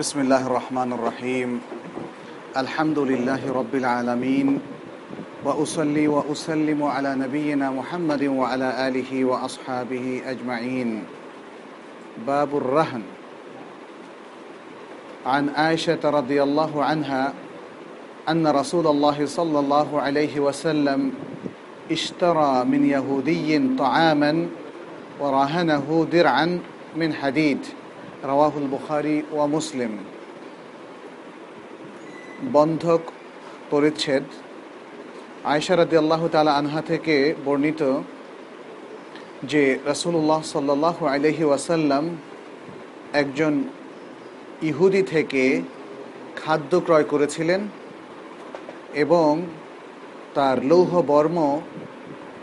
بسم الله الرحمن الرحيم الحمد لله رب العالمين وأصلي وأسلم على نبينا محمد وعلى آله وأصحابه أجمعين باب الرهن عن عائشة رضي الله عنها أن رسول الله صلى الله عليه وسلم اشترى من يهودي طعاما ورهنه درعا من حديد রাওয়াহুল বুখারি ওয়া মুসলিম। বন্ধক, পরিচ্ছেদ। আয়সারাদি আল্লাহ তালা আনহা থেকে বর্ণিত যে রসুল্লাহ সাল্লাহ আলহি ওয়াসাল্লাম একজন ইহুদি থেকে খাদ্য ক্রয় করেছিলেন এবং তার লৌহ বর্ম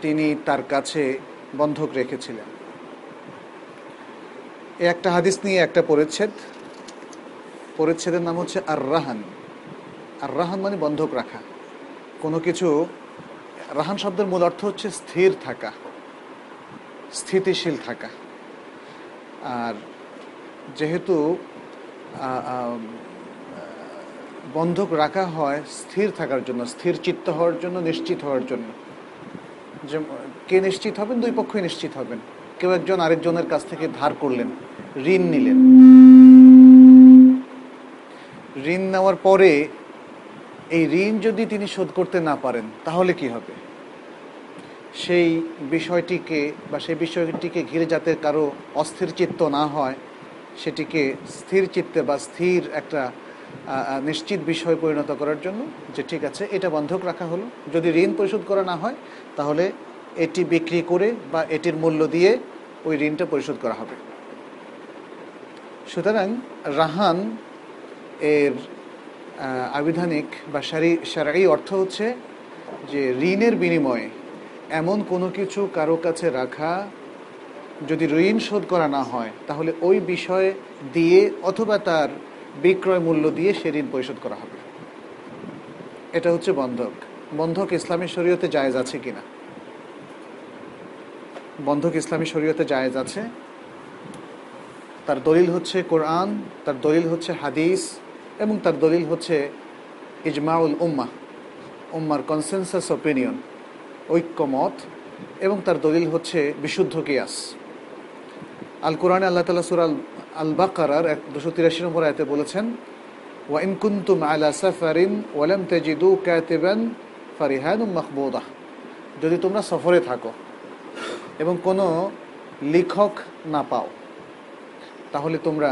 তিনি তার কাছে বন্ধক রেখেছিলেন। একটা হাদিস নিয়ে একটা পরিচ্ছেদ। পরিচ্ছেদের নাম হচ্ছে আর রাহান আর রাহান মানে বন্ধক রাখা। কোনো কিছু, রাহান শব্দের মূল অর্থ হচ্ছে স্থির থাকা, স্থিতিশীল থাকা। আর যেহেতু বন্ধক রাখা হয় স্থির থাকার জন্য, স্থির চিত্ত হওয়ার জন্য, নিশ্চিত হওয়ার জন্য। যে, কে নিশ্চিত হবেন? দুই পক্ষই নিশ্চিত হবেন। কেউ একজন আরেকজনের কাছ থেকে ধার করলেন। ঋণ নিলেন। ঋণ নেওয়ার পরে এই ঋণ যদি তিনি শোধ করতে না পারেন, তাহলে কি হবে? সেই বিষয়টিকে বা সেই বিষয়টিকে ঘিরে যাতে কারও অস্থির চিত্ত না হয়, সেটিকে স্থির চিত্তে বা স্থির একটা নিশ্চিত বিষয় পরিণত করার জন্য যে ঠিক আছে, এটা বন্ধক রাখা হলো। যদি ঋণ পরিশোধ করা না হয়, তাহলে এটি বিক্রি করে বা এটির মূল্য দিয়ে ওই ঋণটা পরিশোধ করা হবে। সুতরাং রাহান এর আবিধানিক বা সারি, সারাই অর্থ হচ্ছে যে ঋণের বিনিময়ে এমন কোনো কিছু কারও কাছে রাখা, যদি ঋণ শোধ করা না হয়, তাহলে ওই বিষয় দিয়ে অথবা তার বিক্রয় মূল্য দিয়ে সে ঋণ পরিশোধ করা হবে। এটা হচ্ছে বন্ধক। বন্ধক ইসলামী শরীয়তে জায়েজ আছে কিনা? বন্ধক ইসলামী শরীয়তে জায়েজ আছে। তার দলিল হচ্ছে কোরআন, তার দলিল হচ্ছে হাদিস, এবং তার দলিল হচ্ছে ইজমাউল উম্মা, উম্মার কনসেনসাস অপিনিয়ন ঐক্যমত, এবং তার দলিল হচ্ছে বিশুদ্ধ কিয়াস। আল কোরআনে আল্লাহ তালা সুরাল আল বাকার এক, দুশো তিরাশি নম্বর আয়তে বলেছেন ওয়াইন কুন্তুম আলা সাফারিন ওয়ালাম তেজিদু কাতিবান ফারিহান মাহবুদাহ যদি তোমরা সফরে থাকো এবং কোনো লিখক না পাও তাহলে তোমরা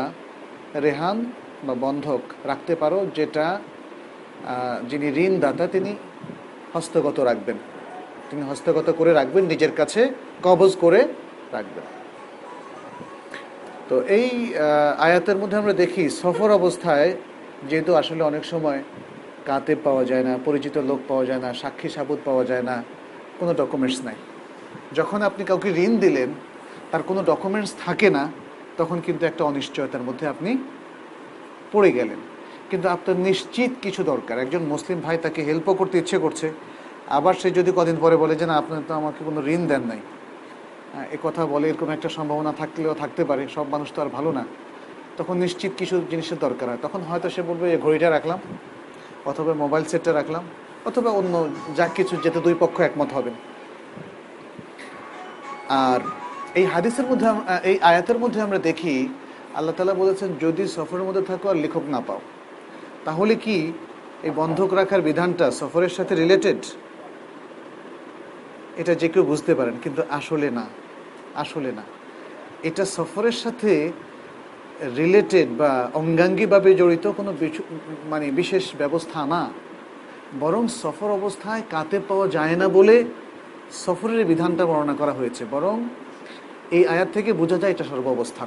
রেহান বা বন্ধক রাখতে পারো, যেটা যিনি ঋণদাতা, তিনি হস্তগত রাখবেন। তিনি হস্তগত করে রাখবেন, নিজের কাছে কবজ করে রাখবেন। তো এই আয়াতের মধ্যে আমরা দেখি, সফর অবস্থায় যেহেতু আসলে অনেক সময় কাতে পাওয়া যায় না, পরিচিত লোক পাওয়া যায় না, সাক্ষী সাবুত পাওয়া যায় না, কোনো ডকুমেন্টস নাই। যখন আপনি কাউকে ঋণ দিলেন, তার কোনো ডকুমেন্টস থাকে না তখন কিন্তু একটা অনিশ্চয়তার মধ্যে আপনি পড়ে গেলেন। কিন্তু আপনার নিশ্চিত কিছু দরকার। একজন মুসলিম ভাই তাকে হেল্পও করতে ইচ্ছে করছে। আবার সে যদি কদিন পরে বলে যে, না আপনার তো আমাকে কোনো ঋণ দেন নাই। এ কথা বলে এরকম একটা সম্ভাবনা থাকলেও থাকতে পারে। সব মানুষ তো আর ভালো না। তখন নিশ্চিত কিছু জিনিসের দরকার হয়। তখন হয়তো সে বলবে এই ঘড়িটা রাখলাম অথবা মোবাইল সেটটা রাখলাম অথবা অন্য যা কিছু, যেতে দুই পক্ষ একমত হবেন। আর এই হাদিসের মধ্যে এই আয়াতের মধ্যে আমরা দেখি, আল্লাহ তালা বলেছেন, যদি সফরের মধ্যে থাকো আর লেখক না পাও, তাহলে কি এই বন্ধক রাখার বিধানটা সফরের সাথে রিলেটেড এটা যে কেউ বুঝতে পারেন, কিন্তু আসলে না আসলে না। এটা সফরের সাথে রিলেটেড বা অঙ্গাঙ্গিভাবে জড়িত কোনো মানে বিশেষ ব্যবস্থা না। বরং সফর অবস্থায় কাতে পাওয়া যায় না বলে সফরের বিধানটা বর্ণনা করা হয়েছে। বরং এই আয়াত থেকে বোঝা যায় এটা সর্ব অবস্থার।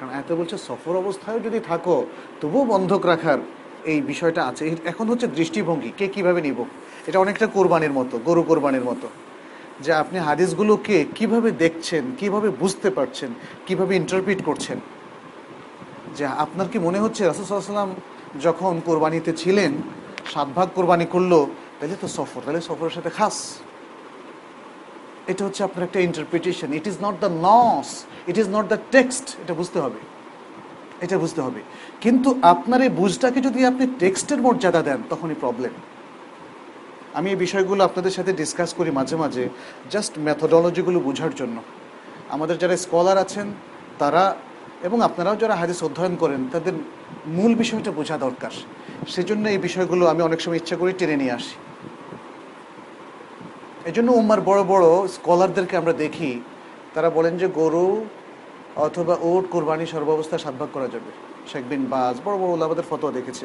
কারণ এত বলছে, সফর অবস্থায় যদি থাকো, তবুও বন্ধক রাখার এই বিষয়টা আছে। এখন হচ্ছে দৃষ্টিভঙ্গি, কে কীভাবে নিব? এটা অনেকটা কোরবানির মতো, গরু কোরবানির মতো। যে আপনি হাদিসগুলোকে কীভাবে দেখছেন, কীভাবে বুঝতে পারছেন, কীভাবে ইন্টারপ্রিট করছেন? যে আপনার কি মনে হচ্ছে রাসুসাল্লাম যখন কোরবানিতে ছিলেন, সাত ভাগ কোরবানি করল, তাহলে তো সফর, তাহলে সফরের সাথে খাস। এটা হচ্ছে আপনার একটা interpretation it is not the নস it is not the text এটা বুঝতে হবে। এটা বুঝতে হবে। কিন্তু আপনার এই বুঝটাকে যদি আপনি টেক্সটের মর্যাদা দেন, তখনই প্রবলেম আমি এই বিষয়গুলো আপনাদের সাথে ডিসকাস করি মাঝে মাঝে জাস্ট মেথোডলজিগুলো বোঝার জন্য। আমাদের যারা স্কলার আছেন, তারা এবং আপনারাও যারা হাদিস অধ্যয়ন করেন, তাদের মূল বিষয়টা বোঝা দরকার। সেজন্য এই বিষয়গুলো আমি অনেক সময় ইচ্ছা করি টেনে নিয়ে আসি। এই জন্য উম্মার বড় বড় স্কলারদেরকে আমরা দেখি, তারা বলেন যে গরু অথবা ওট কোরবানি সর্বাবস্থা সাতভাগ করা যাবে শেখ বিন বাজ, বড় বড় ওলামাদের ফটো দেখেছি।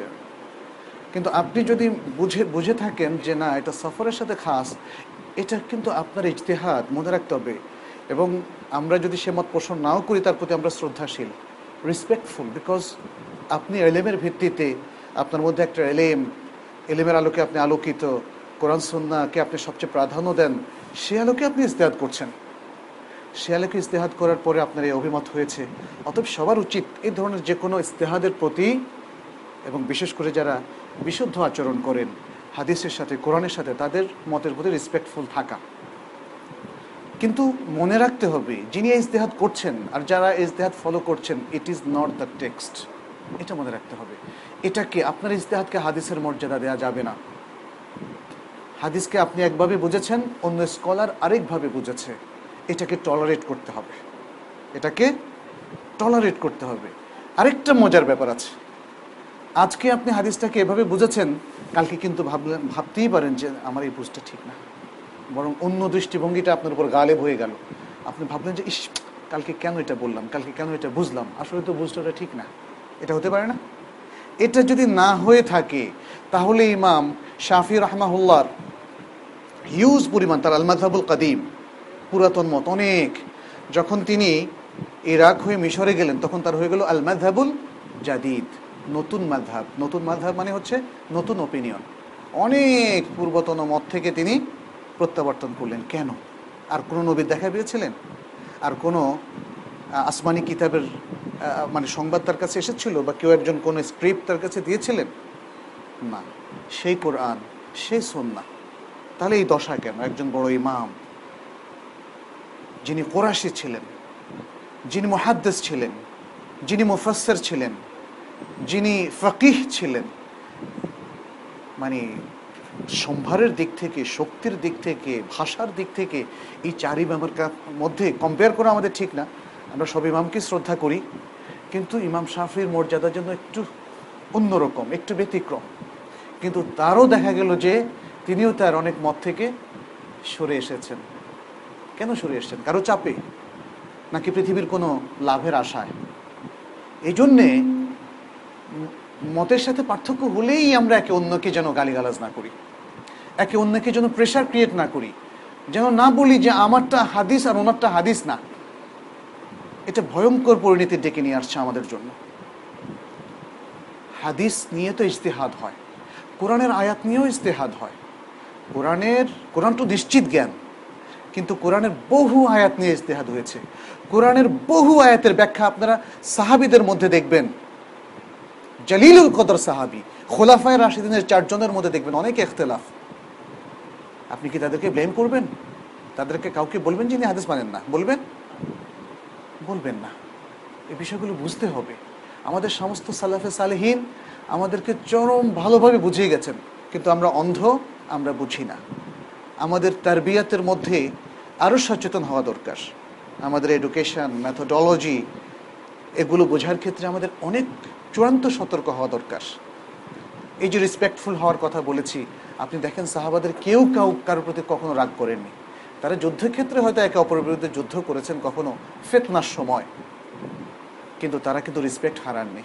কিন্তু আপনি যদি বুঝে বুঝে থাকেন যে না, এটা সফরের সাথে খাস, এটা কিন্তু আপনার ইজতেহাদ, মনে রাখতে হবে এবং আমরা যদি সে মত পোষণ নাও করি, তার প্রতি আমরা শ্রদ্ধাশীল রেসপেক্টফুল বিকজ আপনি এলেমের ভিত্তিতে আপনার মধ্যে একটা এলেম, এলেমের আলোকে আপনি আলোকিত কোরআন সন্নাকে আপনি সবচেয়ে প্রাধান্য দেন, সে আলোকে আপনি ইস্তেহাদ করছেন। সে আলোকে ইস্তেহাদ করার পরে আপনার এই অভিমত হয়েছে। অতএব সবার উচিত এই ধরনের যে কোনো ইস্তেহাদের প্রতি এবং বিশেষ করে যারা বিশুদ্ধ আচরণ করেন, হাদিসের সাথে, কোরআনের সাথে, তাদের মতের প্রতি রেসপেক্টফুল থাকা। কিন্তু মনে রাখতে হবে, যিনি এই ইজতেহাদ করছেন আর যারা এই ইজতেহাদ ফলো করছেন it is not the text এটা মনে রাখতে হবে। এটাকে, আপনার ইজতেহাদকে হাদিসের মর্যাদা দেওয়া যাবে না। হাদিসকে আপনি একভাবে বুঝেছেন, অন্য স্কলার আরেকভাবে বুঝেছে। এটাকে টলারেট করতে হবে। এটাকে টলারেট করতে হবে। আরেকটা মজার ব্যাপার আছে। আজকে আপনি হাদিসটাকে এভাবে বুঝেছেন, কালকে কিন্তু ভাবলেন, ভাবতেই পারেন যে আমার এই বুঝটা ঠিক না। বরং অন্য দৃষ্টিভঙ্গিটা আপনার উপর গালেব হয়ে গেল। আপনি ভাবলেন যে, ইস, কালকে কেন এটা বললাম? কালকে কেন এটা বুঝলাম? আসলে তো বুঝটা ঠিক না। এটা হতে পারে না। এটা যদি না হয়ে থাকে, তাহলে ইমাম শাফি রহমাহুল্লার হিউজ পরিমাণ, তার আলমাধাবুল কাদিম, পুরাতন মত, অনেক। যখন তিনি ইরাক হয়ে মিশরে গেলেন, তখন তার হয়ে গেল আল মাধাবুল জাদিদ, নতুন মাধাব নতুন মাধাব মানে হচ্ছে নতুন ওপিনিয়ন অনেক পূর্বতন মত থেকে তিনি প্রত্যাবর্তন করলেন। কেন? আর কোনো নবীর দেখা পেয়েছিলেন? আর কোনো আসমানি কিতাবের মানে সংবাদ তার কাছে এসেছিল বা কেউ একজন কোনো স্ক্রিপ্ট তার কাছে দিয়েছিলেন? না। সেই কোরআন, সেই সন্না তাহলে এই দশা কেন? একজন বড় ইমাম, যিনি কোরাশি ছিলেন, যিনি মুহাদ্দেস ছিলেন, যিনি মুফাসসির ছিলেন, যিনি ফকিহ ছিলেন মানে সম্ভারের দিক থেকে, শক্তির দিক থেকে, ভাষার দিক থেকে এই চার ইমামের মধ্যে কম্পেয়ার করা আমাদের ঠিক না। আমরা সব ইমামকে শ্রদ্ধা করি, কিন্তু ইমাম শাফির মর্যাদার জন্য একটু অন্যরকম, একটু ব্যতিক্রম। কিন্তু তারও দেখা গেল যে তিনিও তার অনেক মত থেকে সরে এসেছেন। কেন সরে এসেছেন? কারও চাপে? নাকি পৃথিবীর কোনো লাভের আশায়? এই জন্যে মতের সাথে পার্থক্য হলেই আমরা একে অন্যকে যেন গালিগালাজ না করি, একে অন্যকে যেন প্রেশার ক্রিয়েট না করি, যেন না বলি যে আমারটা হাদিস আর ওনারটা হাদিস না। এটা ভয়ঙ্কর পরিণতি ডেকে নিয়ে আসছে আমাদের জন্য। হাদিস নিয়ে তো ইজতেহাদ হয়। কোরআনের আয়াত নিয়েও ইজতেহাদ হয়। কোরআনের, কোরআন তো নিশ্চিত জ্ঞান, কিন্তু কোরআনের বহু আয়াত নিয়ে ইজতেহাদ হয়েছে। কোরআনের বহু আয়াতের ব্যাখ্যা আপনারা সাহাবিদের মধ্যে দেখবেন। জালিলুল কদর সাহাবি, খোলাফায় রাশিদিনের চারজনের মধ্যে দেখবেন অনেক এখতলাফ। আপনি কি তাদেরকে ব্লেম করবেন? তাদেরকে কাউকে বলবেন যিনি হাদিস মানেন না? বলবেন? বলবেন না। এই বিষয়গুলো বুঝতে হবে। আমাদের সমস্ত সালাফে সালেহীন আমাদেরকে চরম ভালোভাবে বুঝিয়ে গেছেন, কিন্তু আমরা অন্ধ, আমরা বুঝি না। আমাদের তারবিয়াতের মধ্যে আরও সচেতন হওয়া দরকার। আমাদের এডুকেশন ম্যাথোডলজি এগুলো বোঝার ক্ষেত্রে আমাদের অনেক চূড়ান্ত সতর্ক হওয়া দরকার। এই যে রেসপেক্টফুল হওয়ার কথা বলেছি, আপনি দেখেন সাহাবাদের কেউ কাউ কারোর প্রতি কখনো রাগ করেননি। তারা যুদ্ধক্ষেত্রে হয়তো একে অপরের বিরুদ্ধে যুদ্ধ করেছেন কখনো ফেতনার সময়। কিন্তু তারা কিন্তু রেসপেক্ট হারাননি।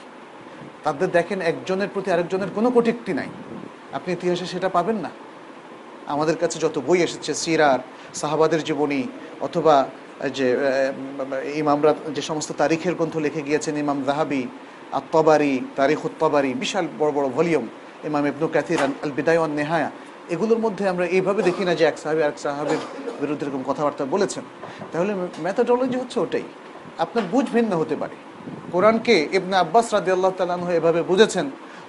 তাদের দেখেন একজনের প্রতি আরেকজনের কোনো কটূক্তি নাই। আপনি ইতিহাসে সেটা পাবেন না। আমাদের কাছে যত বই এসেছে, সিরার, সাহাবাদের জীবনী, অথবা যে ইমামরা যে সমস্ত তারিখের গ্রন্থ লিখে গিয়েছেন, ইমাম জাহাবি আত্মাবারি তারিখ উত্তবারি বিশাল বড় বড় ভলিউম, ইমাম ইবনু কাথির আল বিদায় নেহায়া, এগুলোর মধ্যে আমরা এইভাবে দেখি না যে এক সাহাবি এক সাহাবির বিরুদ্ধে এরকম কথাবার্তা বলেছেন। তাহলে ম্যাথাডোলজি হচ্ছে ওটাই। আপনার বুঝ ভিন্ন হতে পারে। কোরআনকে ইবনে আব্বাস রাদি আল্লাহ তালাহ এভাবে বুঝেছেন,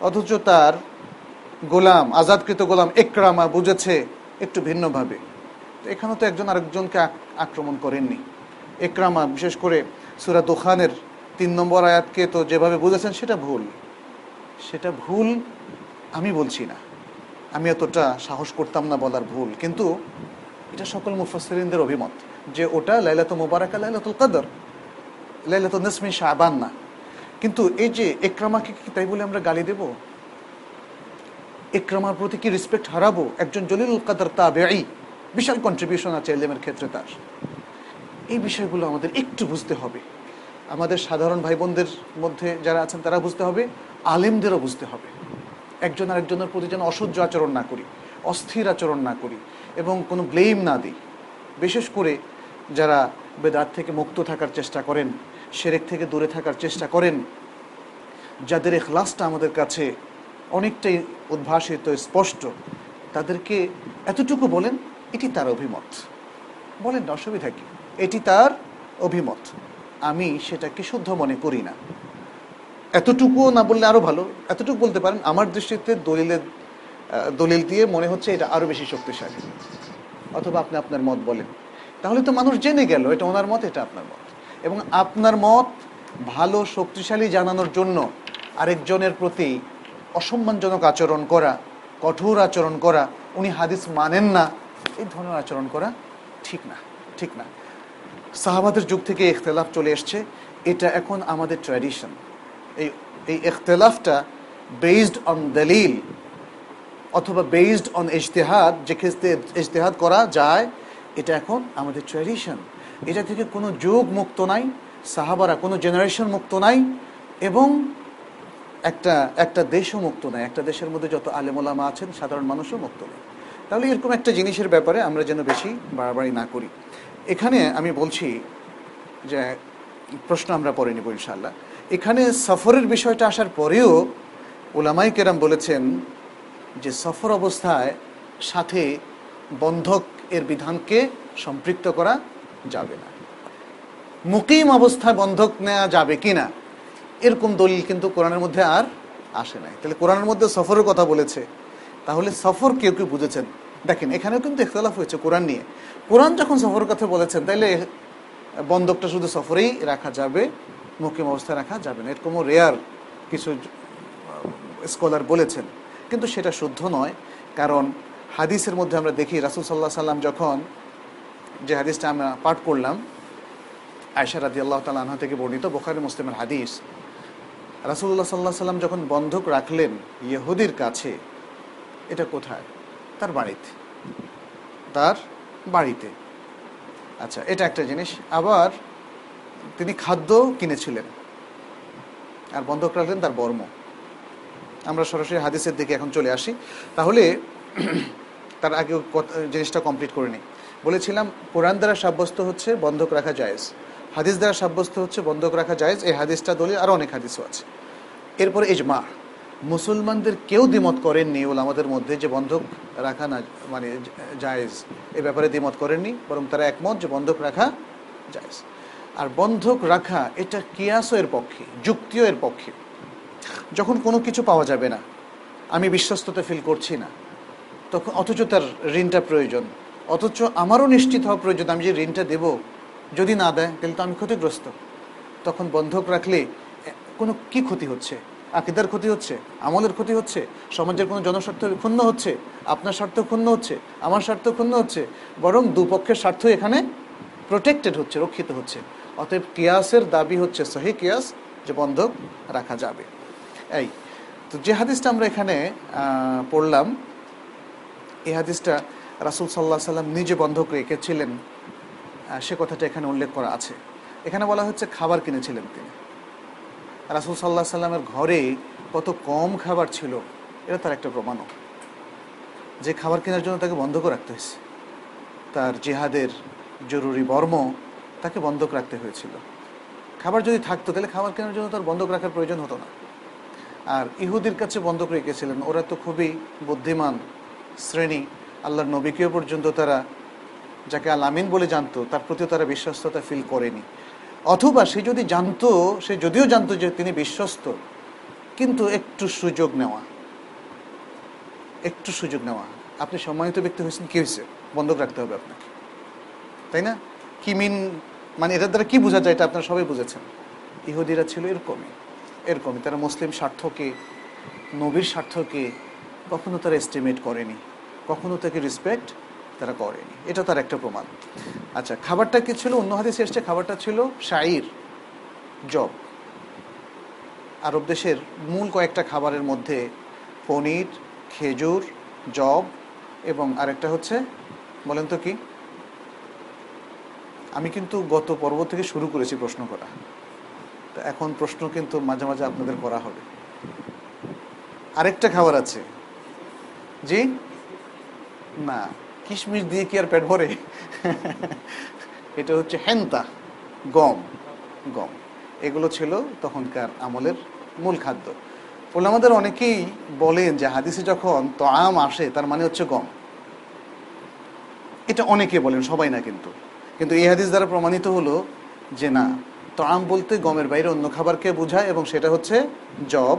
অথচ তার গোলাম, আজাদকৃত গোলাম একরামা বুঝেছে একটু ভিন্নভাবে। এখানে তো একজন আরেকজনকে আক্রমণ করেননি। একরামা বিশেষ করে সুরা দোখানের তিন নম্বর আয়াতকে তো যেভাবে বুঝেছেন, সেটা ভুল। সেটা ভুল আমি বলছি না। আমি এতটা সাহস করতাম না বলার ভুল, কিন্তু এটা সকল মুফাসরিনদের অভিমত যে ওটা লাইলাত মোবারকা, লাইলাতুল কদর। লাইলাত নসমিন শাহবান না। কিন্তু এই যে একরামাকে কি তাই বলে আমরা গালি দেব? একরামার প্রতি কি রেসপেক্ট হারাবো? একজন জলিল কাদার তাবেঈ। বিশাল কন্ট্রিবিউশন আছে এলেমের ক্ষেত্রে তার। এই বিষয়গুলো আমাদের একটু বুঝতে হবে। আমাদের সাধারণ ভাই বোনদের মধ্যে যারা আছেন তারা বুঝতে হবে, আলেমদেরও বুঝতে হবে। একজন আরেকজনের প্রতি যেন অসহ্য আচরণ না করি, অস্থির আচরণ না করি এবং কোনো ব্লেম না দিই। বিশেষ করে যারা বেদার থেকে মুক্ত থাকার চেষ্টা করেন সেরেক থেকে দূরে থাকার চেষ্টা করেন। যাদের এখলাসটা আমাদের কাছে অনেকটাই উদ্ভাসিত, স্পষ্ট, তাদেরকে এতটুকু বলেন, এটি তার অভিমত। বলেন না, অসুবিধা কি? এটি তার অভিমত। আমি সেটাকে শুদ্ধ মনে করি না। এতটুকুও না বললে আরও ভালো। এতটুকু বলতে পারেন, আমার দৃষ্টিতে দলিলের দলিল দিয়ে মনে হচ্ছে এটা আরও বেশি শক্তিশালী। অথবা আপনি আপনার মত বলেন। তাহলে তো মানুষ জেনে গেল, এটা ওনার মত, এটা আপনার মত। এবং আপনার মত ভালো, শক্তিশালী জানানোর জন্য আরেকজনের প্রতি অসম্মানজনক আচরণ করা, কঠোর আচরণ করা, উনি হাদিস মানেন না, এই ধরনের আচরণ করা ঠিক না ঠিক না। সাহাবাদের যুগ থেকে ইখতলাফ চলে এসছে, এটা এখন আমাদের ট্র্যাডিশন এই এই ইখতলাফটা বেসড অন দলিল অথবা বেসড অন ইজতেহাদ যে ক্ষেত্রে ইজতেহাদ করা যায়, এটা এখন আমাদের ট্র্যাডিশন এটা থেকে কোনো যুগ মুক্ত নাই, সাহাবারা কোনো জেনারেশন মুক্ত নাই এবং একটা একটা দেশও মুক্ত নাই। একটা দেশের মধ্যে যত আলেমোলামা আছেন, সাধারণ মানুষও মুক্ত নেই। তাহলে এরকম একটা জিনিসের ব্যাপারে আমরা যেন বেশি বাড়াবাড়ি না করি। এখানে আমি বলছি যে, প্রশ্ন আমরা পরে নিব ইনশাল্লাহ এখানে সফরের বিষয়টা আসার পরেও ওলামাই কেরাম বলেছেন যে, সফর অবস্থায় সাথে বন্ধক এর বিধানকে সম্পৃক্ত করা যাবে না। মুকিম অবস্থায় বন্ধক নেওয়া যাবে কিনা এরকম দলিল কিন্তু কোরআনের মধ্যে আর আসে নাই। তাহলে কোরআনের মধ্যে সফরের কথা বলেছে, তাহলে সফর কেউ কেউ বুঝেছেন? দেখেন, এখানেও কিন্তু ইখতলাফ হয়েছে কোরআন নিয়ে। কোরআন যখন সফরের কথা বলেছেন, তাইলে বন্ধকটা শুধু সফরেই রাখা যাবে, মুকিম অবস্থায় রাখা যাবে না। এরকমও রেয়ার কিছু স্কলার বলেছেন, কিন্তু সেটা শুদ্ধ নয়, কারণ হাদিসের মধ্যে আমরা দেখি রাসুল সাল্লাহ সাল্লাম যখন যে হাদিসটা আমরা পাঠ করলাম আয়সা রাদি আল্লাহ তালা থেকে বর্ণিত বোখারি মুসলিমের হাদিস। রাসুল্লাহ সাল্লাহ সাল্লাম যখন বন্ধক রাখলেন ইহুদির কাছে, এটা কোথায়? তার বাড়িতে। তার বাড়িতে। আচ্ছা এটা একটা জিনিস। আবার তিনি খাদ্য কিনেছিলেন। আর বন্ধক রাখলেন তার বর্ম। আমরা সরাসরি হাদিসের দিকে এখন চলে আসি। তাহলে, তার আগে জিনিসটা কমপ্লিট করে নিই। বলেছিলাম, কোরআন দ্বারা সাব্যস্ত হচ্ছে বন্ধক রাখা জায়েজ। হাদিস দ্বারা সাব্যস্ত হচ্ছে বন্ধক রাখা জায়েজ। এই হাদিসটা দলিল আরও অনেক হাদিসও আছে। এরপরে ইজমা। মুসলমানদের কেউ দ্বিমত করেননি ওলামাদের মধ্যে যে বন্ধক রাখা না মানে জায়েজ। এ ব্যাপারে দ্বিমত করেননি, বরং তারা একমত যে বন্ধক রাখা জায়েজ। আর বন্ধক রাখা, এটা কিয়াসও এর পক্ষে, যুক্তিও এর পক্ষে। যখন কোনো কিছু পাওয়া যাবে না, আমি বিশ্বস্ততা ফিল করছি না, তখন অথচ তার ঋণটা প্রয়োজন। অথচ আমারও নিশ্চিত হওয়া প্রয়োজন, আমি যে ঋণটা দেব, যদি না দেয়, তাহলে তো আমি ক্ষতিগ্রস্ত। তখন বন্ধক রাখলে কোনো কি ক্ষতি হচ্ছে? আকিদার ক্ষতি হচ্ছে? আমলের ক্ষতি হচ্ছে? সমাজের কোনো জনস্বার্থ ক্ষুণ্ণ হচ্ছে? আপনার স্বার্থ ক্ষুণ্ণ হচ্ছে? আমার স্বার্থ ক্ষুণ্ণ হচ্ছে? বরং দুপক্ষের স্বার্থ এখানে প্রোটেক্টেড হচ্ছে, রক্ষিত হচ্ছে। অতএব কিয়াসের দাবি হচ্ছে, সহি কিয়াস, যে বন্ধক রাখা যাবে। এই, তো যে হাদিসটা আমরা এখানে পড়লাম, এই হাদিসটা রাসুল সাল্লাহ সাল্লাম নিজে বন্ধক রেখেছিলেন। সে কথাটা এখানে উল্লেখ করা আছে। এখানে বলা হচ্ছে খাবার কিনেছিলেন তিনি। রাসুল সাল্লাহ সাল্লামের ঘরে কত কম খাবার ছিল, এটা তার একটা প্রমাণও। যে খাবার কেনার জন্য তাকে বন্ধক রাখতে হয়েছে। তার জেহাদের জরুরি বর্ম তাকে বন্ধক রাখতে হয়েছিল। খাবার যদি থাকতো, তাহলে খাবার কেনার জন্য তার বন্ধক রাখার প্রয়োজন হতো না। আর ইহুদির কাছে বন্ধক রেখেছিলেন, ওরা তো খুবই বুদ্ধিমান শ্রেণি। আল্লাহর নবীকেও পর্যন্ত তারা যাকে আল আমিন বলে জানতো, তার প্রতিও তারা বিশ্বস্ততা ফিল করেনি। অথবা সে যদি জানতো, সে যদিও জানতো যে তিনি বিশ্বস্ত, কিন্তু একটু সুযোগ নেওয়া, একটু সুযোগ নেওয়া। আপনি সম্মানিত ব্যক্তি হয়েছেন, কী হয়েছে? বন্ধক রাখতে হবে আপনাকে। তাই না? কি মিন মানে এটার দ্বারা কি বোঝা যায় এটা আপনারা সবাই বুঝেছেন। ইহুদিরা ছিল এরকমই এরকমই। তারা মুসলিম স্বার্থকে, নবীর স্বার্থকে কখনো তারা এস্টিমেট করেনি। কখনো তাকে রেসপেক্ট তারা করেনি। এটা তার একটা প্রমাণ। আচ্ছা খাবারটা কি ছিল? অন্য হাদিসে এসছে, খাবারটা ছিল শাইর জব। আরব দেশের মূল কয়েকটা খাবারের মধ্যে পনির, খেজুর, জব এবং আরেকটা হচ্ছে, বলেন তো কি? আমি কিন্তু গত পর্ব থেকে শুরু করেছি প্রশ্ন করা। তো এখন প্রশ্ন কিন্তু মাঝে মাঝে আপনাদের করা হবে। আরেকটা খাবার আছে। জি? না, কিশমিশ দিয়ে কি আর পেট ভরে? এটা হচ্ছে হেন্তা, গম গম। এগুলো ছিল তখনকার আমলের মূল খাদ্য। বলে আমাদের অনেকেই বলেন যে হাদিসে যখন তো আম আসে, তার মানে হচ্ছে গম। এটা অনেকে বলেন, সবাই না কিন্তু। কিন্তু এই হাদিস দ্বারা প্রমাণিত হলো যে না তো আম বলতে গমের বাইরে অন্য খাবারকে বোঝায় এবং সেটা হচ্ছে জব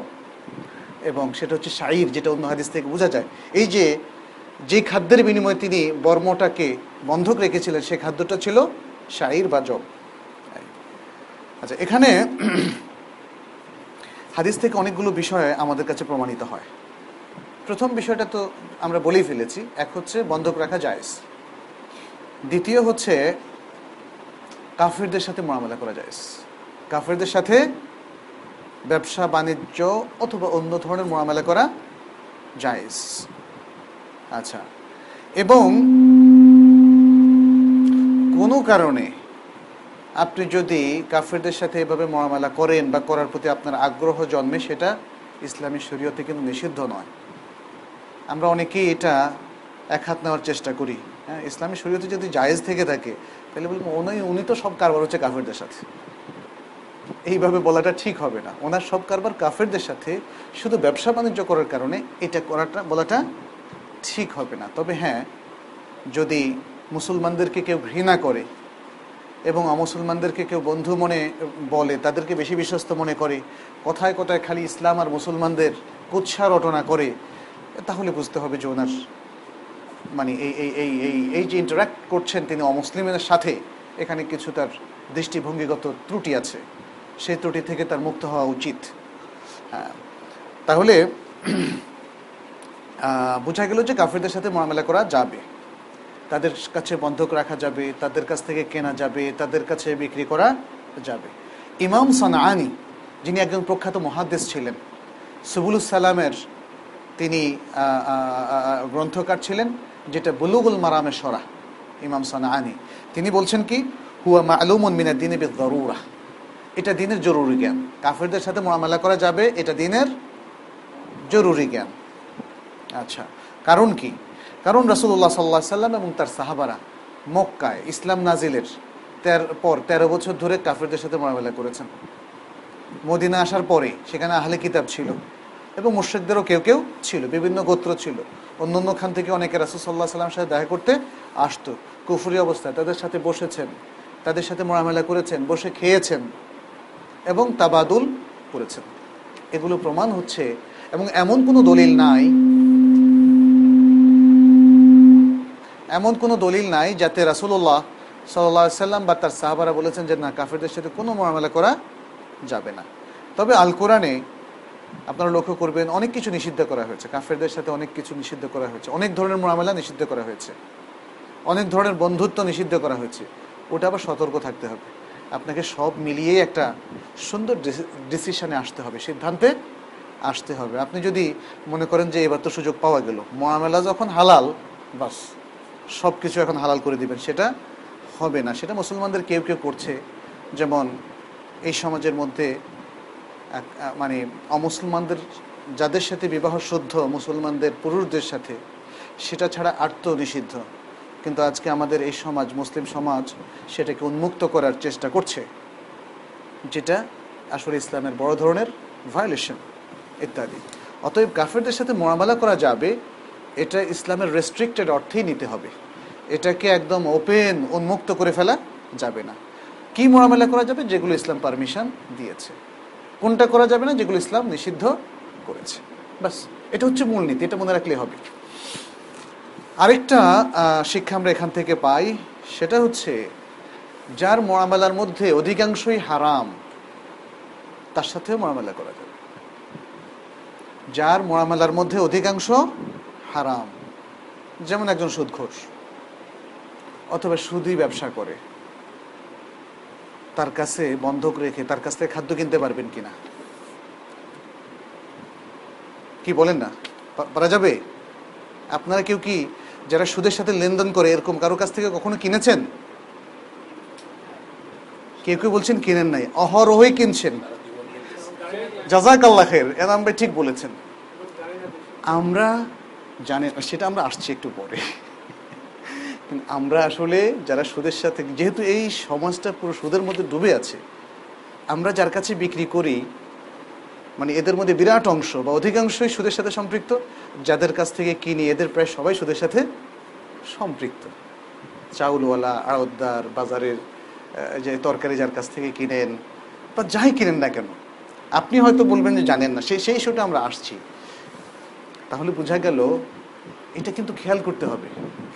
এবং সেটা হচ্ছে শাইর, যেটা অন্য হাদিস থেকে বোঝা যায়। এই যে যে খাদ্যের বিনিময়ে তিনি বর্মটাকে বন্ধক রেখেছিলেন, সে খাদ্যটা ছিল শাইর বা জব। আচ্ছা এখানে হাদিস থেকে অনেকগুলো বিষয় আমাদের কাছে প্রমাণিত হয়। প্রথম বিষয়টা তো আমরা বলেই ফেলেছি, এক হচ্ছে বন্ধক রাখা জায়েজ। দ্বিতীয় হচ্ছে কাফেরদের সাথে মোকাবেলা করা যায় কাফেরদের সাথে ব্যবসা, বাণিজ্য অথবা অন্য ধরনের মোকাবেলা করা জায়েজ। আচ্ছা। এবং কোনো কারণে আপনি যদি কাফেরদের সাথে এভাবে মোকাবেলা করেন বা করার প্রতি আপনার আগ্রহ জন্মে, সেটা ইসলামী শরীয়তে কিন্তু নিষিদ্ধ নয়। আমরা অনেকেই এটা এক হাত নেওয়ার চেষ্টা করি। হ্যাঁ ইসলামী শরীয়তে যদি জায়েজ থেকে থাকে, তাহলে বলব উনি উনি তো সব কারবার হচ্ছে কাফেরদের সাথে। এইভাবে বলাটা ঠিক হবে না। ওনার সব কারবার কাফেরদের সাথে শুধু ব্যবসা বাণিজ্য করার কারণে এটা করাটা, বলাটা ঠিক হবে না। তবে হ্যাঁ যদি মুসলমানদেরকে কেউ ঘৃণা করে এবং অমুসলমানদেরকে কেউ বন্ধু মনে, বলে, তাদেরকে বেশি বিশ্বস্ত মনে করে, কথায় কথায় খালি ইসলাম আর মুসলমানদের কুৎসা রটনা করে, তাহলে বুঝতে হবে যে ওনার মানে এই এই এই এই এই যে ইন্টারাক্ট করছেন তিনি অমুসলিমের সাথে, এখানে কিছু তার দৃষ্টিভঙ্গিগত ত্রুটি আছে। সেই ত্রুটি থেকে তার মুক্ত হওয়া উচিত। হ্যাঁ তাহলে বোঝা গেল যে কাফেরদের সাথে মোকাবেলা করা যাবে। তাদের কাছে বন্ধক রাখা যাবে, তাদের কাছ থেকে কেনা যাবে, তাদের কাছে বিক্রি করা যাবে। ইমাম সানাআনি, যিনি একজন প্রখ্যাত মহাদেশ ছিলেন, সুবুলুস সালামের তিনি গ্রন্থকার ছিলেন, যেটা বুলুগুল মারামে সরা ইমাম সানাআনি। তিনি বলছেন কি, হুয়া মালুমন মিনা দিনে বে দরুরা এটা দিনের জরুরি জ্ঞান। কাফেরদের সাথে মোকাবেলা করা যাবে, এটা দিনের জরুরি জ্ঞান। আচ্ছা কারণ কি? কারণ রাসুল্লাহ সাল্লাহ সাল্লাম এবং তার সাহাবারা মক্কায় ইসলাম নাজিলের তের পর তেরো বছর ধরে কাফেরদের সাথে মোকাবেলা করেছেন। মদিনা আসার পরে সেখানে আহলে কিতাব ছিল এবং মুর্শেকদেরও কেউ কেউ ছিল, বিভিন্ন গোত্র ছিল। অন্য অন্য খান থেকে অনেকে রাসুল সাল্লাহ সাল্লামের সাথে দেখা করতে আসতো। কুফুরি অবস্থায় তাদের সাথে বসেছেন, তাদের সাথে মোকাবেলা করেছেন, বসে খেয়েছেন এবং তাবাদুল করেছেন। এগুলো প্রমাণ হচ্ছে এবং এমন কোনো দলিল নাই এমন কোনো দলিল নাই যাতে রাসুল্লাহ সাল্লাহ সাল্লাম বা তার সাহাবারা বলেছেন যে না, কাফেরদের সাথে কোনো মোকাবেলা করা যাবে না। তবে আল কোরআনে আপনারা লক্ষ্য করবেন অনেক কিছু নিষিদ্ধ করা হয়েছে। কাফেরদের সাথে অনেক কিছু নিষিদ্ধ করা হয়েছে। অনেক ধরনের মোকাবেলা নিষিদ্ধ করা হয়েছে। অনেক ধরনের বন্ধুত্ব নিষিদ্ধ করা হয়েছে। ওটা আবার সতর্ক থাকতে হবে। আপনাকে সব মিলিয়েই একটা সুন্দর ডিসিশনে আসতে হবে, সিদ্ধান্তে আসতে হবে। আপনি যদি মনে করেন যে এবার তো সুযোগ পাওয়া গেল, মোয়ামেলা যখন হালাল, বাস। সব কিছু এখন হালাল করে দিবেন, সেটা হবে না। সেটা মুসলমানদের কেউ কেউ করছে। যেমন এই সমাজের মধ্যে মানে অমুসলমানদের, যাদের সাথে বিবাহ শুদ্ধ, মুসলমানদের পুরুষদের সাথে, সেটা ছাড়া আর্ত নিষিদ্ধ। কিন্তু আজকে আমাদের এই সমাজ, মুসলিম সমাজ, সেটাকে উন্মুক্ত করার চেষ্টা করছে, যেটা আসলে ইসলামের বড় ধরনের ভায়োলেশন ইত্যাদি। অতএব কাফেরদের সাথে মোকাবেলা করা যাবে, এটা ইসলামের রেস্ট্রিক্টেড অর্থেই নিতে হবে। এটাকে একদম ওপেন উন্মুক্ত করে ফেলা যাবে না। কি মোকাবেলা করা যাবে? যেগুলো ইসলাম পারমিশন দিয়েছে। কোনটা করা যাবে না? যেগুলো ইসলাম নিষিদ্ধ করেছে। বাস এটা হচ্ছে মূলনীতি এটা মনে রাখলে হবে। আরেকটা শিক্ষা আমরা এখান থেকে পাই, সেটা হচ্ছে যার মোয়ামেলার মধ্যে অধিকাংশই হারাম, তার সাথেও মোয়ামেলা করা যাবে। যার মোয়ামেলার মধ্যে অধিকাংশ হারাম। যেমন একজন সুদঘোষ অথবা সুদই ব্যবসা করে। তার কাছে বন্ধক রেখে, তার কাছ থেকে খাদ্য কিনতে পারবেন কিনা কি বলেন না? পারা যাবে? আপনারা কেউ কি যারা সুদের সাথে লেনদেন করে, এরকম কারও কাছ থেকে কখনো কিনেছেন? কেউ কেউ বলছেন কিনেন নাই। অহরহই কিনছেন। জাজাক আল্লাহ খের এরাম ভাই ঠিক বলেছেন। আমরা জানি সেটা আমরা আসছি একটু পরে। কিন্তু আমরা আসলে যারা সুদের সাথে, যেহেতু এই সমাজটা পুরো সুদের মধ্যে ডুবে আছে, আমরা যার কাছে বিক্রি করি মানে এদের মধ্যে বিরাট অংশ বা অধিকাংশই সুদের সাথে সম্পৃক্ত, যাদের কাছ থেকে কিনি এদের প্রায় সবাই সুদের সাথে সম্পৃক্ত। চাউলওয়ালা, আড়তদার, বাজারের যে তরকারি যার কাছ থেকে কিনেন বা যাই কিনেন না কেন, আপনি হয়তো বলবেন যে জানেন না সেই সেই ইস্যুটা আমরা আসছি। তাহলে বোঝা গেল এটা কিন্তু খেয়াল করতে হবে,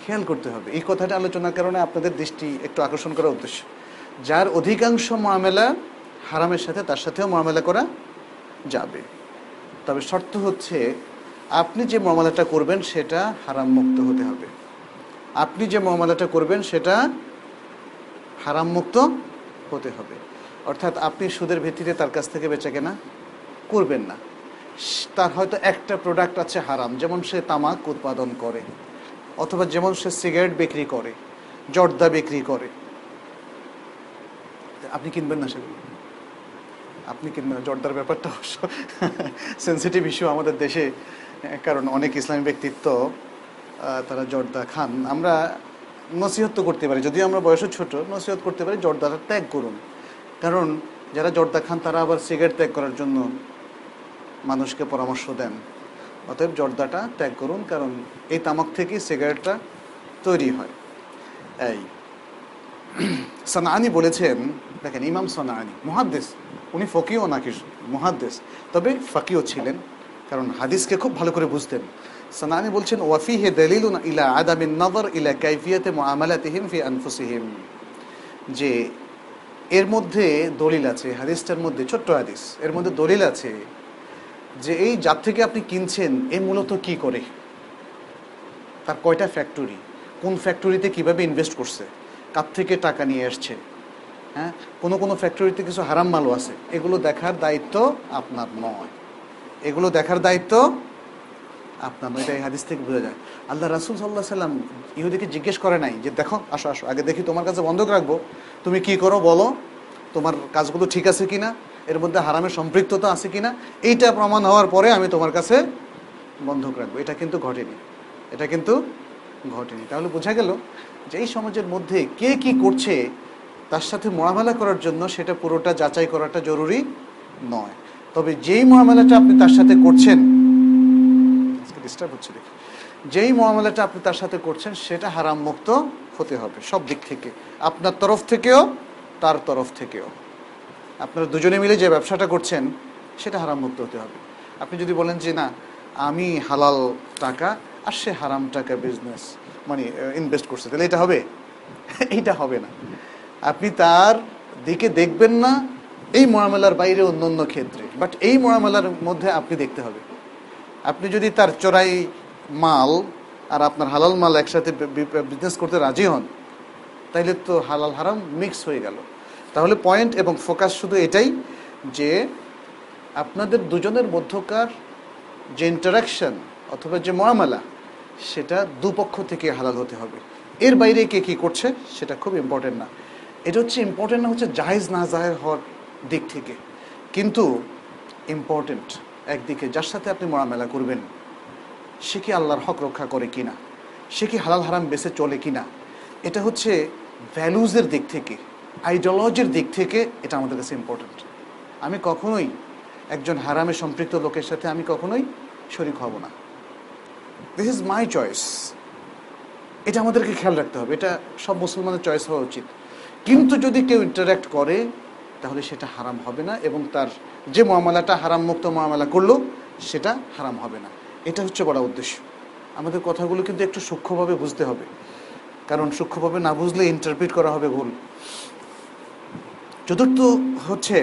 খেয়াল করতে হবে। এই কথাটা আলোচনার কারণে আপনাদের দৃষ্টি একটু আকর্ষণ করার উদ্দেশ্য। যার অধিকাংশ মামেলা হারামের সাথে তার সাথেও মামেলা করা যাবে। তবে শর্ত হচ্ছে, আপনি যে মামলাটা করবেন সেটা হারাম মুক্ত হতে হবে। আপনি যে মামলাটা করবেন সেটা হারাম মুক্ত হতে হবে। অর্থাৎ আপনি সুদের ভিত্তিতে তার কাছ থেকে বেচা কেনা করবেন না। তার হয়তো একটা প্রোডাক্ট আছে হারাম, যেমন সে তামাক উৎপাদন করে, অথবা যেমন সে সিগারেট বিক্রি করে, জর্দা বিক্রি করে। আপনি কিনবেন না সেগুলো? আপনি কিনবেন জর্দার ব্যাপারটা অবশ্য সেন্সিটিভ ইস্যু আমাদের দেশে, কারণ অনেক ইসলামী ব্যক্তিত্ব তারা জর্দা খান। আমরা নসিহত তো করতে পারি, যদিও আমরা বয়সও ছোট, নসিহত করতে পারি জর্দাটা ত্যাগ করুন। কারণ যারা জর্দা খান, তারা আবার সিগারেট ত্যাগ করার জন্য মানুষকে পরামর্শ দেন। অতএব জর্দাটা ত্যাগ করুন, কারণ এই তামাক থেকেই সিগারেটটা তৈরি হয়। এই সানানি বলেছেন, দেখেন, ইমাম সানানি মহাদ্দেশ উনি ফকিও নাকি মহাদ্দেশ তবে ফাকিও ছিলেন, কারণ হাদিসকে খুব ভালো করে বুঝতেন। সানানি বলছেন ওয়াফি হে দলিলুন ইলা আদামিন নজর ইলা কাইফিয়াতে মুআমালাতিহিম ফি আনফুসিহিম। যে এর মধ্যে দলিল আছে, হাদিসটার মধ্যে, ছোট্ট হাদিস, এর মধ্যে দলিল আছে যে এই যার থেকে আপনি কিনছেন, এ মূলত কি করে? তার কয়টা ফ্যাক্টরি কোন ফ্যাক্টরিতে কীভাবে ইনভেস্ট করছে? কার থেকে টাকা নিয়ে আসছে? হ্যাঁ? কোনো কোনো ফ্যাক্টরিতে কিছু হারাম মালও আছে। এগুলো দেখার দায়িত্ব আপনার নয়। এগুলো দেখার দায়িত্ব আপনার নয়। এটা এই হাদিস থেকে বোঝা যায়। আল্লাহ রাসুল সাল্লাহ সাল্লাম ইহুদিকে জিজ্ঞেস করে নাই যে, দেখো, আসো আসো। আগে দেখি তোমার কাছে বন্ধক রাখব। তুমি কি করো বলো? তোমার কাজগুলো ঠিক আছে কিনা? এর মধ্যে হারামের সম্পৃক্ততা আছে কিনা, এইটা প্রমাণ হওয়ার পরে আমি তোমার কাছে বন্ধক রাখব। এটা কিন্তু ঘটেনি। এটা কিন্তু ঘটেনি। তাহলে বোঝা গেল যে এই সমাজের মধ্যে কে কি করছে, তার সাথে মোয়ামেলা করার জন্য সেটা পুরোটা যাচাই করাটা জরুরি নয়। তবে যেই মোয়ামেলাটা আপনি তার সাথে করছেন ডিস্টার্ব হচ্ছে দেখি। যেই মোয়ামেলাটা আপনি তার সাথে করছেন, সেটা হারাম মুক্ত হতে হবে সব দিক থেকে। আপনার তরফ থেকেও, তার তরফ থেকেও। আপনারা দুজনে মিলে যে ব্যবসাটা করছেন, সেটা হারাম মুক্ত হতে হবে। আপনি যদি বলেন যে, না, আমি হালাল টাকা আর সে হারাম টাকা বিজনেস মানে ইনভেস্ট করছে, তাহলে এটা হবে? এইটা হবে না। আপনি তার দিকে দেখবেন না, এই মোয়ামেলার বাইরে অন্য অন্য ক্ষেত্রে। বাট এই মোয়ামেলার মধ্যে আপনি দেখতে হবে। আপনি যদি তার চোরাই মাল আর আপনার হালাল মাল একসাথে বিজনেস করতে রাজি হন, তাইলে তো হালাল হারাম মিক্স হয়ে গেল। তাহলে পয়েন্ট এবং ফোকাস শুধু এটাই যে আপনাদের দুজনের মধ্যকার যে ইন্টারাকশন অথবা যে মহামেলা, সেটা দুপক্ষ থেকে হালাল হতে হবে। এর বাইরে কে কী করছে, সেটা খুব ইম্পর্টেন্ট না। এটা হচ্ছে ইম্পর্টেন্ট না হচ্ছে জাহেজ না জাহেজ হওয়ার দিক থেকে। কিন্তু ইম্পর্টেন্ট একদিকে যার সাথে আপনি মরামেলা করবেন, সে কি আল্লাহর হক রক্ষা করে কিনা? সে কি হালাল হারাম বেসে চলে কিনা? এটা হচ্ছে ভ্যালুজের দিক থেকে। আইডিওলজির দিক থেকে এটা আমাদের কাছে ইম্পর্টেন্ট আমি কখনোই একজন হারামে সম্পৃক্ত লোকের সাথে আমি কখনোই শরিক হব না। দিস ইজ মাই চয়েস এটা আমাদেরকে খেয়াল রাখতে হবে। এটা সব মুসলমানের চয়েস হওয়া উচিত। কিন্তু যদি কেউ ইন্টারাক্ট করে, তাহলে সেটা হারাম হবে না এবং তার যে মামলাটা হারাম মুক্ত মামলা করল, সেটা হারাম হবে না। এটা হচ্ছে বড় উদ্দেশ্য। আমাদের কথাগুলো কিন্তু একটু সূক্ষ্মভাবে বুঝতে হবে। কারণ সূক্ষ্মভাবে না বুঝলে ইন্টারপ্রিট করা হবে ভুল। চতুর্থ হচ্ছে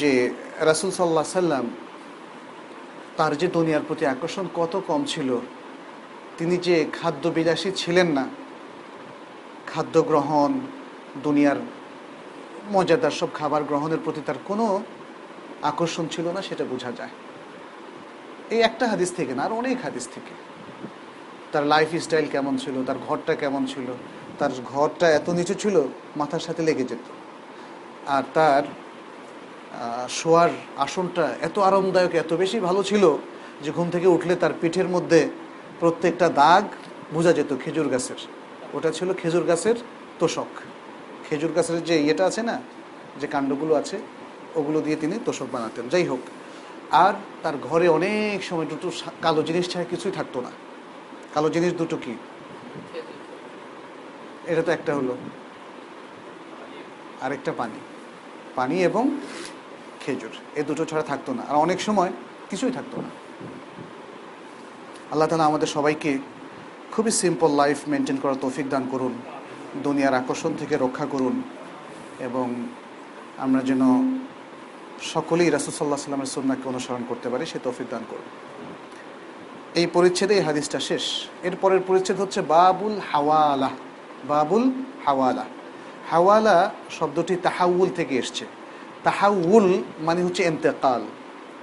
যে রাসুল সাল্লাহ সাল্লাম তার যে দুনিয়ার প্রতি আকর্ষণ কত কম ছিল, তিনি যে খাদ্য বিলাসী ছিলেন না, খাদ্য গ্রহণ, দুনিয়ার মজাদার সব খাবার গ্রহণের প্রতি তার কোনো আকর্ষণ ছিল না, সেটা বোঝা যায়। এই একটা হাদিস থেকে না, আর অনেক হাদিস থেকে। তার লাইফ স্টাইল কেমন ছিল, তার ঘরটা কেমন ছিল, তার ঘরটা এত নিচু ছিল, মাথার সাথে লেগে যেত। আর তার শোয়ার আসনটা এত আরামদায়ক, এত বেশি ভালো ছিল যে ঘুম থেকে উঠলে তার পিঠের মধ্যে প্রত্যেকটা দাগ বোঝা যেত খেজুর গাছের। ওটা ছিল খেজুর গাছের তোষক। খেজুর গাছের যে ইয়েটা আছে না, যে কাণ্ডগুলো আছে, ওগুলো দিয়ে তিনি তোষক বানাতেন। যাই হোক, আর তার ঘরে অনেক সময় দুটো কালো জিনিস ছাড়া কিছুই থাকতো না। কালো জিনিস দুটো কি? এটা তো একটা হলো। আরেকটা পানি। পানি এবং খেজুর। এ দুটো ছাড়া থাকতো না। আর অনেক সময় কিছুই থাকতো না। আল্লাহ তালা আমাদের সবাইকে খুবই সিম্পল লাইফ মেনটেন করার তৌফিক দান করুন। দুনিয়ার আকর্ষণ থেকে রক্ষা করুন। এবং আমরা যেন সকলেই রাসুসাল্লাহ সাল্লামের সুন্নাকে অনুসরণ করতে পারি, সে তৌফিক দান করুন। এই পরিচ্ছেদে এই হাদিসটা শেষ। এর পরের পরিচ্ছেদ হচ্ছে বাবুল হাওয়ালা। বাবুল হাওয়ালা। হাওয়ালা শব্দটি তাহাউল থেকে এসছে। তাহাউল মানে হচ্ছে এন্তেকাল।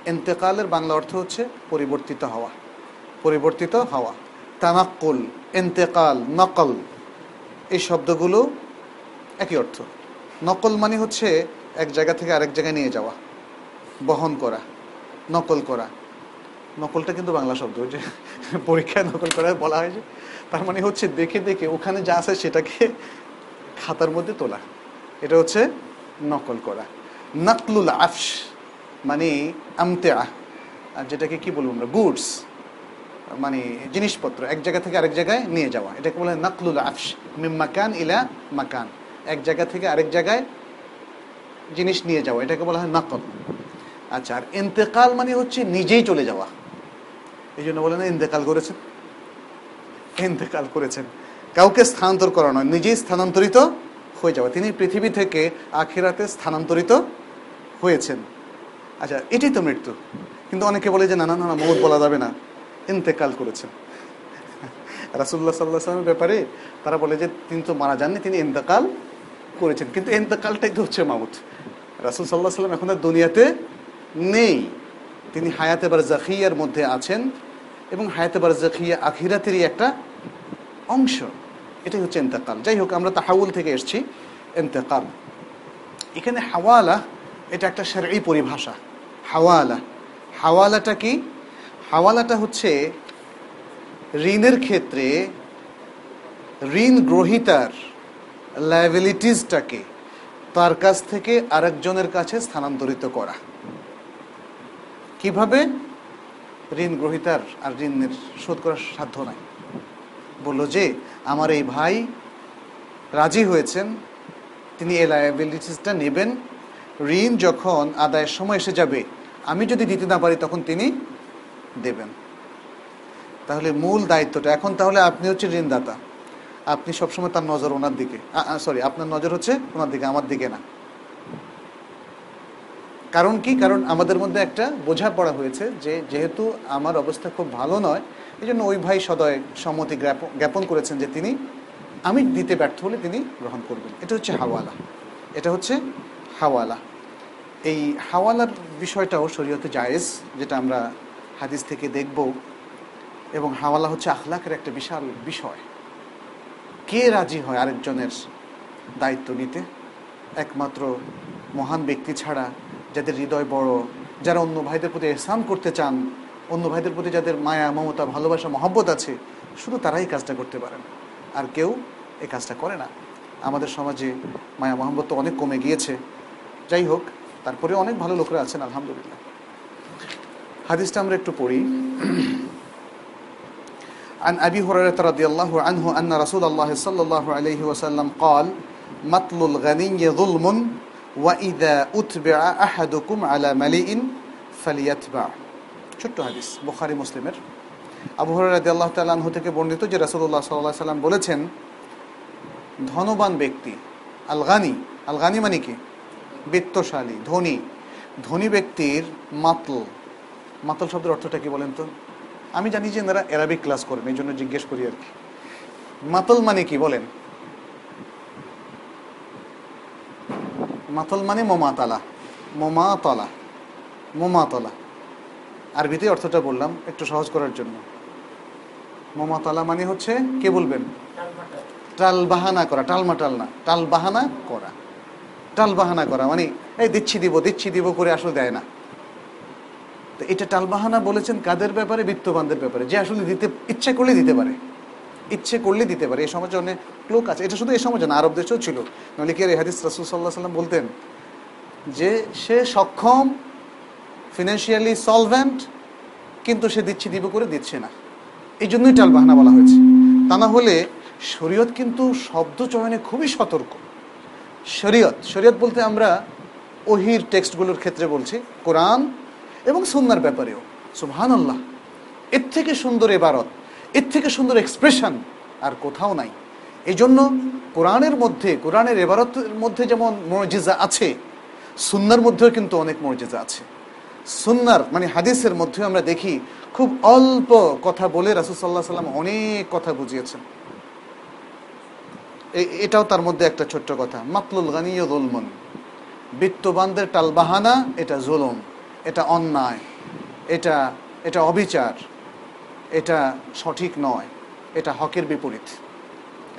এন্তেকালের বাংলা অর্থ হচ্ছে পরিবর্তিত হওয়া। পরিবর্তিত হওয়া। তানাক্কুল এন্তেকাল, নকল। এই শব্দগুলো একই অর্থ। নকল মানে হচ্ছে এক জায়গা থেকে আরেক জায়গায় নিয়ে যাওয়া। বহন করা, নকল করা। নকলটা কিন্তু বাংলা শব্দ যে পরীক্ষায় নকল করা বলা হয় যে। তার মানে হচ্ছে দেখে দেখে ওখানে যা আছে সেটাকে খাতার মধ্যে তোলা। এটা হচ্ছে নকল করা। নকলুল আফস মানে আমতে আর যেটাকে কি বলব আমরা, গুডস মানে জিনিসপত্র, এক জায়গা থেকে আরেক জায়গায় নিয়ে যাওয়া। এটাকে বলে নকলুল আফস মাকান ইলা মাকান। এক জায়গা থেকে আরেক জায়গায় জিনিস নিয়ে যাওয়া, এটাকে বলা হয় নাকল আচ্ছা আর ইন্তেকাল মানে হচ্ছে নিজেই চলে যাওয়া। এই জন্য বলে না ইন্তেকাল করেছেন। ইন্তেকাল করেছেন। কাউকে স্থানান্তর করা নয় নিজেই স্থানান্তরিত হয়ে যাওয়া তিনি পৃথিবী থেকে আখিরাতে স্থানান্তরিত হয়েছেন। আচ্ছা এটাই তো মৃত্যু। কিন্তু অনেকে বলে যে না না না না, মৌত বলা যাবে না। ইন্তেকাল করেছেন। রাসুল্লাহ সাল্লাহ সাল্লামের ব্যাপারে তারা বলে যে তিনি তো মারা যাননি তিনি ইন্তেকাল করেছেন। কিন্তু ইন্তেকালটাই তো হচ্ছে মাউত রাসুল সাল্লাহ সাল্লাম এখন আর দুনিয়াতে নেই। তিনি হায়াতে বার জাখিয়ার মধ্যে আছেন। এবং হায়াতে বার জাখিয়া আখিরাতেরই একটা অংশ। এটাই হচ্ছে ইন্তেকাল। যাই হোক আমরা তাহাউল থেকে এসেছি। ইন্তেকাল। এখানে হাওয়ালা, এটা একটা সারি পরিভাষা। হাওয়ালা। হাওয়ালাটা কি? হাওয়ালাটা হচ্ছে ঋণের ক্ষেত্রে ঋণ গ্রহিতার লাইবিলিটিসটাকে তার কাছ থেকে আরেকজনের কাছে স্থানান্তরিত করা। কীভাবে? ঋণ গ্রহিতার আর ঋণের শোধ করার সাধ্য নাই। বলল যে, আমার এই ভাই রাজি হয়েছেন, তিনি এই লায়াবিলিটিসটা নেবেন। ঋণ যখন আদায়ের সময় এসে যাবে, আমি যদি দিতে না পারি, তখন তিনি দেবেন। তাহলে মূল দায়িত্বটা, এখন তাহলে আপনি হচ্ছে ঋণদাতা। আপনি সবসময় তার নজর ওনার দিকে সরি আপনার নজর হচ্ছে ওনার দিকে, আমার দিকে না। কারণ কি? কারণ আমাদের মধ্যে একটা বোঝা পড়া হয়েছে যে যেহেতু আমার অবস্থা খুব ভালো নয় এই জন্য ওই ভাই সদয় সম্মতি জ্ঞাপ- জ্ঞাপন করেছেন যে তিনি আমি দিতে ব্যর্থ হলে তিনি গ্রহণ করবেন। এটা হচ্ছে হাওয়ালা। এটা হচ্ছে হাওয়ালা। এই হাওয়ালার বিষয়টাও শরীয়তে জায়েজ, যেটা আমরা হাদিস থেকে দেখব। এবং হাওয়ালা হচ্ছে আখলাকের একটা বিশাল বিষয়। কে রাজি হয় আরেকজনের দায়িত্ব নিতে? একমাত্র মহান ব্যক্তি ছাড়া যাদের হৃদয় বড় যারা অন্য ভাইদের প্রতি এহসান করতে চান অন্য ভাইদের প্রতি যাদের মায়া মমতা ভালোবাসা মহব্বত আছে শুধু তারাই কাজটা করতে পারেন আর কেউ এই কাজটা করে না আমাদের সমাজে মায়া মহব্বত তো অনেক কমে গিয়েছে যাই হোক তারপরে অনেক ভালো লোকরা আছেন আলহামদুলিল্লাহ হাদিসটা আমরা একটু পড়ি عن أبي هريرة رضي الله عنه أن رسول الله صلى الله عليه وسلم قال مطل الغني ظلم ওয়াইদা উতবে আহাদুকুম আলা মালিইন ফালিয়াতবা ছোট্ট হাদিস, বোখারি, মুসলিমের। আবু হরাদি আল্লাহ তাল্লাহ থেকে বর্ণিত যে রাসুল্লাহ সাল্লাহ সাল্লাম বলেছেন, ধনবান ব্যক্তি, আলগানি আলগানি মানে কি? বিত্তশালী, ধনী। ধনী ব্যক্তির মাতল মাতল শব্দের অর্থটা কি বলেন তো? আমি জানি যে এনারা অ্যারাবিক ক্লাস করবেন এই জন্য জিজ্ঞেস করি আর কি। মাতল মানে কি বলেন? মাতল মানে মোমাতালা। মোমাতলা। মোমাতলা। আরবিতে অর্থটা বললাম একটু সহজ করার জন্য। মোমাতলা মানে হচ্ছে কে বলবেন? টাল বাহানা করা, টালমাটাল না টাল বাহানা করা। টাল বাহানা করা মানে এই দিচ্ছি দিব দিচ্ছি দিব করে আসলে দেয় না। তো এটা টাল বাহানা বলেছেন কাদের ব্যাপারে? বিত্তবানদের ব্যাপারে। যে আসলে দিতে, ইচ্ছে করলে দিতে পারে। ইচ্ছে করলে দিতে পারে এই সমাজে অনেক লোক আছে। এটা শুধু এই সমাজে না, আরব দেশেও ছিল। নইলে কি হাদিস রাসুল সাল্লাহ সাল্লাম বলতেন যে, সে সক্ষম ফিনান্সিয়ালি সলভেন্ট কিন্তু সে দিচ্ছে দিব করে দিচ্ছে না। এই জন্যই টাল বাহানা বলা হয়েছে। তা না হলে শরীয়ত কিন্তু শব্দ চয়নে খুবই সতর্ক। শরীয়ত শরীয়ত বলতে আমরা ওহির টেক্সটগুলোর ক্ষেত্রে বলছি, কোরআন এবং সুন্নার ব্যাপারেও। সুবহান আল্লাহ এর থেকে সুন্দর এবারত এর থেকে সুন্দর এক্সপ্রেশন আর কোথাও নাই। এই জন্য কোরআনের মধ্যে, কোরআনের এবারতের মধ্যে যেমন মর্যাদা আছে, সুন্নার মধ্যেও কিন্তু অনেক মর্যাদা আছে। সুন্নার মানে হাদিসের মধ্যেও আমরা দেখি, খুব অল্প কথা বলে রাসুল সাল্লাহ সাল্লাম অনেক কথা বুঝিয়েছেন। এটাও তার মধ্যে একটা ছোট্ট কথা, মাতলুল গানিয় জুলমন বিত্তবানদের টালবাহানা, এটা জুলুম, এটা অন্যায়, এটা এটা অবিচার। এটা সঠিক নয়। এটা হকের বিপরীত।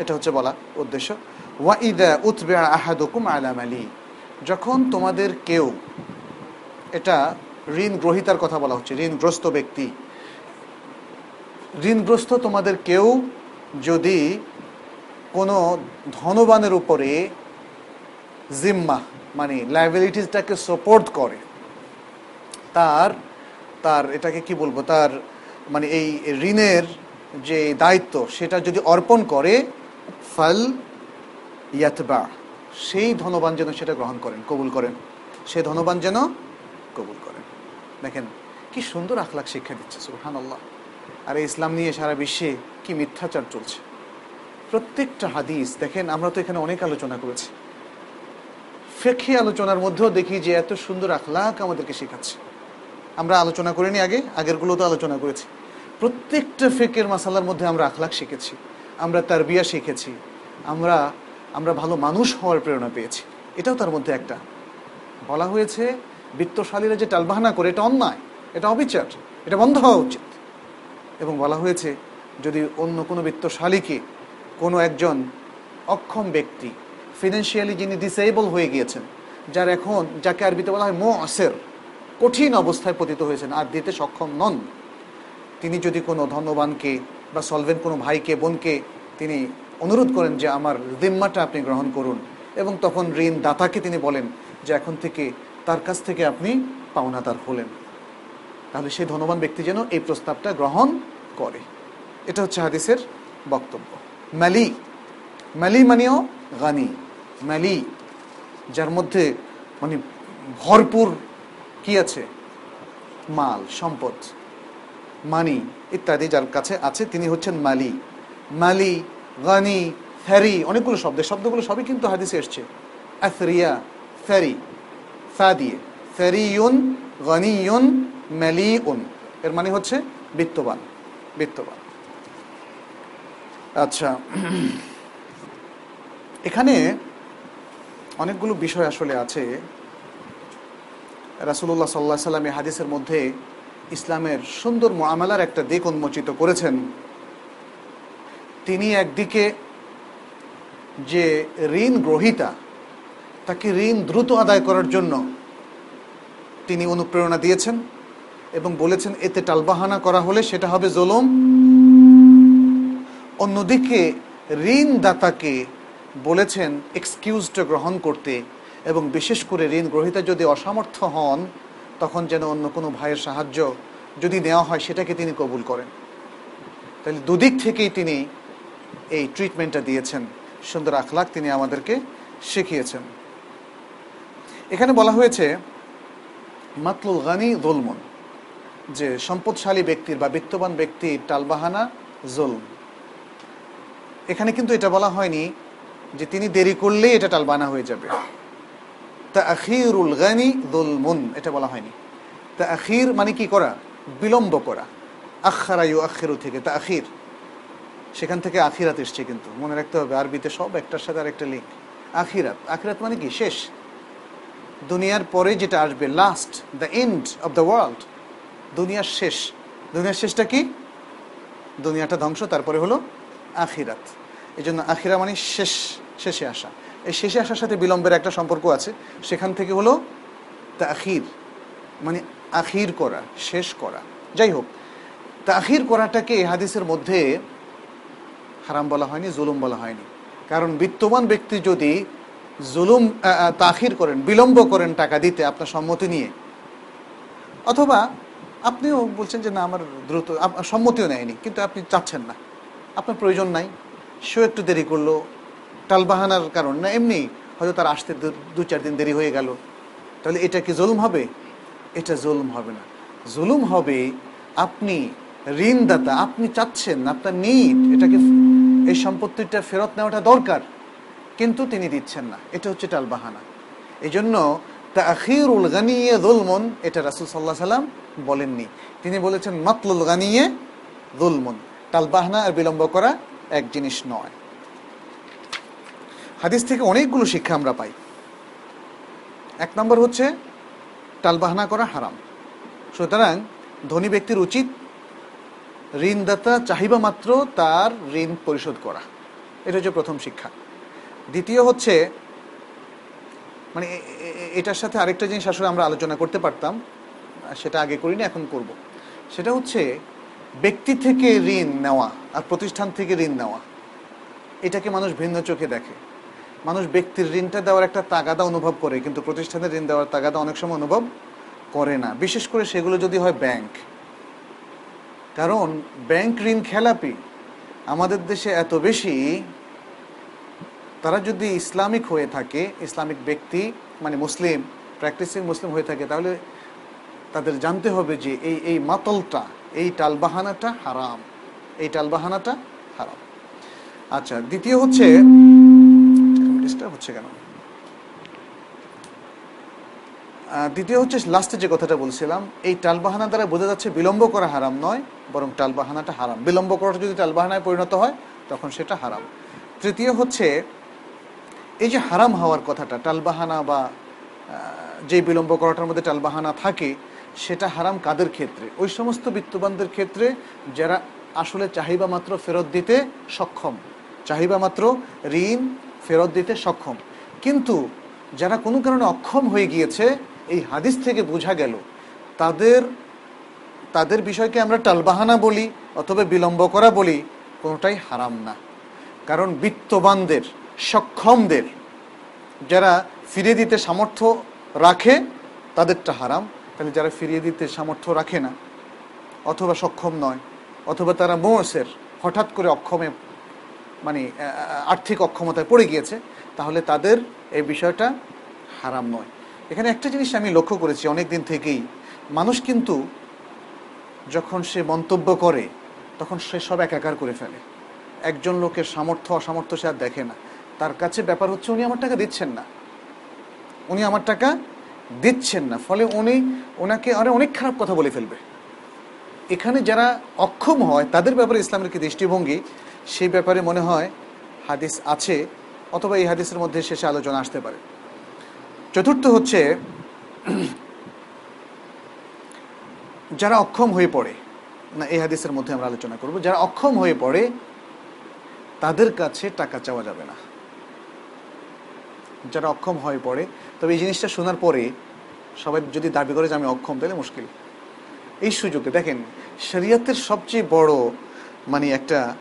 এটা হচ্ছে বলা উদ্দেশ্য। ওয়াইদা উতবে আহাদুকুম আলাম আলী যখন তোমাদের কেউ এটা ঋণ গ্রহিতার কথা বলা হচ্ছে, ঋণগ্রস্ত ব্যক্তি। ঋণগ্রস্ত তোমাদের কেউ যদি কোনো ধনবানের উপরে জিম্মা মানে লাইবিলিটিসটাকে সাপোর্ট করে, তার তার এটাকে কি বলব, তার মানে এই ঋণের যে দায়িত্ব সেটা যদি অর্পণ করে, ফল ইয়াতবা, সেই ধনবান যেন সেটা গ্রহণ করেন, কবুল করেন। সে ধনবান যেন কবুল করেন। দেখেন, কি সুন্দর আখলাখ শিক্ষা দিচ্ছে সুহান আল্লাহ আর ইসলাম নিয়ে সারা বিশ্বে কি মিথ্যাচার চলছে। প্রত্যেকটা হাদিস, দেখেন, আমরা তো এখানে অনেক আলোচনা করেছি। ফেকি আলোচনার মধ্যেও দেখি যে এত সুন্দর আখলাক আমাদেরকে শেখাচ্ছে। আমরা আলোচনা করিনি আগে, আগেরগুলো তো আলোচনা করেছি। প্রত্যেকটা ফেকের মাসালার মধ্যে আমরা আখলাক শিখেছি, আমরা তার বিয়া শিখেছি, আমরা আমরা ভালো মানুষ হওয়ার প্রেরণা পেয়েছি। এটাও তার মধ্যে একটা। বলা হয়েছে, বৃত্তশালীরা যে টালবাহানা করে, এটা অন্যায়, এটা অবিচার, এটা বন্ধ হওয়া উচিত। এবং বলা হয়েছে, যদি অন্য কোনো বৃত্তশালীকে কোনো একজন অক্ষম ব্যক্তি ফিনান্সিয়ালি যিনি ডিসেবল হয়ে গিয়েছেন, যার এখন, যাকে আরবিতে বলা হয় মো আসের কঠিন অবস্থায় পতিত হয়েছেন, আর দিতে সক্ষম নন তিনি যদি কোনো ধনবানকে বা সলভেন্ট কোনো ভাইকে, বোনকে তিনি অনুরোধ করেন যে আমার জিম্মাটা আপনি গ্রহণ করুন, এবং তখন ঋণ দাতাকে তিনি বলেন যে এখন থেকে তার কাছ থেকে আপনি পাওনাদার হলেন, তাহলে সেই ধনবান ব্যক্তি যেন এই প্রস্তাবটা গ্রহণ করে। এটা হচ্ছে হাদিসের বক্তব্য। ম্যালি ম্যালি মানেও গানি। ম্যালি যার মধ্যে মানে ভরপুর কি আছে? মাল, সম্পদ। মানি ইত্যাদি যার কাছে আছে, তিনি হচ্ছেন মালি। মালি, গানি ফ্যারি অনেকগুলো শব্দ। শব্দগুলো সবই কিন্তু হাদিসে এসছে। আথরিয়া ফ্যারি ফা দিয়ে। ফ্যারিউন গানিউন মালিউন। এর মানে হচ্ছে বিত্তবান বিত্তবান। আচ্ছা এখানে অনেকগুলো বিষয় আসলে আছে। রাসুল্লাহ সাল্লাহ সাল্লাম হাদিসের মধ্যে ইসলামের সুন্দর মোয়ামেলার একটা দিক উন্মোচিত করেছেন। তিনি একদিকে যে ঋণ গ্রহিতা, তাকে ঋণ দ্রুত আদায় করার জন্য তিনি অনুপ্রেরণা দিয়েছেন এবং বলেছেন, এতে টালবাহানা করা হলে সেটা হবে জোলম। অন্যদিকে ঋণদাতাকে বলেছেন এক্সকিউজটা গ্রহণ করতে। এবং বিশেষ করে ঋণ গ্রহীতা যদি অসামর্থ্য হন, তখন যেন অন্য কোনো ভাইয়ের সাহায্য যদি নেওয়া হয়, সেটাকে তিনি কবুল করেন। তাহলে দুদিক থেকেই তিনি এই ট্রিটমেন্টটা দিয়েছেন। সুন্দর আখলাক তিনি আমাদেরকে শিখিয়েছেন। এখানে বলা হয়েছে, মাতলুল গানি জুলমন, যে সম্পদশালী ব্যক্তির বা বিত্তবান ব্যক্তির টালবাহানা জুলম। এখানে কিন্তু এটা বলা হয়নি যে তিনি দেরি করলেই এটা টালবানা হয়ে যাবে। তা আখিরুল গানি দুলমুন এটা বলা হয়নি। তা আখির মানে কি করা? বিলম্ব করা। আখারায়ু আখিরু থেকে তা আখির সেখান থেকে আখিরাত এসছে কিন্তু। মনে রাখতে হবে, আরবিতে সব একটার সাথে আরেকটা লিঙ্ক আখিরাত। আখিরাত মানে কি? শেষ। দুনিয়ার পরে যেটা আসবে last the end of the world দুনিয়ার শেষ। দুনিয়ার শেষটা কি? দুনিয়াটা ধ্বংস, তারপরে হলো আখিরাত। এই জন্য আখিরা মানে শেষ, শেষে আসা। এই শেষে আসার সাথে বিলম্বের একটা সম্পর্ক আছে। সেখান থেকে হলো তা আখির মানে আখির করা, শেষ করা। যাই হোক তা আখির করাটাকে হাদিসের মধ্যে হারাম বলা হয়নি, জুলুম বলা হয়নি। কারণ বিত্তমান ব্যক্তি যদি জুলুম তাখির করেন, বিলম্ব করেন টাকা দিতে আপনার সম্মতি নিয়ে, অথবা আপনিও বলছেন যে, না, আমার দ্রুত সম্মতিও নেয়নি, কিন্তু আপনি চাচ্ছেন না, আপনার প্রয়োজন নাই। সেও একটু দেরি করল, টালবাহানার কারণ না, এমনি হয়তো তার আসতে দু চার দিন দেরি হয়ে গেল। তাহলে এটা কি জুলুম হবে? এটা জুলুম হবে না। জুলুম হবে আপনি ঋণদাতা, আপনি চাচ্ছেন, আপনার নিট এটাকে এই সম্পত্তিটা ফেরত নেওয়াটা দরকার, কিন্তু তিনি দিচ্ছেন না। এটা হচ্ছে টালবাহানা এই জন্য তাখিরুল গানিয়ে জুলমন, এটা রাসুল সাল্লাহ সাল্লাম বলেননি। তিনি বলেছেন, মাতলুল গানিয়ে জুলমন। টালবাহানা আর বিলম্ব করা এক জিনিস নয়। হাদিস থেকে অনেকগুলো শিক্ষা আমরা পাই। এক নম্বর হচ্ছে টালবাহানা করা হারাম। সুতরাং ধনী ব্যক্তির উচিত ঋণদাতা চাহিবা মাত্র তার ঋণ পরিশোধ করা। এটা হচ্ছে প্রথম শিক্ষা। দ্বিতীয় হচ্ছে মানে এটার সাথে আরেকটা জিনিস আসলে আমরা আলোচনা করতে পারতাম, সেটা আগে করিনি, এখন করব। সেটা হচ্ছে ব্যক্তি থেকে ঋণ নেওয়া আর প্রতিষ্ঠান থেকে ঋণ নেওয়া, এটাকে মানুষ ভিন্ন চোখে দেখে। মানুষ ব্যক্তির ঋণটা দেওয়ার একটা তাগাদা অনুভব করে, কিন্তু প্রতিষ্ঠানের ঋণ দেওয়ার তাগাদা অনেক সময় অনুভব করে না। বিশেষ করে সেগুলো যদি হয় ব্যাংক। কারণ ব্যাংক ঋণ খেলাপি। আমাদের দেশে এত বেশি, তারা যদি ইসলামিক হয়ে থাকে, ইসলামিক ব্যক্তি মানে মুসলিম, প্র্যাকটিসিং মুসলিম হয়ে থাকে, তাহলে তাদের জানতে হবে যে এই এই মাতলটা, এই টালবাহানাটা হারাম। এই টালবাহানাটা হারাম। আচ্ছা দ্বিতীয় হচ্ছে ডিস্টার্ব হচ্ছে কেন? দ্বিতীয় হচ্ছে লাস্টে যে কথাটা বলছিলাম, এই টালবাহানা দ্বারা বোঝা যাচ্ছে বিলম্ব করা হারাম নয়, বরং টালবাহানাটা হারাম। বিলম্ব করাটা যদি টালবাহানায় পরিণত হয়, তখন সেটা হারাম। তৃতীয় হচ্ছে, এই যে হারাম হওয়ার কথাটা, টালবাহানা বা যে বিলম্ব করাটার মধ্যে টালবাহানা থাকে, সেটা হারাম কাদের ক্ষেত্রে? ওই সমস্ত বিত্তবানদের ক্ষেত্রে যারা আসলে চাহিদা মাত্র ফেরত দিতে সক্ষম। চাহিদা মাত্র ঋণ ফেরত দিতে সক্ষম। কিন্তু যারা কোনো কারণে অক্ষম হয়ে গিয়েছে, এই হাদিস থেকে বোঝা গেল, তাদের তাদের বিষয়কে আমরা টালবাহানা বলি অথবা বিলম্ব করা বলি, কোনোটাই হারাম না। কারণ বিত্তবানদের, সক্ষমদের, যারা ফিরিয়ে দিতে সামর্থ্য রাখে, তাদেরটা হারাম। তাহলে যারা ফিরিয়ে দিতে সামর্থ্য রাখে না, অথবা সক্ষম নয়, অথবা তারা মোসের হঠাৎ করে অক্ষমে মানে আর্থিক অক্ষমতায় পড়ে গিয়েছে, তাহলে তাদের এই বিষয়টা হারাম নয়। এখানে একটা জিনিস আমি লক্ষ্য করেছি অনেক দিন থেকেই, মানুষ কিন্তু যখন সে মন্তব্য করে, তখন সে সব একাকার করে ফেলে। একজন লোকের সামর্থ্য, অসামর্থ্য সে আর দেখে না। তার কাছে ব্যাপার হচ্ছে উনি আমার টাকা দিচ্ছেন না। উনি আমার টাকা দিচ্ছেন না, ফলে উনি ওনাকে আরে অনেক খারাপ কথা বলে ফেলবে। এখানে যারা অক্ষম হয়, তাদের ব্যাপারে ইসলামের কি দৃষ্টিভঙ্গি? সেই ব্যাপারে মনে হয় হাদিস আছে, অথবা এই হাদিসের মধ্যে শেষে আলোচনা আসতে পারে। চতুর্থ হচ্ছে, যারা অক্ষম হয়ে পড়ে, না, এই হাদিসের মধ্যে আমরা আলোচনা করব, যারা অক্ষম হয়ে পড়ে, তাদের কাছে টাকা চাওয়া যাবে না। যারা অক্ষম হয়ে পড়ে, তবে এই জিনিসটা শোনার পরে সবাই যদি দাবি করে যে আমি অক্ষম, তাহলে মুশকিল। এই সুযোগে দেখেন, শরিয়াতের সবচেয়ে বড় মানে একটা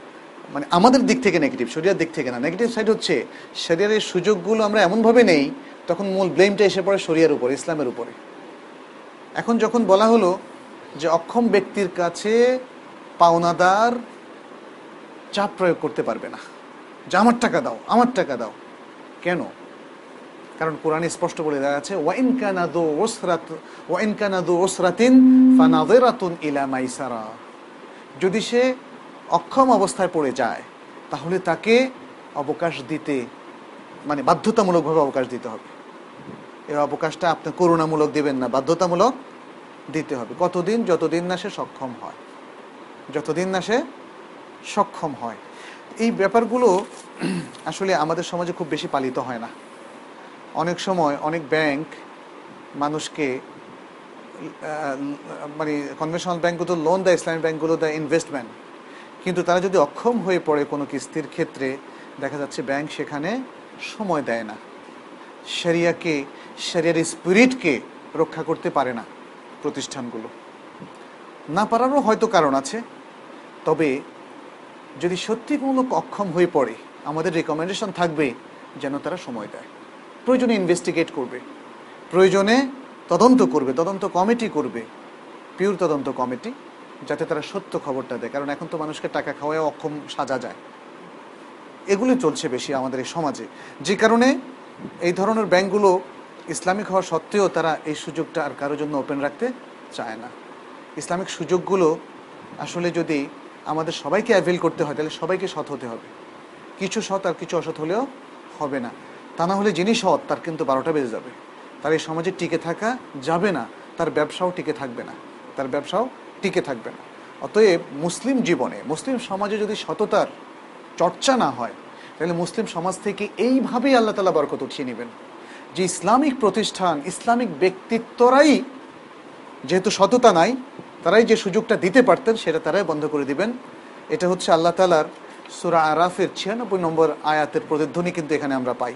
মানে আমাদের দিক থেকে নেগেটিভ শরিয়ার দিক থেকে না। নেগেটিভ সাইড হচ্ছে শরিয়ার এই সুযোগগুলো আমরা এমনভাবে নেই, তখন মূল ব্লেমটা এসে পড়ে শরিয়ার উপরে, ইসলামের উপরে। এখন যখন বলা হলো যে অক্ষম ব্যক্তির কাছে পাওনাদার চাপ প্রয়োগ করতে পারবে না, যে আমার টাকা দাও, আমার টাকা দাও, কেন? কারণ কোরআনে স্পষ্ট বলে দেওয়া আছে ওয়াইন কানাদু ওসরাত ওয়াইন কানাদু ওসরাতিন ইলা মাইসারা। যদি সে অক্ষম অবস্থায় পড়ে যায়, তাহলে তাকে অবকাশ দিতে মানে বাধ্যতামূলকভাবে অবকাশ দিতে হবে। এই অবকাশটা আপনি করুণামূলক দেবেন না, বাধ্যতামূলক দিতে হবে। কতদিন? যতদিন না সে সক্ষম হয়। যতদিন না সে সক্ষম হয়। এই ব্যাপারগুলো আসলে আমাদের সমাজে খুব বেশি পালিত হয় না। অনেক সময় অনেক ব্যাংক মানুষকে মানে কনভেনশনাল ব্যাঙ্কগুলো লোন দেয় ইসলামিক ব্যাঙ্কগুলো দেয়, ইনভেস্টমেন্ট। কিন্তু তারা যদি অক্ষম হয়ে পড়ে কোনো কিস্তির ক্ষেত্রে, দেখা যাচ্ছে ব্যাংক সেখানে সময় দেয় না। শরিয়াকে, শরিয়ার স্পিরিটকে রক্ষা করতে পারে না প্রতিষ্ঠানগুলো। না পারারও হয়তো কারণ আছে, তবে যদি সত্যি কোনো অক্ষম হয়ে পড়ে, আমাদের রেকমেন্ডেশন থাকবে যেন তারা সময় দেয়। প্রয়োজনে ইনভেস্টিগেট করবে, প্রয়োজনে তদন্ত করবে, তদন্ত কমিটি করবে পিওর তদন্ত কমিটি যাতে তারা সত্য খবরটা দেয়। কারণ এখন তো মানুষকে টাকা খাওয়ায় অক্ষম সাজা যায়। এগুলো চলছে বেশি আমাদের এই সমাজে। যে কারণে এই ধরনের ব্যাংকগুলো ইসলামিক হওয়া সত্ত্বেও তারা এই সুযোগটা আর কারোর জন্য ওপেন রাখতে চায় না। ইসলামিক সুযোগগুলো আসলে যদি আমাদের সবাইকে অ্যাভেল করতে হয়, তাহলে সবাইকে সৎ হতে হবে। কিছু সৎ আর কিছু অসৎ হলেও হবে না। তা না হলে যিনি সৎ, তার কিন্তু বারোটা বেজে যাবে। তার এই সমাজে টিকে থাকা যাবে না। তার ব্যবসাও টিকে থাকবে না। তার ব্যবসাও টিকে থাকবে না। অতএব মুসলিম জীবনে, মুসলিম সমাজে যদি সততার চর্চা না হয়, তাহলে মুসলিম সমাজ থেকে এইভাবেই আল্লাহ তালা বরকত উঠিয়ে নেবেন। যে ইসলামিক প্রতিষ্ঠান, ইসলামিক ব্যক্তিত্বরাই যেহেতু সততা নাই, তারাই যে সুযোগটা দিতে পারতেন, সেটা তারাই বন্ধ করে দিবেন। এটা হচ্ছে আল্লাহ তালার সুরা আরাফের ছিয়ানব্বই নম্বর আয়াতের প্রতিধ্বনি কিন্তু এখানে আমরা পাই।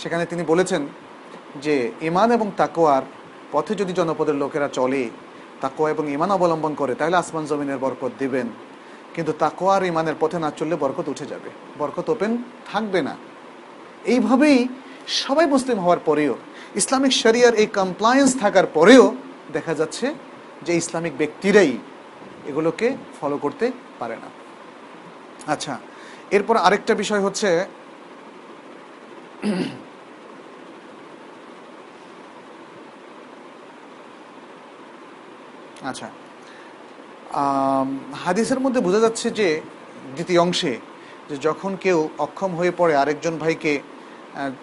সেখানে তিনি বলেছেন যে ইমান এবং তাকোয়ার পথে যদি জনপদের লোকেরা চলে তাকোয়া এবং ইমান অবলম্বন করে, তাহলে আসমান জমিনের বরকত দিবেন। কিন্তু তাকোয়া আর ইমানের পথে না চললে বরকত উঠে যাবে। বরকত ওপেন থাকবে না। এইভাবেই সবাই মুসলিম হওয়ার পরেও, ইসলামিক শরিয়ার এই কমপ্লায়েন্স থাকার পরেও দেখা যাচ্ছে যে ইসলামিক ব্যক্তিরাই এগুলোকে ফলো করতে পারে না। আচ্ছা এরপর আরেকটা বিষয় হচ্ছে আচ্ছা। হাদিসের মধ্যে বোঝা যাচ্ছে যে দ্বিতীয় অংশে যে যখন কেউ অক্ষম হয়ে পড়ে আরেকজন ভাইকে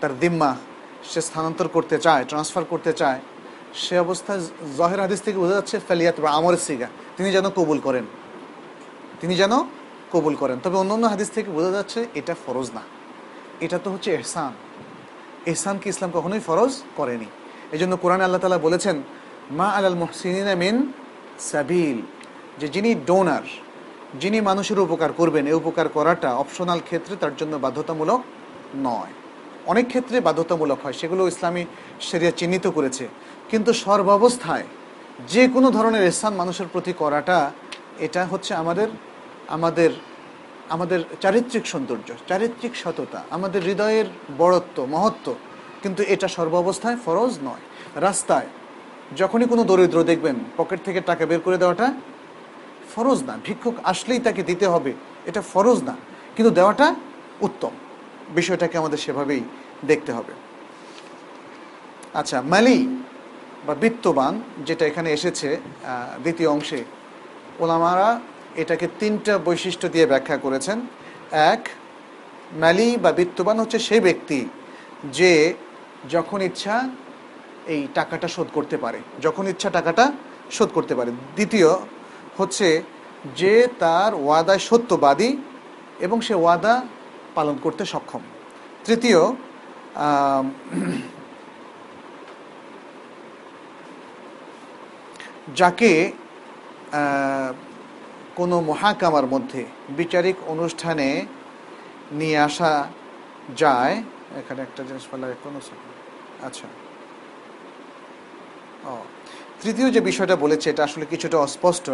তার দিম্মা সে স্থানান্তর করতে চায় ট্রান্সফার করতে চায়, সে অবস্থায় জহের হাদিস থেকে বোঝা যাচ্ছে, ফেলিয়াত বা আমর সিগা। তিনি যেন কবুল করেন। তিনি যেন কবুল করেন। তবে অন্য অন্য হাদিস থেকে বোঝা যাচ্ছে, এটা ফরজ না। এটা তো হচ্ছে এহসান। এহসানকে ইসলাম কখনোই ফরজ করেনি। এই জন্য কোরআন আল্লাহ তালা বলেছেন, মা আলাল মোহসিনা মিন সাবিল, যে যিনি ডোনার যিনি মানুষের উপকার করবেন, এই উপকার করাটা অপশনাল ক্ষেত্রে তার জন্য বাধ্যতামূলক নয়। অনেক ক্ষেত্রে বাধ্যতামূলক হয়, সেগুলো ইসলামী সেরিয়া চিহ্নিত করেছে। কিন্তু সর্বাবস্থায় যে কোনো ধরনের স্থান মানুষের প্রতি করাটা, এটা হচ্ছে আমাদের আমাদের আমাদের চারিত্রিক সৌন্দর্য, চারিত্রিক সততা, আমাদের হৃদয়ের বড়ত্ব, মহত্ব। কিন্তু এটা সর্বাবস্থায় ফরজ নয়। রাস্তায় যখনই কোনো দরিদ্র দেখবেন, পকেট থেকে টাকা বের করে দেওয়াটা ফরজ না। ভিক্ষুক আসলেই তাকে দিতে হবে, এটা ফরজ না। কিন্তু দেওয়াটা উত্তম। বিষয়টাকে আমাদের সেভাবেই দেখতে হবে। আচ্ছা মালি বা বিত্তবান যেটা এখানে এসেছে দ্বিতীয় অংশে, ওলামারা এটাকে তিনটা বৈশিষ্ট্য দিয়ে ব্যাখ্যা করেছেন। এক ম্যালি বা বিত্তবান হচ্ছে সেই ব্যক্তি যে যখন ইচ্ছা এই টাকাটা শোধ করতে পারে, যখন ইচ্ছা টাকাটা শোধ করতে পারে। দ্বিতীয় হচ্ছে যে তার ওয়াদায় সত্যবাদী এবং সে ওয়াদা পালন করতে সক্ষম। তৃতীয় যাকে কোনো মহাকামার মধ্যে বিচারিক অনুষ্ঠানে নিয়ে আসা যায়, এখানে একটা জিনিস বলা কোনো আচ্ছা তৃতীয় যে বিষয়টা বলেছে, এটা আসলে কিছুটা অস্পষ্ট,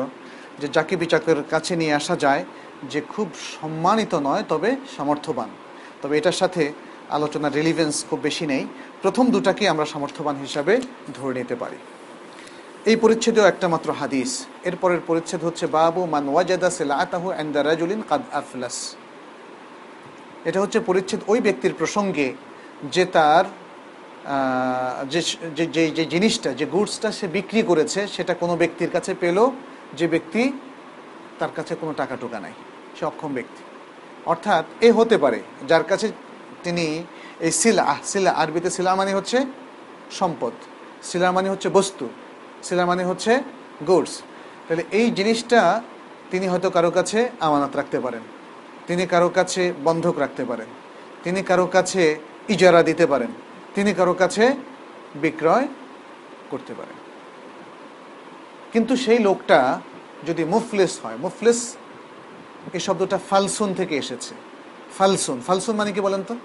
যে যাকে বিচারকের কাছে নিয়ে আসা যায় যে খুব সম্মানিত নয়, তবে সামর্থ্যবান। তবে এটার সাথে আলোচনার রিলিভেন্স খুব বেশি নেই। প্রথম দুটাকে আমরা সামর্থ্যবান হিসাবে ধরে নিতে পারি। এই পরিচ্ছেদেও একটা মাত্র হাদিস। এরপরের পরিচ্ছেদ হচ্ছে, বাবু মান ওয়াজাদা সিলাতাহু আনদা রাজুলিন কাদ আফলাস। এটা হচ্ছে পরিচ্ছেদ ওই ব্যক্তির প্রসঙ্গে যে তার যে যে জিনিসটা, যে গুডসটা সে বিক্রি করেছে, সেটা কোনো ব্যক্তির কাছে পেল, যে ব্যক্তি তার কাছে কোনো টাকা টোকা নাই, সে অক্ষম ব্যক্তি। অর্থাৎ এ হতে পারে, যার কাছে তিনি এই শিলা শিলা আরবিতে শিলা মানে হচ্ছে সম্পদ শিলা মানে হচ্ছে বস্তু শিলা মানে হচ্ছে গুডস। তাহলে এই জিনিসটা তিনি হয়তো কারও কাছে আমানত রাখতে পারেন, তিনি কারও কাছে বন্ধক রাখতে পারেন, তিনি কারও কাছে ইজারা দিতে পারেন তিনি কারও কাছে বিক্রয় করতে পারেন কিন্তু সেই লোকটা যদি মুফলেস হয় মুফলেস এই শব্দটা ফালসুন থেকে এসেছে। ফালসুন ফালসুন মানে কি বলেন তো?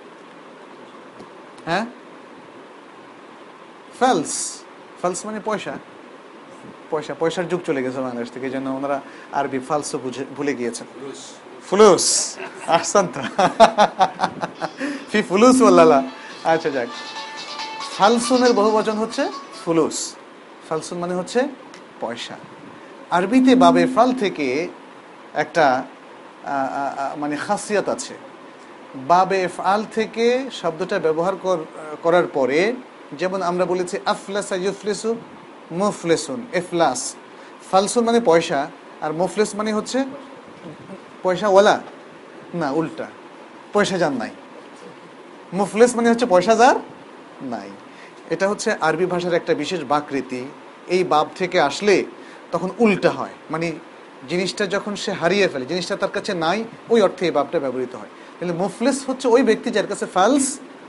হ্যাঁ? ফালস ফালস মানে পয়সা। পয়সা পয়সার যুগ চলে গেছে বাংলাদেশ থেকে যেন ওনারা আরবি ফালসও বুঝে ভুলে গিয়েছেন। ফুলুস। আহসান তো। ফি ফুলুস বল্লালা আচ্ছা যাক। ফালসুনের বহু বচন হচ্ছে ফুলুস। ফালসুন মানে হচ্ছে পয়সা। আরবিতে বাবে ফাল থেকে একটা মানে খাসিয়াত আছে। বাবে ফাল থেকে শব্দটা ব্যবহার কর- করার পরে, যেমন আমরা বলেছি আফলাসা ইউফলিসু মুফলেসুন এফলাস ফালসুন মানে পয়সা, আর মুফলেস মানে হচ্ছে পয়সাওয়ালা। না, উল্টা। পয়সা যার নাই। মুফলেস মানে হচ্ছে পয়সা যার নাই। এটা হচ্ছে আরবি ভাষার একটা বিশেষ বাকৃতি। এই বাপ থেকে আসলে তখন উল্টা হয়। মানে জিনিসটা যখন সে হারিয়ে ফেলে, জিনিসটা তার কাছে নাই, ওই অর্থে এই বাপটা ব্যবহৃত হয়। তাহলে মুফলেস হচ্ছে ওই ব্যক্তি যার কাছে ফালস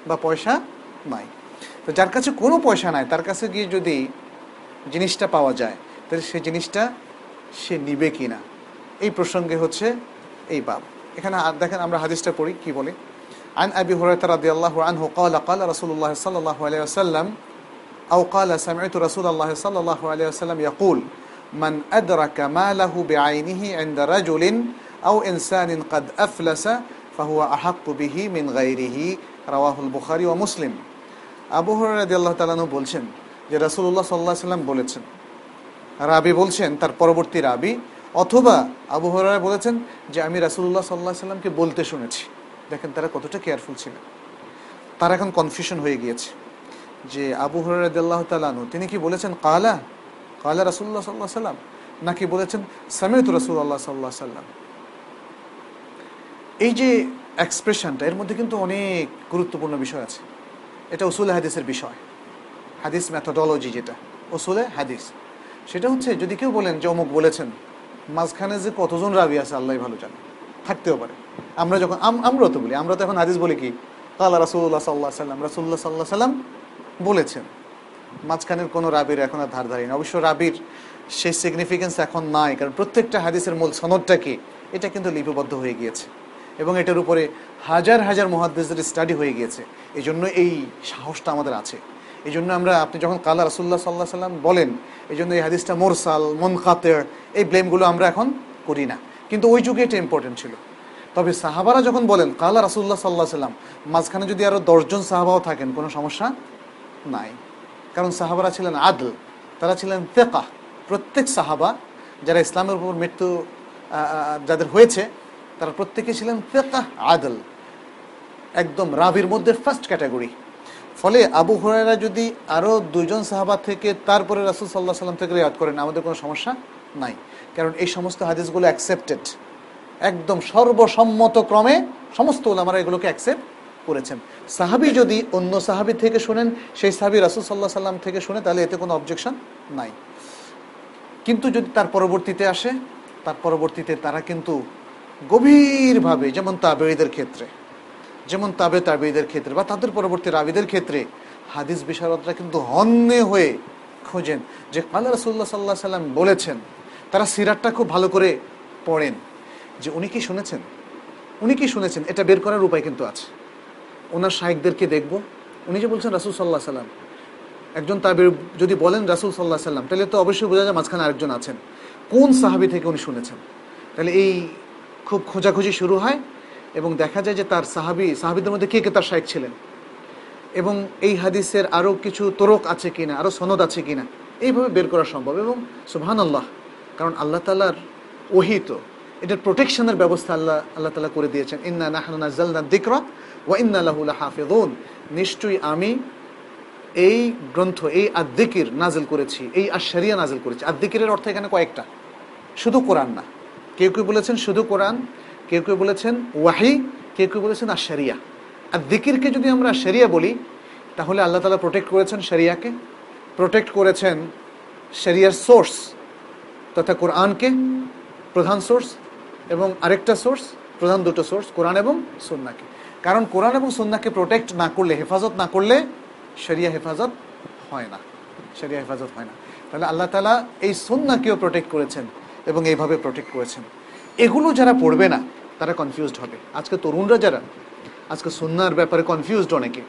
বা পয়সা নাই। তো যার কাছে কোনো পয়সা নাই, তার কাছে গিয়ে যদি জিনিসটা পাওয়া যায়, তাহলে সে জিনিসটা সে নিবে কি না এই প্রসঙ্গে হচ্ছে এই বাপ। এখানে আর দেখেন আমরা হাদিসটা পড়ি, কি বলে? عن أبي هريرة رضي الله عنه قال قال رسول الله صلى الله عليه وسلم أو قال سمعت رسول الله صلى الله عليه وسلم يقول من أدرك ماله بعينه عند رجل أو إنسان قد أفلس فهو أحق به من غيره رواه البخاري ومسلم আবু হরাই রাদিয়াল্লাহু তাআলা আনহু বলছেন যে রাসূলুল্লাহ সাল্লাল্লাহু আলাইহি সাল্লাম বলেছেন রাবি বলছেন তার পরবর্তী রাবি অথবা আবু হরাই বলেছেন যে আমি রাসূলুল্লাহ সাল্লাল্লাহু আলাইহি সাল্লামকে বলতে শুনেছি দেখেন তারা কতটা কেয়ারফুল ছিলেন। তারা এখন কনফিউশন হয়ে গিয়েছে যে আবু তাআলা আনহু, তিনি কি বলেছেন, কালা? কালা রাসুল্লাহ আলাইহি সাল্লাম নাকি বলেছেন সামিউতু রাসূলুল্লাহ সাল্লাল্লাহু আলাইহি সাল্লাম এই যে এক্সপ্রেশনটা এর মধ্যে কিন্তু অনেক গুরুত্বপূর্ণ বিষয় আছে। এটা উসুল হাদিসের বিষয়। হাদিস ম্যাথোডলজি যেটা, উসুলে হাদিস। সেটা হচ্ছে, যদি কেউ বলেন যে অমুক বলেছেন, মাঝখানে যে কতজন রাবি আছে আল্লাহ ভালো জানে। থাকতেও পারে। আমরা যখন, আম- আমরাও তো বলি, আমরা তো এখন হাদিস বলি কি? কালা রাসুল্লাহ সাল্লাহ সাল্লাম রাসুল্লাহ সাল্লাহ সাল্লাম বলেছেন। মাঝখানের কোনো রাবির এখন আর ধার ধারি না অবশ্য রাবির সেই সিগনিফিকেন্স এখন নাই, কারণ প্রত্যেকটা হাদিসের মূল সনদটা কি? এটা কিন্তু লিপিবদ্ধ হয়ে গিয়েছে এবং এটার উপরে হাজার হাজার মহাদ্দেশের স্টাডি হয়ে গিয়েছে। এই জন্য এই সাহসটা আমাদের আছে। এই জন্য আমরা, আপনি যখন কালা রাসুল্লাহ সাল্লাহ সাল্লাম বলেন এই জন্য এই হাদিসটা মোরসাল মন খাতের এই ব্লেমগুলো আমরা এখন করি না। কিন্তু ওই যুগে এটা ইম্পর্টেন্ট ছিল। তবে সাহাবারা যখন বলেন, কালা রাসুল্লাহ সাল্লাহ সাল্লাম মাঝখানে যদি আরও দশজন সাহাবাও থাকেন, কোনো সমস্যা নাই। কারণ সাহাবারা ছিলেন আদল, তারা ছিলেন তেকা প্রত্যেক সাহাবা যারা ইসলামের উপর মৃত্যু যাদের হয়েছে, তারা প্রত্যেকে ছিলেন তেকা আদল। একদম রাবির মধ্যে ফার্স্ট ক্যাটাগরি ফলে আবু হুরায়রা যদি আরও দুইজন সাহাবা থেকে, তারপরে রাসুল সাল্লাহ সাল্লাম থেকে রেয়াত করেন, আমাদের কোনো সমস্যা নাই। কারণ এই সমস্ত হাদিসগুলো অ্যাকসেপ্টেড একদম সর্বসম্মত ক্রমে সমস্ত ওলামারা এগুলোকে অ্যাকসেপ্ট করেছেন। সাহাবি যদি অন্য সাহাবি থেকে শোনেন, সেই সাহাবি রাসুল সাল্লাহ সাল্লাম থেকে শুনে, তাহলে এতে কোনো অবজেকশন নাই। কিন্তু যদি তার পরবর্তীতে আসে, তার পরবর্তীতে তারা কিন্তু গভীরভাবে, যেমন তাবেঈদের ক্ষেত্রে, যেমন তাবে তাবেঈদের ক্ষেত্রে বা তাদের পরবর্তী রাবিদের ক্ষেত্রে, হাদিস বিশারদরা কিন্তু হন্যে হয়ে খোঁজেন যে আল্লাহ রসুল্লাহ সাল্লাহ সাল্লাম বলেছেন তারা সিরাতটা খুব ভালো করে পড়েন। যে উনি কি শুনেছেন? উনি কি শুনেছেন? এটা বের করার উপায় কিন্তু আছে। ওনার শাহেকদেরকে দেখব। উনি যে বলছেন রাসুল সাল্লাহ সাল্লাম। একজন তাবির যদি বলেন রাসুল সাল্লাহ সাল্লাম, তাহলে তো অবশ্যই বোঝা যায় মাঝখানে আরেকজন আছেন। কোন সাহাবি থেকে উনি শুনেছেন? তাহলে এই খুব খোঁজাখুঁজি শুরু হয় এবং দেখা যায় যে তার সাহাবি, সাহাবিদের মধ্যে কে কে তার শাহেক ছিলেন? এবং এই হাদিসের আরও কিছু তোরক আছে কিনা আরও সনদ আছে কিনা, এইভাবে বের করা সম্ভব এবং সুবহান আল্লাহ কারণ আল্লাহ তালার ওহিত এটার প্রোটেকশনের ব্যবস্থা আল্লাহ আল্লাহ তালা করে দিয়েছেন। ইন্না নাহনু নাজ্জালনা দিকরা ওয়া ইন্না লাহু লাহাফিযুন। নিশ্চয়ই আমি এই গ্রন্থ, এই আদ্দিকির নাজিল করেছি, এই আশারিয়া নাজিল করেছি। আদ্দিকিরের অর্থ এখানে কয়েকটা। শুধু কোরআন না। কেউ কেউ বলেছেন শুধু কোরআন, কেউ কেউ বলেছেন ওয়াহি, কেউ কেউ বলেছেন আশারিয়া আর দিকিরকে যদি আমরা শরিয়া বলি, তাহলে আল্লাহ তালা প্রোটেক্ট করেছেন শরিয়াকে। প্রোটেক্ট করেছেন শরিয়ার সোর্স তথা কোরআনকে প্রধান সোর্স এবং আরেকটা সোর্স, প্রধান দুটো সোর্স, কোরআন এবং সন্নাকে। কারণ কোরআন এবং সন্নাকে প্রোটেক্ট না করলে, হেফাজত না করলে শরিয়া হেফাজত হয় না। শরিয়া হেফাজত হয় না। তাহলে আল্লাহ তালা এই সন্নাকেও প্রোটেক্ট করেছেন এবং এইভাবে প্রোটেক্ট করেছেন। এগুলো যারা পড়বে না, তারা কনফিউজড হবে। আজকে তরুণরা যারা, আজকে সন্ন্যার ব্যাপারে কনফিউজড অনেকে।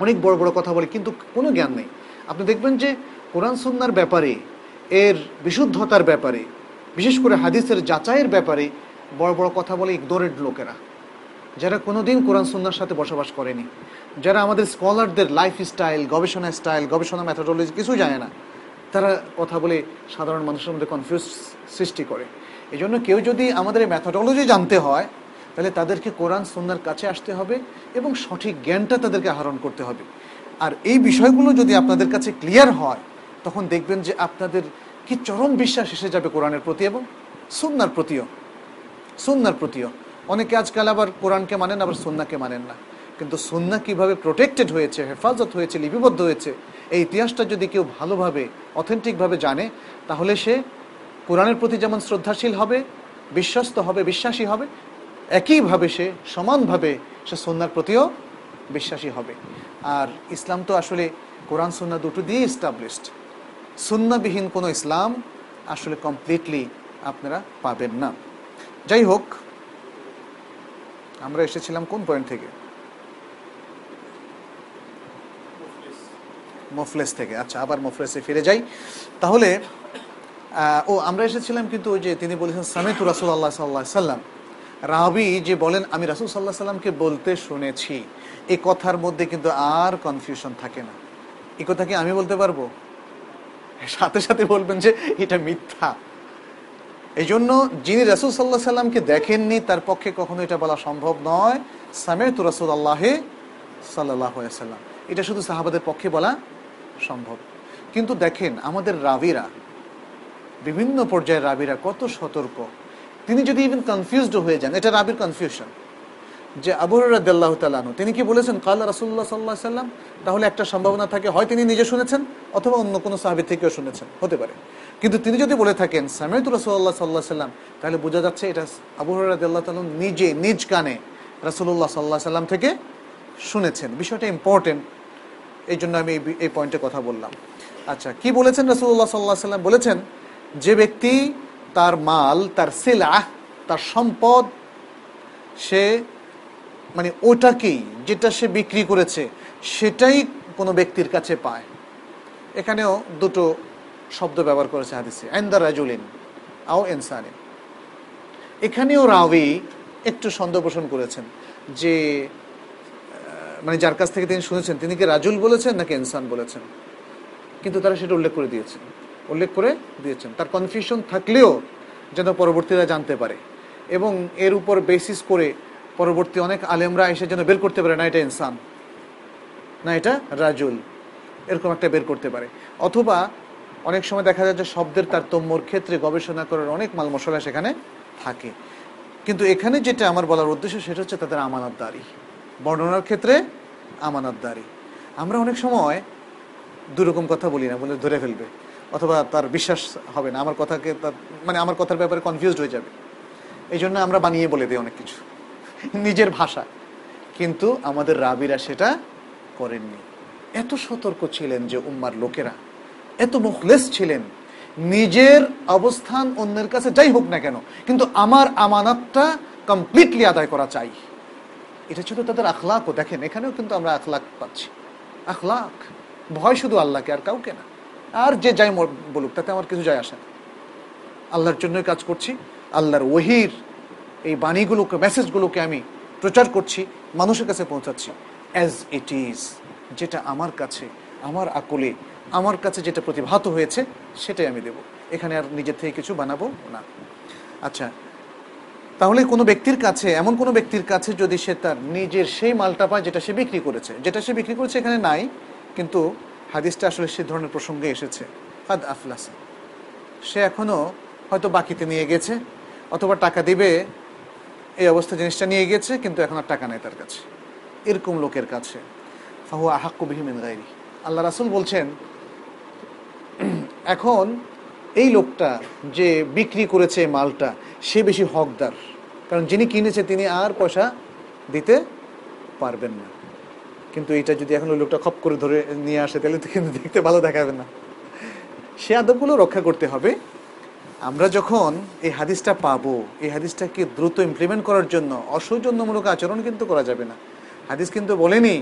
অনেক বড় বড় কথা বলে, কিন্তু কোনো জ্ঞান নেই। আপনি দেখবেন যে কোরআন সন্ন্যার ব্যাপারে এর বিশুদ্ধতার ব্যাপারে, বিশেষ করে হাদিসের যাচাইয়ের ব্যাপারে বড় বড় কথা বলে ইগনোরেড লোকেরা, যারা কোনোদিন কোরআন সন্ন্যার সাথে বসবাস করেনি, যারা আমাদের স্কলারদের লাইফ স্টাইল গবেষণা স্টাইল, গবেষণা ম্যাথোডোলজি কিছু জানে না, তারা কথা বলে সাধারণ মানুষের মধ্যে কনফিউজ সৃষ্টি করে। এই জন্য কেউ যদি আমাদের ম্যাথোডোলজি জানতে হয়, তাহলে তাদেরকে কোরআন সন্ন্যার কাছে আসতে হবে এবং সঠিক জ্ঞানটা তাদেরকে আহরণ করতে হবে। আর এই বিষয়গুলো যদি আপনাদের কাছে ক্লিয়ার হয় তখন দেখবেন যে আপনাদের কি চরম বিশ্বাস এসে যাবে কোরআনের প্রতি এবং সুন্নার প্রতিও। সুন্নার প্রতিও। অনেকে আজকাল আবার কোরআনকে মানেন, আবার সুন্নাকে মানেন না। কিন্তু সুন্না কীভাবে প্রোটেক্টেড হয়েছে, হেফাজত হয়েছে, লিপিবদ্ধ হয়েছে, এই ইতিহাসটা যদি কেউ ভালোভাবে অথেন্টিকভাবে জানে, তাহলে সে কোরআনের প্রতি যেমন শ্রদ্ধাশীল হবে, বিশ্বস্ত হবে, বিশ্বাসী হবে, একইভাবে সে, সমানভাবে সে সন্ন্যার প্রতিও বিশ্বাসী হবে। আর ইসলাম তো আসলে কোরআন, সুন্না দুটো দিয়ে ইস্টাবলিশড সুন্নাবিহীন কোনো ইসলাম আসলে কমপ্লিটলি আপনারা পাবেন না। যাই হোক, আমরা এসেছিলাম কোন পয়েন্ট থেকে? মোফলেস থেকে। আচ্ছা আবার মোফলেসে ফিরে যাই। তাহলে ও, আমরা এসেছিলাম কিন্তু ওই যে তিনি বলেছেন, সামেতু রাসুল আল্লাহ সাল্লাহ সাল্লাম। রাবি যে বলেন, আমি রাসুল সাল্লাহ সাল্লামকে বলতে শুনেছি। এই কথার মধ্যে কিন্তু আর কনফিউশন থাকে না। এই কথা কি আমি বলতে পারব? সাথে সাথে বলবেন যে এটা মিথ্যা। এই জন্য যিনি রাসুল সাল্লাহ সাল্লামকে দেখেননি, তার পক্ষে কখনো এটা বলা সম্ভব নয়। সামেতু রাসুল আল্লাহে সাল্লাহ সাল্লাম। এটা শুধু সাহাবাদের পক্ষে বলা সম্ভব। কিন্তু দেখেন, আমাদের রাবিরা, বিভিন্ন পর্যায়ের রাবিরা কত সতর্ক। তিনি যদি ইভেন কনফিউজড হয়ে যান, এটা রাবির কনফিউশন যে আবুরাদ্দাল্লাহ তালানু তিনি কি বলেছেন, কাল রাসুল্লাহ সাল্লাহ সাল্লাম তাহলে একটা সম্ভাবনা থাকে, হয় তিনি নিজে শুনেছেন অথবা অন্য কোনো সাহাবি থেকেও শুনেছেন, হতে পারে। কিন্তু তিনি যদি বলে থাকেন, সামেত রসুল্লাহ সাল্লাহ সাল্লাম তাহলে বোঝা যাচ্ছে এটা আবুরাদ্দাল্লাহ তালন নিজে, নিজ কানে রাসুল্লাহ সাল্লাহ সাল্লাম থেকে শুনেছেন। বিষয়টা ইম্পর্টেন্ট এই জন্য আমি এই পয়েন্টে কথা বললাম। আচ্ছা কি বলেছেন রাসুল্লাহ সাল্লাহ সাল্লাম? বলেছেন, যে ব্যক্তি তার মাল, তার সিলাহ, তার সম্পদ, সে মানে ওটাকেই যেটা সে বিক্রি করেছে, সেটাই কোনো ব্যক্তির কাছে পায়। এখানেও দুটো শব্দ ব্যবহার করেছে হাদিসে, আইন্দা রাজুলিন আও ইনসানিন। এখানেও রাবি একটু সন্দেহ পোষণ করেছেন যে মানে যার কাছ থেকে তিনি শুনেছেন, তিনি কি রাজুল বলেছেন নাকি ইনসান বলেছেন? কিন্তু তারা সেটা উল্লেখ করে দিয়েছেন। উল্লেখ করে দিয়েছেন। তার কনফিউশন থাকলেও যেন পরবর্তীরা জানতে পারে। এবং এর উপর বেসিস করে পরবর্তী অনেক আলেমরা এসে যেন বের করতে পারে না, এটা ইনসান। না, এটা রাজুল। এরকম একটা বের করতে পারে। অথবা অনেক সময় দেখা যায় যে শব্দের তারতম্যর ক্ষেত্রে গবেষণা করার অনেক মাল মশলা সেখানে থাকে। কিন্তু এখানে যেটা আমার বলার উদ্দেশ্য, সেটা হচ্ছে তাদের আমানতদারি বর্ণনার ক্ষেত্রে আমানতদারি আমরা অনেক সময় দুরকম কথা বলি না, বলে ধরে ফেলবে। অথবা তার বিশ্বাস হবে না, আমার কথাকে তার মানে আমার কথার ব্যাপারে কনফিউজড হয়ে যাবে। এই জন্য আমরা বানিয়ে বলে দিই অনেক কিছু। নিজের ভাষা। কিন্তু আমাদের রাবিরা সেটা করেননি। এত সতর্ক ছিলেন যে উম্মার লোকেরা। এত মুখলেস ছিলেন। নিজের অবস্থান অন্যের কাছে যাই হোক না কেন, কিন্তু আমার আমানতটা কমপ্লিটলি আদায় করা চাই। এটা ছিল তাদের আখলাকও। দেখেন, এখানেও কিন্তু আমরা আখলাক পাচ্ছি। আখলাক। ভয় শুধু আল্লাহকে আর কাউকে না। আর যে যাই বলুক, তাতে আমার কিছু যায় আসে না। আল্লাহর জন্যই কাজ করছি। আল্লাহর ওহির এই বাণীগুলোকে মেসেজগুলোকে আমি প্রচার করছি, মানুষের কাছে পৌঁছাচ্ছি। অ্যাজ ইট ইজ যেটা আমার কাছে, আমার আকলে, আমার কাছে যেটা প্রতিভাত হয়েছে, সেটাই আমি দেব। এখানে আর নিজের থেকে কিছু বানাবো না। আচ্ছা তাহলে কোনো ব্যক্তির কাছে, এমন কোনো ব্যক্তির কাছে যদি সে তার নিজের সেই মালটা পায় যেটা সে বিক্রি করেছে, যেটা সে বিক্রি করেছে এখানে নাই, কিন্তু হাদিসটা আসলে সে ধরনের প্রসঙ্গে এসেছে। হাদ আফলাসা। সে এখনও হয়তো বাকিতে নিয়ে গেছে, অথবা টাকা দিবে এই অবস্থা জিনিসটা নিয়ে গেছে কিন্তু এখন আর টাকা নেই তার কাছে। এরকম লোকের কাছে। ফাহু আহাক্কু বিহিমিন গাইরি আল্লাহ রাসুল বলছেন, এখন এই লোকটা যে বিক্রি করেছে মালটা, সে বেশি হকদার। কারণ যিনি কিনেছে তিনি আর পয়সা দিতে পারবেন না। কিন্তু এটা যদি এখন ওই লোকটা খপ করে ধরে নিয়ে আসে, তাহলে তো কিন্তু দেখতে ভালো দেখাবে না। সে আদবগুলো রক্ষা করতে হবে। আমরা যখন এই হাদিসটা পাবো, এই হাদিসটাকে দ্রুত ইমপ্লিমেন্ট করার জন্য, অসৌজন্যমূলক আচরণ কিন্তু করা যাবে না। হাদিস কিন্তু বলেনি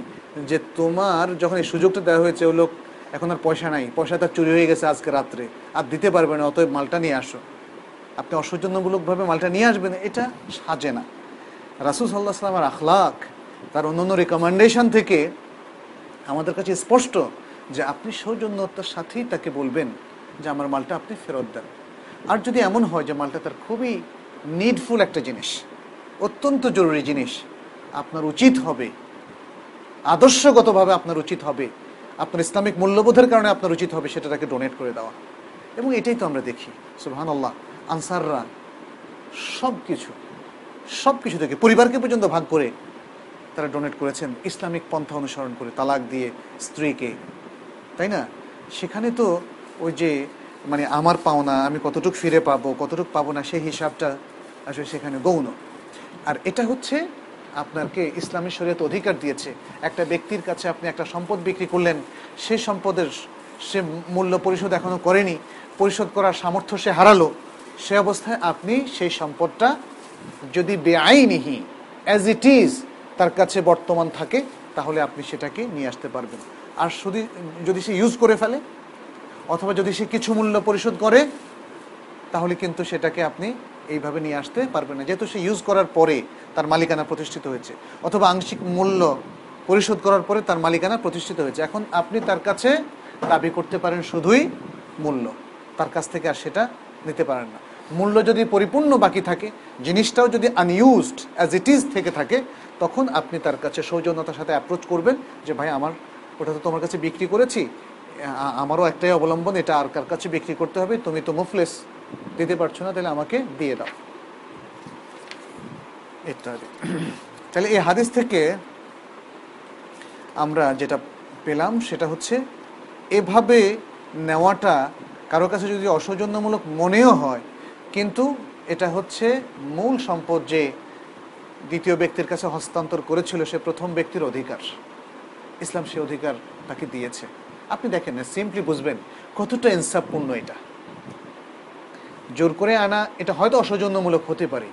যে তোমার যখন এই সুযোগটা দেওয়া হয়েছে, ও লোক এখন আর পয়সা নাই, পয়সা তার চুরি হয়ে গেছে আজকে রাত্রে, আর দিতে পারবে না, অতএব মালটা নিয়ে আসো। আপনি অসৌজন্যমূলকভাবে মালটা নিয়ে আসবেন, এটা সাজে না। রাসুল সাল্লাহ সাল্লামের আখলাক, তার অন্যান্য রেকমেন্ডেশন থেকে আমাদের কাছে স্পষ্ট যে আপনি সৌজন্যতার সাথেই তাকে বলবেন যে আমার মালটা আপনি ফেরত দেন। আর যদি এমন হয় যে মালটা তার খুবই নিডফুল একটা জিনিস, অত্যন্ত জরুরি জিনিস, আপনার উচিত হবে, আদর্শগতভাবে আপনার উচিত হবে, আপনার ইসলামিক মূল্যবোধের কারণে আপনার উচিত হবে সেটা তাকে ডোনেট করে দেওয়া। এবং এটাই তো আমরা দেখি সুবহান আল্লাহ আনসাররা সব কিছু সব কিছু থেকে পরিবারকে পর্যন্ত ভাগ করে তারা ডোনেট করেছেন, ইসলামিক পন্থা অনুসরণ করে, তালাক দিয়ে স্ত্রীকে, তাই না? সেখানে তো ওই যে মানে আমার পাওনা, আমি কতটুক ফিরে পাবো, কতটুক পাবো না, সেই হিসাবটা আসলে সেখানে গৌণ। আর এটা হচ্ছে আপনাকে ইসলামী শরীয়ত অধিকার দিয়েছে। একটা ব্যক্তির কাছে আপনি একটা সম্পদ বিক্রি করলেন সেই সম্পদের সে মূল্য পরিশোধ এখনও করেনি, পরিশোধ করার সামর্থ্য সে হারালো, সে অবস্থায় আপনি সেই সম্পদটা যদি বেআইনিহি অ্যাজ ইট ইজ তার কাছে বর্তমান থাকে, তাহলে আপনি সেটাকে নিয়ে আসতে পারবেন। আর যদি যদি সে ইউজ করে ফেলে অথবা যদি সে কিছু মূল্য পরিশোধ করে, তাহলে কিন্তু সেটাকে আপনি এইভাবে নিয়ে আসতে পারবেন না। যেহেতু সে ইউজ করার পরে তার মালিকানা প্রতিষ্ঠিত হয়েছে, অথবা আংশিক মূল্য পরিশোধ করার পরে তার মালিকানা প্রতিষ্ঠিত হয়েছে। এখন আপনি তার কাছে দাবি করতে পারেন শুধুই মূল্য, তার কাছ থেকে আর সেটা নিতে পারেন না। মূল্য যদি পরিপূর্ণ বাকি থাকে, জিনিসটাও যদি আনইউজড অ্যাজ ইট ইজ থেকে থাকে, তখন আপনি তার কাছে সৌজন্যতার সাথে অ্যাপ্রোচ করবেন যে, ভাই, আমার, ওটা তো তোমার কাছে বিক্রি করেছি আমারও একটাই অবলম্বন, এটা আর কার কাছে বিক্রি করতে হবে, তুমি তো মুফলেস, দিতে পারছ না, তাহলে আমাকে দিয়ে দাও। ইত্যাদি তাহলে এই হাদিস থেকে আমরা যেটা পেলাম, সেটা হচ্ছে এভাবে নেওয়াটা কারও কাছে যদি অসৌজন্যমূলক মনেও হয়, কিন্তু এটা হচ্ছে মূল সম্পদ যে দ্বিতীয় ব্যক্তির কাছে হস্তান্তর করেছিল সে প্রথম ব্যক্তির অধিকার। ইসলাম সে অধিকার তাকে দিয়েছে। আপনি দেখেন না সিম্পলি বুঝবেন কতটা ইনসাফপূর্ণ এটা। জোর করে আনা, এটা হয়তো অসৌজন্যমূলক হতে পারে,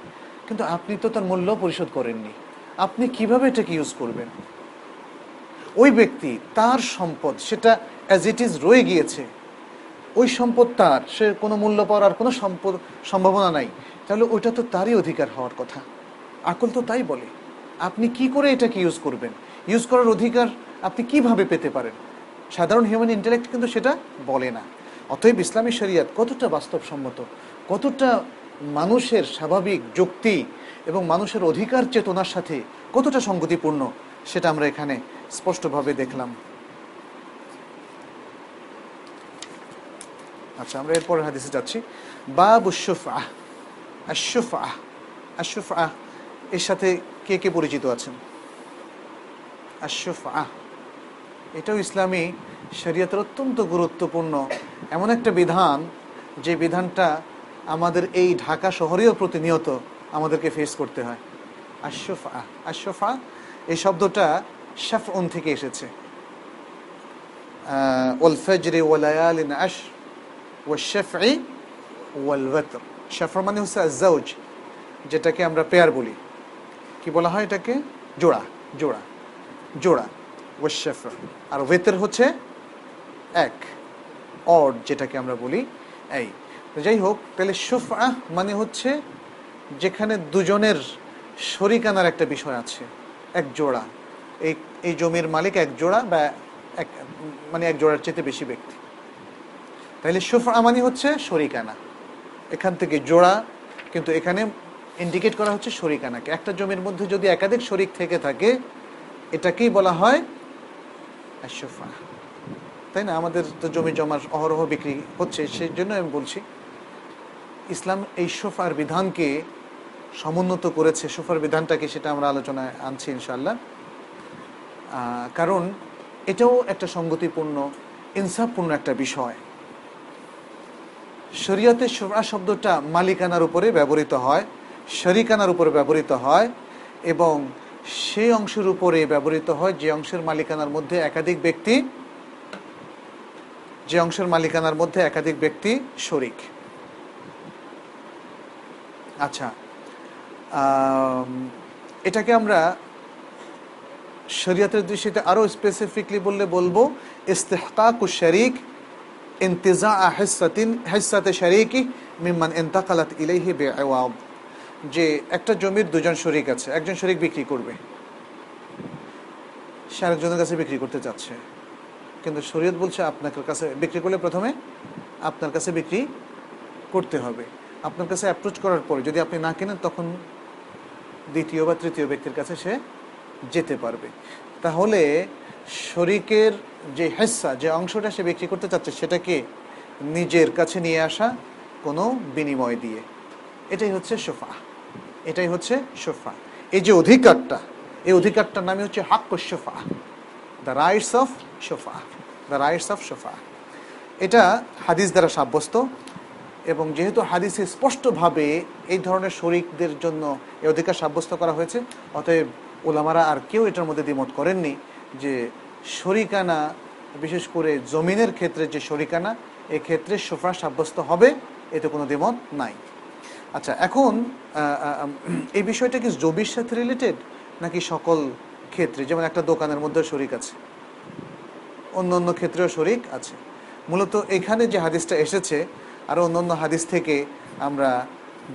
কিন্তু আপনি তো তার মূল্য পরিশোধ করেননি। আপনি কীভাবে এটাকে ইউজ করবেন? ওই ব্যক্তি, তার সম্পদ, সেটা অ্যাজ ইট ইজ রয়ে গিয়েছে। ওই সম্পদ তার, সে কোনো মূল্য পাওয়ার আর কোনো সম্পদ, সম্ভাবনা নাই। তাহলে ওইটা তো তারই অধিকার হওয়ার কথা। আকল তো তাই বলে। আপনি কি করে এটাকে ইউজ করবেন? ইউজ করার অধিকার আপনি কীভাবে পেতে পারেন? সাধারণ হিউম্যান ইন্টেলেক্ট কিন্তু সেটা বলে না। অতএব ইসলামী শরিয়াত কতটা বাস্তবসম্মত, কতটা মানুষের স্বাভাবিক যুক্তি এবং মানুষের অধিকার চেতনার সাথে কতটা সঙ্গতিপূর্ণ, সেটা আমরা এখানে স্পষ্টভাবে দেখলাম। আচ্ছা আমরা এরপর হাদিসে যাচ্ছি। বাবু শুফা আশুফা আশুফা এর সাথে কে কে পরিচিত আছেন? আশুফা এটাও ইসলামী শরীয়তের অত্যন্ত গুরুত্বপূর্ণ এমন একটা বিধান যে বিধানটা আমাদের এই ঢাকা শহরেও প্রতিনিয়ত আমাদেরকে ফেস করতে হয়। আশফা আশফা এই শব্দটা শেফ শাফউন থেকে এসেছে। ওয়াল ফজরি ওয়ালায়ালিন আশ ওয়াশফি ওয়াল ওয়াতর শাফর মানে হচ্ছে আজাউজ যেটাকে আমরা পেয়ার বলি। কি বলা হয় এটাকে? জোড়া জোড়া জোড়া। ওয়াশফর আর ওয়েতের হচ্ছে এক, অড, যেটাকে আমরা বলি। এই যাই হোক, তাহলে সুফা মানে হচ্ছে যেখানে দুজনের শরিকানার একটা বিষয় আছে। এক জোড়া। এই এই জমির মালিক এক জোড়া বা এক মানে এক জোড়ার চেয়ে বেশি ব্যক্তি। তাহলে সুফা মানে হচ্ছে শরিকানা এখান থেকে জোড়া, কিন্তু এখানে ইন্ডিকেট করা হচ্ছে শরিকানাকে একটা জমির মধ্যে যদি একাধিক শরিক থেকে থাকে, এটাকেই বলা হয় আশুফা তাই না? আমাদের তো জমি জমার অহরহ বিক্রি হচ্ছে সেই জন্য আমি বলছি, ইসলাম এই সোফার বিধানকে সমুন্নত করেছে। সোফার বিধানটাকে সেটা আমরা আলোচনায় আনছি ইনশাল্লাহ কারণ এটাও একটা সঙ্গতিপূর্ণ, ইনসাফপূর্ণ একটা বিষয়। শরীয়তে সোফা শব্দটা মালিকানার উপরে ব্যবহৃত হয়, শরিকানার উপরে ব্যবহৃত হয় এবং সেই অংশের উপরে ব্যবহৃত হয়, যে অংশের মালিকানার মধ্যে একাধিক ব্যক্তি, যে অংশের মালিকানার মধ্যে একাধিক ব্যক্তি শরিক। আচ্ছা এটাকে আমরা শরীয়তের দৃষ্টিতে আরও স্পেসিফিকলি বললে বলব, ইস্তেহকাক শরিক ইন্তেজা হেসাতিন হেসাতে শরিকি, মিম্মান ইন্তাকালাত ইলাইহি বেআওয়াব যে একটা জমির দুজন শরিক আছে, একজন শরিক বিক্রি করবে। সে আরেকজনের কাছে বিক্রি করতে চাচ্ছে কিন্তু শরীয়ত বলছে, আপনার কাছে বিক্রি করলে প্রথমে আপনার কাছে বিক্রি করতে হবে। আপনার কাছে অ্যাপ্রোচ করার পরে যদি আপনি না কেনেন, তখন দ্বিতীয় বা তৃতীয় ব্যক্তির কাছে সে যেতে পারবে। তাহলে শরিকের যে হেসা, যে অংশটা সে বিক্রি করতে চাচ্ছে, সেটাকে নিজের কাছে নিয়ে আসা কোনো বিনিময় দিয়ে। এটাই হচ্ছে সোফা। এটাই হচ্ছে সোফা এই যে অধিকারটা, এই অধিকারটার নামে হচ্ছে হাক্ক সোফা দ্য রাইটস অফ সোফা দ্য রাইটস অফ সোফা এটা হাদিস দ্বারা সাব্যস্ত এবং যেহেতু হাদিসে স্পষ্টভাবে এই ধরনের শরিকদের জন্য এই অধিকার সাব্যস্ত করা হয়েছে, অতএব ওলামারা আর কেউ এটার মধ্যে দ্বিমত করেননি যে শরিকানা, বিশেষ করে জমিনের ক্ষেত্রে যে শরিকানা, এক্ষেত্রে সোফা সাব্যস্ত হবে, এতে কোনো দ্বিমত নাই। আচ্ছা এখন এই বিষয়টা কি জমির সাথে রিলেটেড নাকি সকল ক্ষেত্রে? যেমন একটা দোকানের মধ্যে শরিক আছে। অন্য অন্য ক্ষেত্রেও শরিক আছে। মূলত এখানে যে হাদিসটা এসেছে আর অন্য অন্য হাদিস থেকে আমরা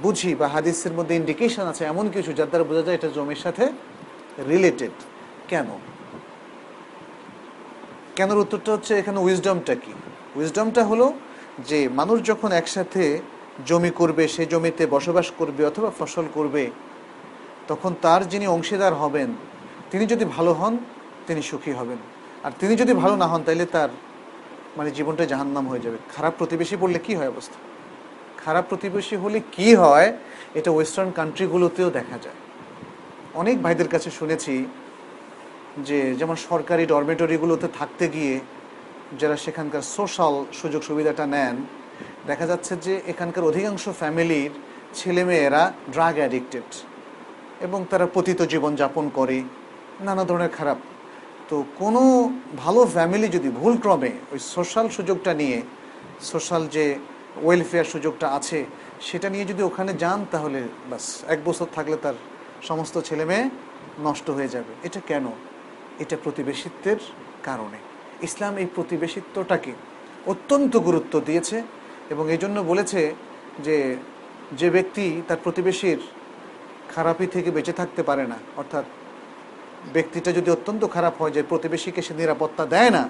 বুঝি বা হাদিসের মধ্যে ইন্ডিকেশন আছে এমন কিছু যার দ্বারা বোঝা যায় এটা জমির সাথে রিলেটেড কেন? কেনর উত্তরটা হচ্ছে এখানে উইজডমটা কি? উইজডমটা হলো যে মানুষ যখন একসাথে জমি করবে, সে জমিতে বসবাস করবে অথবা ফসল করবে, তখন তার যিনি অংশীদার হবেন, তিনি যদি ভালো হন, তিনি সুখী হবেন। আর তিনি যদি ভালো না হন তাহলে তার মানে জীবনটা জাহান্নাম হয়ে যাবে। খারাপ প্রতিবেশী বললে কি হয় অবস্থা? খারাপ প্রতিবেশী হলে কি হয়? এটা ওয়েস্টার্ন কান্ট্রিগুলোতেও দেখা যায়। অনেক ভাইদের কাছে শুনেছি যে, যেমন সরকারি ডরমেটরিগুলোতে থাকতে গিয়ে যারা সেখানকার সোশ্যাল সুযোগ সুবিধাটা নেন দেখা যাচ্ছে যে এখানকার অধিকাংশ ফ্যামিলির ছেলেমেয়েরা ড্রাগ অ্যাডিক্টেড এবং তারা পতিত জীবন যাপন করে, নানা ধরনের খারাপ। তো কোনো ভালো ফ্যামিলি যদি ভুল ক্রমে ওই সোশ্যাল সুযোগটা নিয়ে সোশ্যাল যে ওয়েলফেয়ার সুযোগটা আছে, সেটা নিয়ে যদি ওখানে যান, তাহলে বাস এক বছর থাকলে তার সমস্ত ছেলে মেয়ে নষ্ট হয়ে যাবে। এটা কেন? এটা প্রতিবেশিত্বের কারণে। ইসলাম এই প্রতিবেশিত্বটাকে অত্যন্ত গুরুত্ব দিয়েছে। এবং এই জন্য বলেছে যে যে ব্যক্তি তার প্রতিবেশীর খারাপি থেকে বেঁচে থাকতে পারে না, অর্থাৎ ব্যক্তিটা যদি অত্যন্ত খারাপ হয়, যে প্রতিবেশীকে সে নিরাপত্তা দেয় না,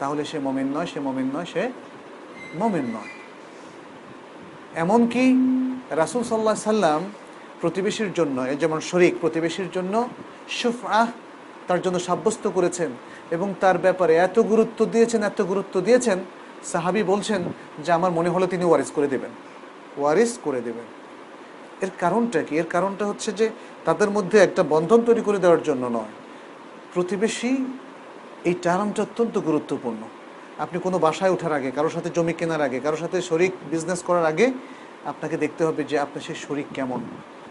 তাহলে সে মমিন নয়, সে মমিন নয়, সে মমিন নয়। এমনকি রাসুল সাল্লাহ সাল্লাম প্রতিবেশীর জন্য যেমন শরিক প্রতিবেশীর জন্য সুফ আহ তার জন্য সাব্যস্ত করেছেন এবং তার ব্যাপারে এত গুরুত্ব দিয়েছেন, এত গুরুত্ব দিয়েছেন সাহাবি বলছেন যে আমার মনে হলো তিনি ওয়ারিস করে দেবেন। ওয়ারিস করে দেবেন। এর কারণটা কি? এর কারণটা হচ্ছে যে তাদের মধ্যে একটা বন্ধন তৈরি করে দেওয়ার জন্য নয়। প্রতিবেশী এই টার্মটা অত্যন্ত গুরুত্বপূর্ণ। আপনি কোনো বাসায় ওঠার আগে কারোর সাথে জমি কেনার আগে কারোর সাথে শরিক বিজনেস করার আগে আপনাকে দেখতে হবে যে আপনার সেই শরিক কেমন,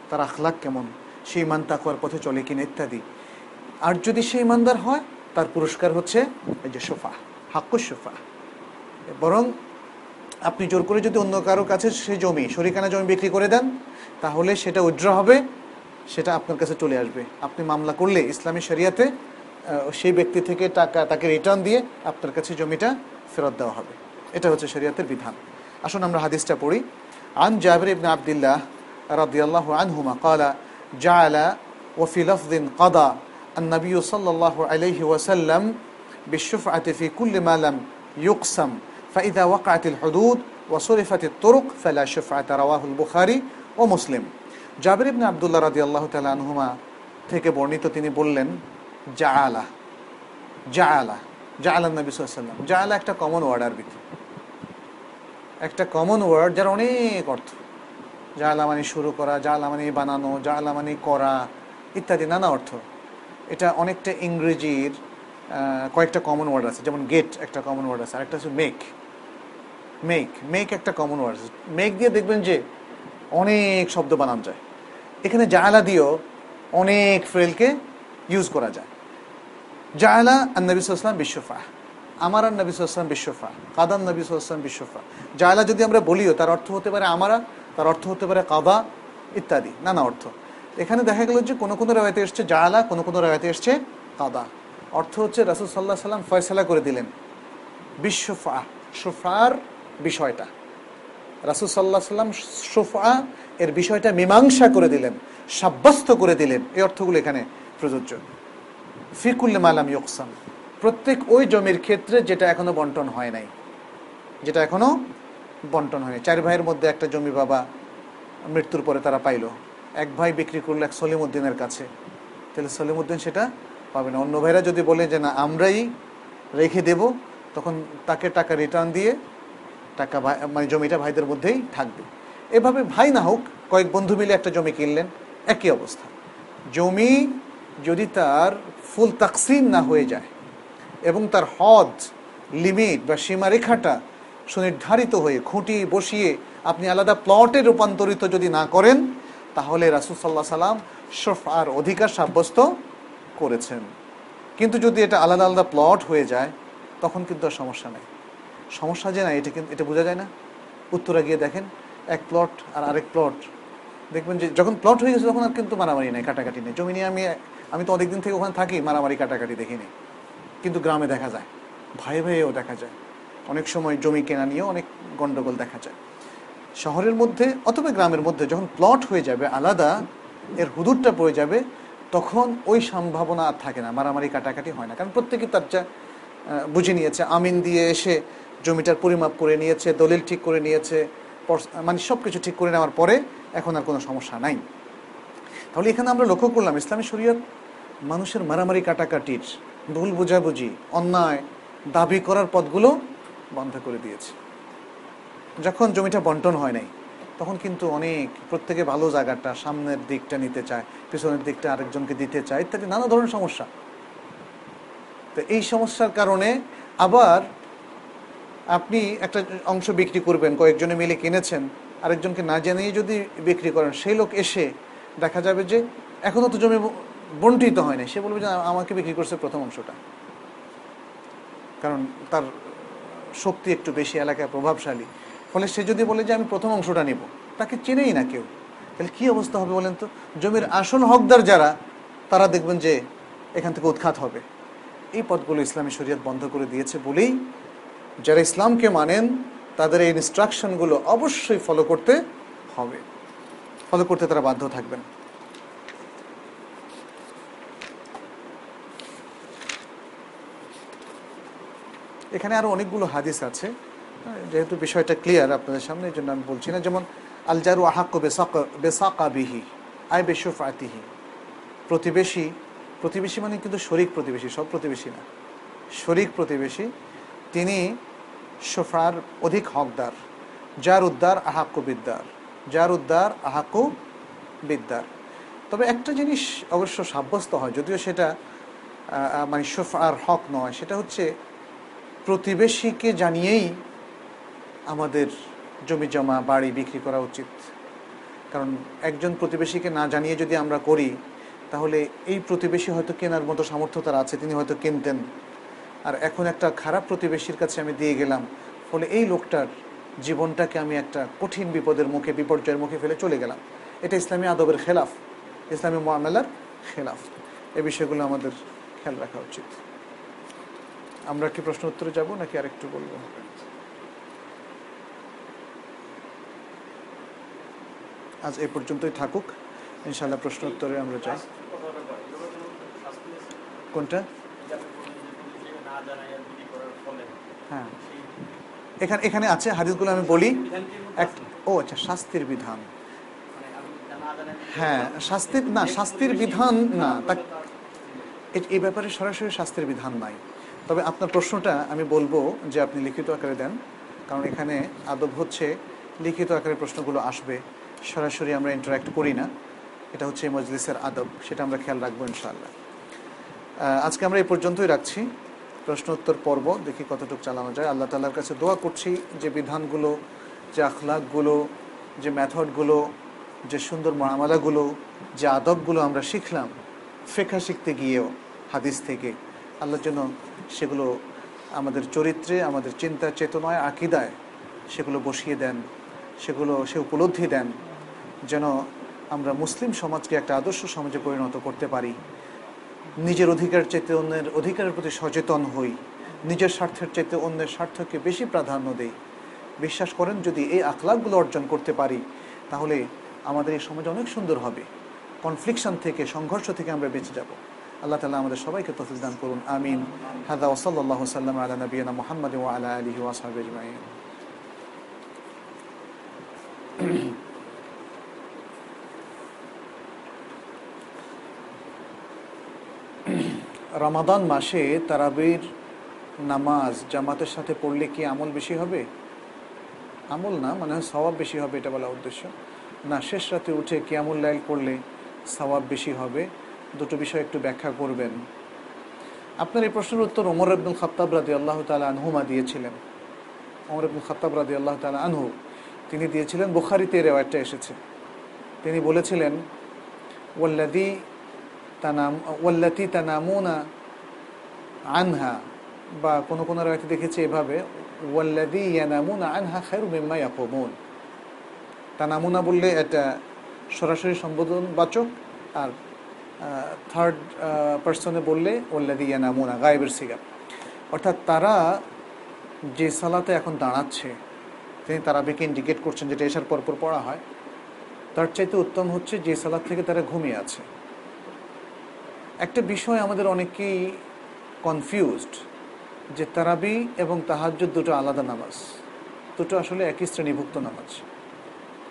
তার আখলাক কেমন সেই ইমান তাকুয়ার পথে চলে কিনা ইত্যাদি। আর যদি সে ইমানদার হয়, তার পুরস্কার হচ্ছে এই যে সোফা হাক্কুস সোফা। বরং আপনি জোর করে যদি অন্য কারো কাছে সে জমি শরিকানা জমি বিক্রি করে দেন তাহলে সেটা উইথড্র হবে সেটা আপনার কাছে চলে আসবে আপনি মামলা করলে ইসলামী শরিয়াতে আহ, সেই ব্যক্তি থেকে টাকা তাকে রিটার্ন দিয়ে আপনার কাছে জমিটা ফেরত দেওয়া হবে এটা হচ্ছে শরিয়াতের বিধান আসুন আমরা হাদিসটা পড়ি আন জাবির ইবনে আবদুল্লাহ রাদিয়াল্লাহু আনহুমা قال جعل وفي لفظ قضى النبي صلى الله عليه وسلم بالشفعة في كل ما لم يقسم فإذا وقعت الحدود وصرفت الطرق فلا شفعة رواه البخاري ومسلم জাবির ইবনে আবদুল্লাহ রাদিয়াল্লাহু তাআলা আনহুমা থেকে বর্ণিত তিনি বললেন জাআলা জাআলা জাআলা নবী সাল্লাল্লাহু আলাইহি ওয়াসাল্লাম জাআলা একটা কমন ওয়ার্ড আরবিতে একটা কমন ওয়ার্ড যার অনেক অর্থ জাআলা মানে শুরু করা জাআলা মানে বানানো জাআলা মানে করা ইত্যাদি নানা অর্থ এটা অনেকটা ইংরেজির কয়েকটা কমন ওয়ার্ড আছে যেমন গেট একটা কমন ওয়ার্ড আছে আরেকটা হচ্ছে মেক মেক মেক একটা কমন ওয়ার্ড মেক দিয়ে দেখবেন যে অনেক শব্দ বানান যায়। এখানে জায়লা দিয়েও অনেক ফ্রেলকে ইউজ করা যায়। জায়লা আর নবী সাল্লাম বিশ্বফা আমার আর নবী সাল্লাম বিশ্বফা কাদান নবী সাল্লাম বিশ্বফা জায়লা যদি আমরা বলিও, তার অর্থ হতে পারে আমারা, তার অর্থ হতে পারে কাদা, ইত্যাদি, নানা অর্থ। এখানে দেখা গেল যে কোনো কোনো রেওয়াতে এসছে জায়লা, কোনো কোনো রেওয়াতে এসছে কাদা। অর্থ হচ্ছে রাসুল সাল্লাহ সাল্লাম ফয়সালা করে দিলেন। বিশ্বফা সোফার বিষয়টা। রাসুল সাল্লাহ সাল্লাম সোফা এর বিষয়টা মীমাংসা করে দিলেন সাব্যস্ত করে দিলেন। এই অর্থগুলো এখানে প্রযোজ্য। ফিকুল্লে মালাম ইয়কসাম প্রত্যেক ওই জমির ক্ষেত্রে যেটা এখনও বন্টন হয় নাই। যেটা এখনও বন্টন হয়নি চার ভাইয়ের মধ্যে একটা জমি বাবা মৃত্যুর পরে তারা পাইলো। এক ভাই বিক্রি করল এক সলিমুদ্দিনের কাছে। তাহলে সলিমুদ্দিন সেটা পাবে না। অন্য ভাইরা যদি বলে যে, না, আমরাই রেখে দেব, তখন তাকে টাকা রিটার্ন দিয়ে টাকা মানে জমিটা ভাইদের মধ্যেই থাকবে। এভাবে ভাই না হোক, কয়েক বন্ধু মিলে একটা জমি কিনলেন, একই অবস্থা। জমি যদি তার ফুল তাকসিম না হয়ে যায় এবং তার হদ, লিমিট বা সীমারেখাটা সুনির্ধারিত হয়ে খুঁটি বসিয়ে আপনি আলাদা প্লটে রূপান্তরিত যদি না করেন, তাহলে রাসুল সাল্লাহ সাল্লাম শফ আর অধিকার সাব্যস্ত করেছেন। কিন্তু যদি এটা আলাদা আলাদা প্লট হয়ে যায়, তখন কিন্তু সমস্যা নেই। সমস্যা যে না, এটা কিন্তু এটা বোঝা যায় না। উত্তরা গিয়ে দেখেন, এক প্লট আর আরেক প্লট দেখবেন যে যখন প্লট হয়ে গেছে, তখন আর কিন্তু মারামারি নেই, কাটাকাটি নেই। জমি নিয়ে আমি আমি তো অনেকদিন থেকে ওখানে থাকি, মারামারি, কাটাকাটি দেখিনি কিন্তু গ্রামে দেখা যায় ভাই ভাইয়েও দেখা যায়। অনেক সময় জমি কেনা নিয়েও অনেক গন্ডগোল দেখা যায়। শহরের মধ্যে অথবা গ্রামের মধ্যে যখন প্লট হয়ে যাবে, আলাদা, এর হুদুরটা পড়ে যাবে, তখন ওই সম্ভাবনা আর থাকে না। মারামারি, কাটাকাটি হয় না। কারণ প্রত্যেকে তার যা বুঝে নিয়েছে। আমিন দিয়ে এসে জমিটার পরিমাপ করে নিয়েছে, দলিল ঠিক করে নিয়েছে মানে সব কিছু ঠিক করে নেওয়ার পরে এখন আর কোনো সমস্যা নাই। তাহলে এখানে আমরা লক্ষ্য করলাম, ইসলামী শরীয়ত মানুষের মারামারি কাটাকাটির, ভুল বোঝাবুঝি, অন্যায় দাবি করার পথগুলো বন্ধ করে দিয়েছে। যখন জমিটা বন্টন হয় নাই, তখন কিন্তু অনেক, প্রত্যেকে ভালো জায়গাটা, সামনের দিকটা নিতে চায়, পিছনের দিকটা আরেকজনকে দিতে চায়, ইত্যাদি, নানা ধরনের সমস্যা। তো এই সমস্যার কারণে আবার আপনি একটা অংশ বিক্রি করবেন, কয়েকজনে মিলে কিনেছেন, আরেকজনকে না জানিয়ে যদি বিক্রি করেন, সেই লোক এসে দেখা যাবে যে এখনও তো জমি বন্টিত হয় না সে বলবে যে, আমাকে বিক্রি করছে প্রথম অংশটা। কারণ তার শক্তি একটু বেশি, এলাকায় প্রভাবশালী। ফলে সে যদি বলে যে, আমি প্রথম অংশটা নিব, তাকে চেনেই না কেউ। তাহলে কী অবস্থা হবে বলেন তো? জমির আসল হকদার যারা, তারা দেখবেন যে এখান থেকে উৎখাত হবে। এই পথগুলো ইসলামী শরীয়ত বন্ধ করে দিয়েছে বলেই যারা ইসলামকে মানেন তাদের এই ইনস্ট্রাকশনগুলো অবশ্যই ফলো করতে হবে। ফলো করতে তারা বাধ্য থাকবেন। এখানে আরও অনেকগুলো হাদিস আছে। হ্যাঁ, যেহেতু বিষয়টা ক্লিয়ার আপনাদের সামনে এই জন্য আমি বলছি না। যেমন আলজারু বেসাকা বিহি আয় বেশফাতিহি। প্রতিবেশী প্রতিবেশী মানে কিন্তু শরিক প্রতিবেশী সব প্রতিবেশী না। শরিক প্রতিবেশী তিনি সোফার অধিক হকদার, যার উদ্দার আহাক্কু বিদ্যার, যার উদ্দার আহাক্কু বিদ্যার। তবে একটা জিনিস অবশ্য সাব্যস্ত হয়, যদিও সেটা মানে সোফার হক নয়, সেটা হচ্ছে প্রতিবেশীকে জানিয়েই আমাদের জমি জমা বাড়ি বিক্রি করা উচিত। কারণ একজন প্রতিবেশীকে না জানিয়ে যদি আমরা করি, তাহলে এই প্রতিবেশী হয়তো কেনার মতো সামর্থ্য তার আছে, তিনি হয়তো কিনতেন। আর এখন একটা খারাপ প্রতিবেশীর কাছে আমি দিয়ে গেলাম। ফলে এই লোকটার জীবনটাকে আমি একটা কঠিন বিপদের মুখে, বিপর্যয়ের মুখে ফেলে চলে গেলাম। এটা ইসলামী আদবের খেলাফ, ইসলামী মোয়ামেলার খেলাফ। এই বিষয়গুলো আমাদের খেয়াল রাখা উচিত। আমরা কি প্রশ্ন উত্তরে যাব নাকি আরেকটু বলব? আজ এ পর্যন্তই থাকুক। ইনশাল্লাহ প্রশ্ন উত্তরে আমরা যাই। কোনটা? হ্যাঁ। এখানে এখানে আছে হাদিসগুলো আমি বলি। এক ও আচ্ছা শাস্তির বিধান। হ্যাঁ শাস্তির না শাস্তির বিধান না তা এই ব্যাপারে সরাসরি শাস্তির বিধান নাই। তবে আপনার প্রশ্নটা আমি বলব যে আপনি লিখিত আকারে দেন। কারণ এখানে আদব হচ্ছে লিখিত আকারে প্রশ্নগুলো আসবে। সরাসরি আমরা ইন্টারাক্ট করি না। এটা হচ্ছে মজলিসের আদব সেটা আমরা খেয়াল রাখব ইনশাআল্লাহ। আজকে আমরা এই পর্যন্তই রাখছি। প্রশ্ন উত্তর পর্ব, দেখি কতটুকু চালানো যায়। আল্লাহ তাল্লার কাছে দোয়া করছি যে বিধানগুলো, যে আখলাকগুলো, যে মেথডগুলো, যে সুন্দর মামালাগুলো, যে আদবগুলো আমরা শিখলাম ফেখা শিখতে গিয়েও, হাদিস থেকে, আল্লাহর জন্য সেগুলো আমাদের চরিত্রে, আমাদের চিন্তা চেতনায়, আকিদায় সেগুলো বসিয়ে দেন, সেগুলো সে উপলব্ধি দেন, যেন আমরা মুসলিম সমাজকে একটা আদর্শ সমাজে পরিণত করতে পারি। নিজের অধিকার চাইতে অন্যের অধিকারের প্রতি সচেতন হই। নিজের স্বার্থের চাইতে অন্যের স্বার্থকে বেশি প্রাধান্য দেই। বিশ্বাস করেন, যদি এই আখলাকগুলো অর্জন করতে পারি, তাহলে আমাদের এই সমাজ অনেক সুন্দর হবে। কনফ্লিকশন থেকে, সংঘর্ষ থেকে আমরা বেঁচে যাব। আল্লাহ তালা আমাদের সবাইকে তফিক দান করুন। আমিন। হাদা ওসল্লাহ সাল্লাম আলা নবীনা মোহাম্মদ আলা আলিহি আজমাইন। রমাদান মাসে তারাবির নামাজ জামাতের সাথে পড়লে কি আমল বেশি হবে? আমল না মানে সওয়াব বেশি হবে এটা বলা উদ্দেশ্য। না, শেষ রাতে উঠে কিয়ামুল লাইল পড়লে সওয়াব বেশি হবে। দুটো বিষয় একটু ব্যাখ্যা করবেন। আপনার এই প্রশ্নের উত্তর ওমর আব্দুল খত্তাব রাদি আল্লাহ তালা আনহুমা দিয়েছিলেন। ওমর আব্দুল খত্তাব রাদি আল্লাহ তালা আনহু, তিনি দিয়েছিলেন বুখারিতে রেওয়ায়তটা এসেছে। তিনি বলেছিলেন ওয়াল্লাদি তানাম, ওয়াল্লাতি তানামুনা আনহা, বা কোনো কোনো রায়তে দেখেছি এভাবে, ওয়াল্লাদি ইয়ানামুনা আনহা খায়রু মিম্মা ইয়াকুমুন। তানামুনা বললে এটা সরাসরি সম্বোধন বাচক, আর থার্ড পার্সনে বললে ওল্লাদি ইয়ানামুনা, গায়েবের সিগা অর্থাৎ তারা যে সালাতে এখন দাঁড়াচ্ছে, তিনি তারা তারাবিকে ইন্ডিকেট করছেন যেটা এসার পরপর পড়া হয়, তার চাইতে উত্তম হচ্ছে যে সালাদ থেকে তারা ঘুমিয়ে আছে। একটা বিষয় আমাদের অনেকেই কনফিউজড যে তারাবি এবং তাহাজ্জুদ দুটো আলাদা নামাজ। দুটো আসলে একই শ্রেণীভুক্ত নামাজ।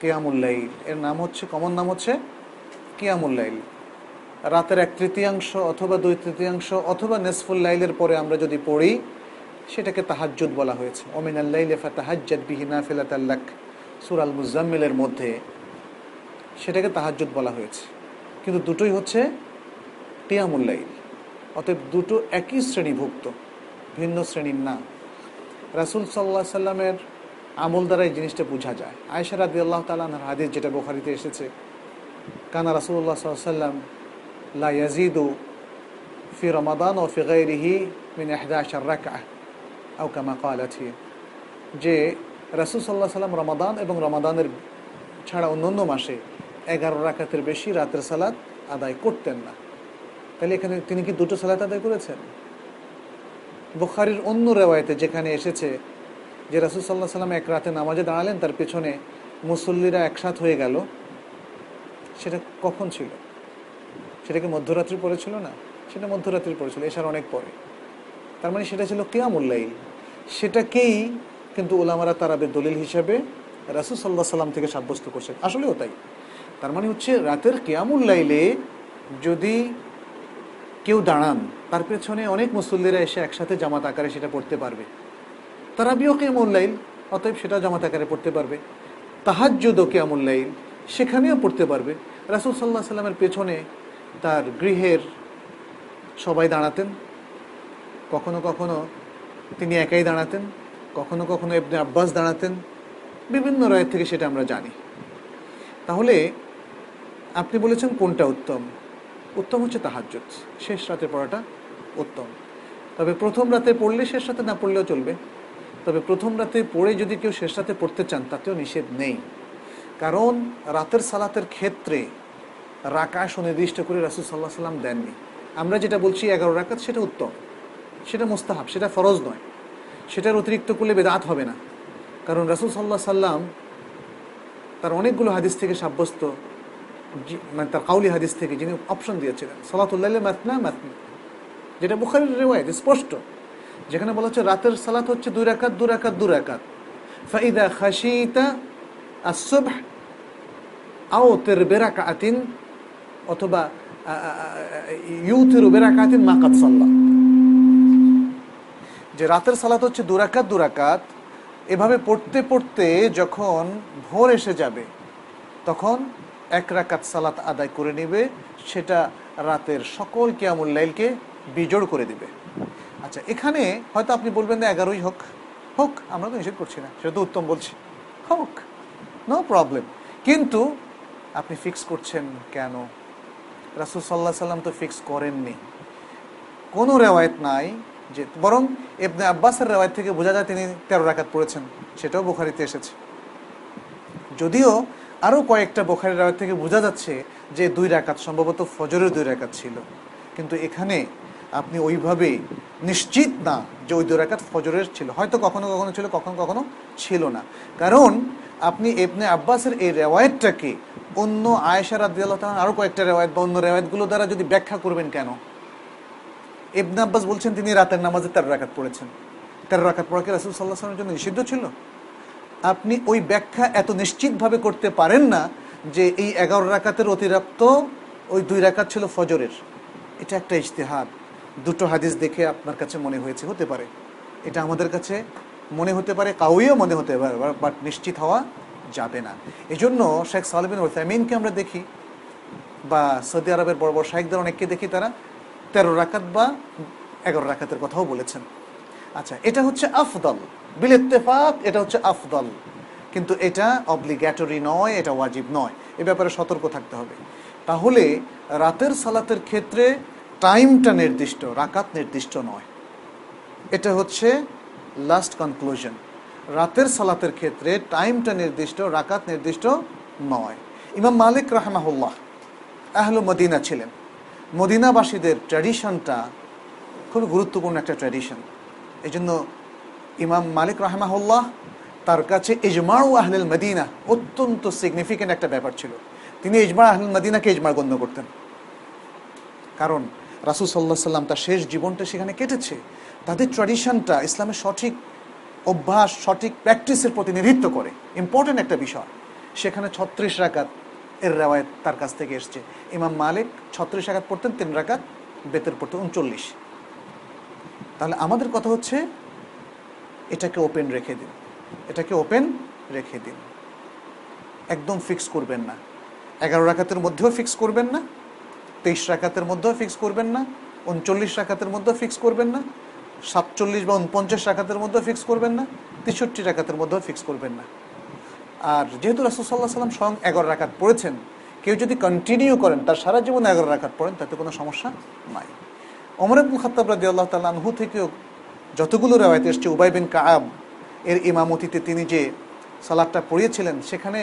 কেয়ামুল্লাইল এর নাম হচ্ছে, কমন নাম হচ্ছে কিয়ামুল্লাইল রাতের এক তৃতীয়াংশ অথবা দুই তৃতীয়াংশ অথবা নেসফুল লাইলের পরে আমরা যদি পড়ি, সেটাকে তাহাজ্জুদ বলা হয়েছে। ওমিন আল্লাইল ফা তাহাজ্জাদ বিহি নাফিলাত আল্লাক সুরাল মুজাম্মিলের মধ্যে সেটাকে তাহাজ্জুদ বলা হয়েছে। কিন্তু দুটোই হচ্ছে কিয়ামুল্লাইল অতএব দুটো একই শ্রেণীভুক্ত, ভিন্ন শ্রেণির না। রাসুল সাল্লাহ সাল্লামের আমল দ্বারা এই জিনিসটা বোঝা যায়। আয়সা রাদি আল্লাহ তালার হাদিস যেটা বোখারিতে এসেছে, কানা রাসুল্লাহ সাল্লাম লা ইয়াজিদু ফি রমাদান ও ফি গাইরিহি মিন এহদা আশার রাকা আও কামা কালাথি যে রাসুল সাল্লাহ সাল্লাম রমাদান এবং রমাদানের ছাড়া অন্য মাসে এগারো রাকাতের বেশি রাতের সালাদ আদায় করতেন না। তাহলে এখানে তিনি কি দুটো সালাত আদায় করেছেন? বুখারির অন্য রেওয়ায়তে যেখানে এসেছে যে রাসুল সাল্লাহ সাল্লাম এক রাতে নামাজে দাঁড়ালেন, তার পেছনে মুসল্লিরা একসাথ হয়ে গেল। সেটা কখন ছিল? সেটা কি মধ্যরাত্রি পরে ছিল না? সেটা মধ্যরাত্রি পরে ছিল এসার অনেক পরে। তার মানে সেটা ছিল কেয়ামুল্লাইল সেটাকেই কিন্তু ওলামারা তারাবের দলিল হিসাবে রাসুল সাল্লাহ সাল্লাম থেকে সাব্যস্ত করছেন। আসলেও তাই। তার মানে হচ্ছে রাতের কেয়ামুল্লাইলে যদি কেউ দাঁড়ান, তার পেছনে অনেক মুসল্লিরা এসে একসাথে জামাত আকারে সেটা পড়তে পারবে। তারা তারাবিও কেয়ামুল্লাইল অতএব সেটা জামাত আকারে পড়তে পারবে। তাহাজ্জুদও কেয়ামুল্লাইল সেখানেও পড়তে পারবে। রাসুল সাল্লাহ সাল্লামের পেছনে তার গৃহের সবাই দাঁড়াতেন। কখনো কখনো তিনি একাই দাঁড়াতেন, কখনো কখনো এবনে আব্বাস দাঁড়াতেন। বিভিন্ন রায়ের থেকে সেটা আমরা জানি। তাহলে আপনি বলেছেন কোনটা উত্তম? উত্তম হচ্ছে তাহাজ্জুদ। শেষ রাতে পড়াটা উত্তম। তবে প্রথম রাতে পড়লে শেষ রাতে না পড়লেও চলবে। তবে প্রথম রাতে পড়ে যদি কেউ শেষ রাতে পড়তে চান, তাতেও নিষেধ নেই। কারণ রাতের সালাতের ক্ষেত্রে রাকা সুনির্দিষ্ট করে রাসুল সাল্লাহ সাল্লাম দেননি। আমরা যেটা বলছি এগারো রাকাত, সেটা উত্তম। সেটা মোস্তাহাব, সেটা ফরজ নয়। সেটার অতিরিক্ত করলে বেদাত হবে না। কারণ রাসুল সাল্লাহ সাল্লাম তার অনেকগুলো হাদিস থেকে সাব্যস্ত। মানে তার কাউলি হাদিস থেকে যিনি অপশন দিয়েছিলেন সালাতুল্লাহ মাতনা মাতনা। যেটা বুখারির রেওয়ায়ত, স্পষ্ট। যেখানে বলা হচ্ছে রাতের সালাত হচ্ছে দুই রাকাত দু রাকাত দু রাকাত। ফাইদা খাসিতা আসুবহ আও তের বেরাকাতিন, অথবা ইউথের বেরাকাতিন মাকাত সাল্লাহ যে রাতের সালাত হচ্ছে দুরাকাত দুরাকাত এভাবে পড়তে পড়তে যখন ভোর এসে যাবে, তখন এক রাকাত সালাত আদায় করে নেবে, সেটা রাতের সকল কিয়ামুল্লাইলকে বিজোড় করে দিবে। আচ্ছা এখানে হয়তো আপনি বলবেন যে এগারোই হোক। হোক, আমরা তো নিষেধ করছি না, সেটা তো উত্তম বলছি। হোক নো প্রবলেম কিন্তু আপনি ফিক্স করছেন কেন? রাসুল সাল্লাহ সাল্লাম তো ফিক্স করেননি। কোনো রেওয়ায়ত নাই যে, বরং এবনে আব্বাসের রেওয়ায়ত থেকে বোঝা যায় তিনি তেরো রাকাত পড়েছেন, সেটাও বোখারিতে এসেছে। যদিও আরও কয়েকটা বোখারির রেওয়ায়ত থেকে বোঝা যাচ্ছে যে দুই রাকাত সম্ভবত ফজরের দুই রাকাত ছিল। কিন্তু এখানে আপনি ওইভাবে নিশ্চিত না যে ওই দুই রাকাত ফজরের ছিল। হয়তো কখনো কখনো ছিল, কখনো কখনো ছিল না। কারণ আপনি এবনে আব্বাসের এই রেওয়ায়তটাকে অন্য আয়েশা রাদিয়াল্লাহু তাআলা আরও কয়েকটা রেওয়ায়ত বা অন্য রেওয়ায়তগুলো দ্বারা যদি ব্যাখ্যা করবেন কেন? এবনে আব্বাস বলছেন, তিনি রাতের নামাজে তেরো রাকাত পড়েছেন। তেরো রাকাত পড়া কি রাসুল সাল্লাহ জন্য নিষিদ্ধ ছিল? আপনি ওই ব্যাখ্যা এত নিশ্চিতভাবে করতে পারেন না যে এই এগারো রাকাতের অতিরিক্ত ওই দুই রাকাত ছিল ফজরের। এটা একটা ইশতেহার দুটো হাদিস দেখে আপনার কাছে মনে হয়েছে, হতে পারে। এটা আমাদের কাছে মনে হতে পারে, কাউইও মনে হতে পারে, বাট নিশ্চিত হওয়া যাবে না। এই জন্য শেখ সালবিন ওসাইমিনকে আমরা দেখি, বা সৌদি আরবের বড় বড় শাহেকদের অনেককে দেখি, তারা তেরো রাকাত বা এগারো রাকাতের কথাও বলেছেন। আচ্ছা এটা হচ্ছে আফদল। বিল ইত্তেফাক, এটা হচ্ছে আফদল। কিন্তু এটা অব্লিগ্যাটরি নয়, এটা ওয়াজিব নয়। এ ব্যাপারে সতর্ক থাকতে হবে। তাহলে রাতের সালাতের ক্ষেত্রে টাইমটা নির্দিষ্ট, রাকাত নির্দিষ্ট নয়। এটা হচ্ছে লাস্ট কনক্লুশন রাতের সালাতের ক্ষেত্রে টাইমটা নির্দিষ্ট, রাকাত নির্দিষ্ট নয়। ইমাম মালিক রাহমাহুল্লাহ আহলু মদিনা ছিলেন। মদিনাবাসীদের ট্র্যাডিশনটা খুব গুরুত্বপূর্ণ একটা ট্র্যাডিশন এই জন্য ইমাম মালিক রাহমাহুল্লাহ তার কাছে ইজমাউ আহলুল মদিনা অত্যন্ত সিগনিফিক্যান্ট একটা ব্যাপার ছিল। তিনি ইজমা আহলুল মদিনাকে ইজমা গণ্য করতেন। কারণ রাসুল সাল্লাহ সাল্লাম তার শেষ জীবনটা সেখানে কেটেছে। তাদের ট্র্যাডিশনটা ইসলামের সঠিক অভ্যাস, সঠিক প্র্যাকটিসের প্রতিনিধিত্ব করে। ইম্পর্টেন্ট একটা বিষয়। সেখানে ছত্রিশ রাকাত এর রেওয়ায়ত তার কাছ থেকে এসছে। ইমাম মালিক ছত্রিশ রাকাত পড়তেন, তিন রাকাত বেতের পড়তেন, উনচল্লিশ। তাহলে আমাদের কথা হচ্ছে, এটাকে ওপেন রেখে দিন। এটাকে ওপেন রেখে দিন। একদম ফিক্স করবেন না। এগারো রাকাতের মধ্যেও ফিক্স করবেন না। তেইশ রাকাতের মধ্যেও ফিক্স করবেন না। উনচল্লিশ রাকাতের মধ্যেও ফিক্স করবেন না। সাতচল্লিশ বা উনপঞ্চাশ রাকাতের মধ্যেও ফিক্স করবেন না। তেষট্টি রাকাতের মধ্যেও ফিক্স করবেন না। আর যেহেতু রাসুসাল্লাহ সাল্লাম স্বয়ং এগারো রাকাত পড়েছেন, কেউ যদি কন্টিনিউ করেন, তার সারা জীবন এগারো রাকাত পড়েন, তাতে কোনো সমস্যা নাই। অমর আব্দুল খত্তাব রাজি আল্লাহ তাল্লাহু থেকেও যতগুলো রেওয়ায়ত এসছে, উবাই বিন কাব এর ইমামতিতে তিনি যে সালাদটা পড়িয়েছিলেন, সেখানে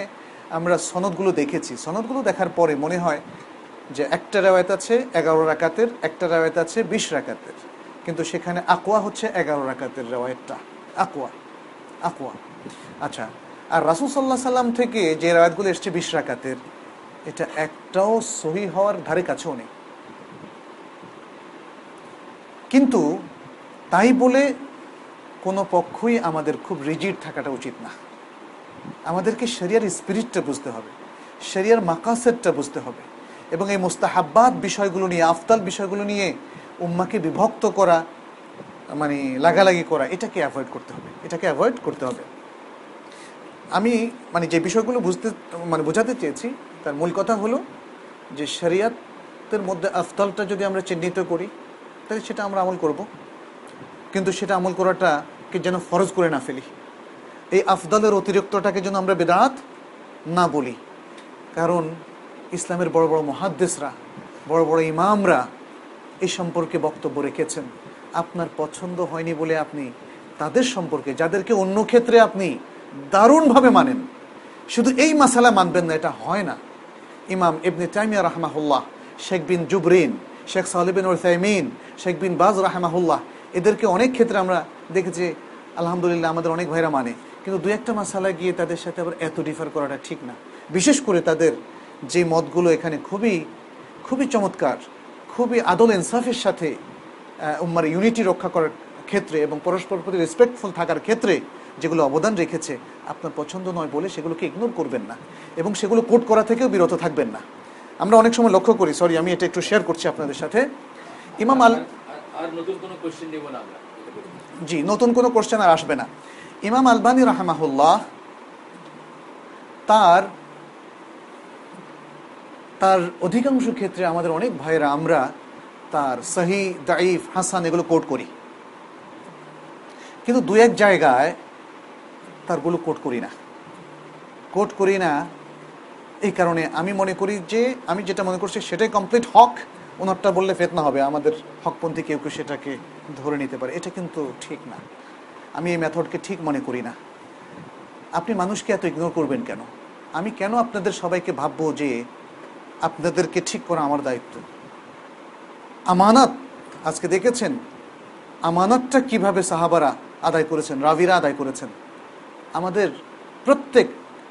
আমরা সনদগুলো দেখেছি। সনদগুলো দেখার পরে মনে হয় যে একটা রেওয়ায়ত আছে এগারো রাকাতের, একটা রেওয়ায়ত আছে বিশ রাকাতের। কিন্তু সেখানে আকোয়া হচ্ছে এগারো রাকাতের রেওয়ায়তটা। আকোয়া আকোয়া আচ্ছা আর রাসুল সাল্লাহ সাল্লাম থেকে যে রেওয়ায়তগুলো এসছে বিশ রাকাতের, এটা একটাও সহি হওয়ার ধারে কাছেও নেই। কিন্তু তাই বলে কোনো পক্ষই আমাদের খুব রিজিড থাকাটা উচিত না। আমাদেরকে শরিয়ার স্পিরিটটা বুঝতে হবে, শরিয়ার মাকাসেরটা বুঝতে হবে এবং এই মোস্তাহাব্বাত বিষয়গুলো নিয়ে, আফতাল বিষয়গুলো নিয়ে উম্মাকে বিভক্ত করা মানে লাগালাগি করা, এটাকে অ্যাভয়েড করতে হবে, এটাকে অ্যাভয়েড করতে হবে। আমি মানে যে বিষয়গুলো বুঝতে মানে বোঝাতে চেয়েছি, তার মূল কথা হলো যে শরিয়াতের মধ্যে আফতালটা যদি আমরা চিহ্নিত করি তাহলে সেটা আমরা আমল করব। কিন্তু সেটা আমল করাটাকে যেন ফরজ করে না ফেলি। এই আফদালের অতিরিক্তটাকে যেন আমরা বেদাত না বলি। কারণ ইসলামের বড় বড় মহাদ্দেশরা বড় বড় ইমামরা এই সম্পর্কে বক্তব্য রেখেছেন। আপনার পছন্দ হয়নি বলে আপনি তাদের সম্পর্কে, যাদেরকে অন্য ক্ষেত্রে আপনি দারুণভাবে মানেন, শুধু এই মাসালা মানবেন না, এটা হয় না। ইমাম ইবনে তাইমিয়া রাহমাহুল্লাহ, শেখ বিন জুবরিন শেখ সালিবিন ওসাইমিন শেখ বিন বাজ রাহমাহুল্লাহ, এদেরকে অনেক ক্ষেত্রে আমরা দেখেছি, আলহামদুলিল্লাহ আমাদের অনেক ভাইরা মানে। কিন্তু দু একটা মাসালা গিয়ে তাদের সাথে আবার এত ডিফার করাটা ঠিক না। বিশেষ করে তাদের যে মতগুলো এখানে খুবই খুবই চমৎকার, খুবই আদল ইনসাফের সাথে উম্মার ইউনিটি রক্ষা করার ক্ষেত্রে এবং পরস্পর প্রতি রেসপেক্টফুল থাকার ক্ষেত্রে যেগুলো অবদান রেখেছে, আপনার পছন্দ নয় বলে সেগুলোকে ইগনোর করবেন না এবং সেগুলো কোট করা থেকেও বিরত থাকবেন না। আমরা অনেক সময় লক্ষ্য করি সরি আমি এটা একটু শেয়ার করছি আপনাদের সাথে। ইমাম আল জি নতুন কোনো কোশ্চেন আর আসবে না। ইমাম আলবানী রাহমাহুল্লাহ তার তার অধিকাংশ ক্ষেত্রে আমাদের অনেক ভাইয়েরা আমরা তার সহি দাইফ হাসান এগুলো কোট করি। কিন্তু দু এক জায়গায় তারগুলো কোট করি না। কোট করি না এই কারণে আমি মনে করি যে, আমি যেটা মনে করছি সেটাই কমপ্লিট হক। ওনারটা বললে ফেতনা হবে, আমাদের হকপন্থী কেউ কেউ সেটাকে ধরে নিতে পারে। এটা কিন্তু ঠিক না। আমি এই মেথডকে ঠিক মনে করি না। আপনি মানুষকে এত ইগনোর করবেন কেন? আমি কেন আপনাদের সবাইকে ভাববো যে, আপনাদেরকে ঠিক করা আমার দায়িত্ব? আমানত, আজকে দেখেছেন? আমানতটা কীভাবে সাহাবারা আদায় করেছেন, রাবিরা আদায় করেছেন? আমাদের প্রত্যেক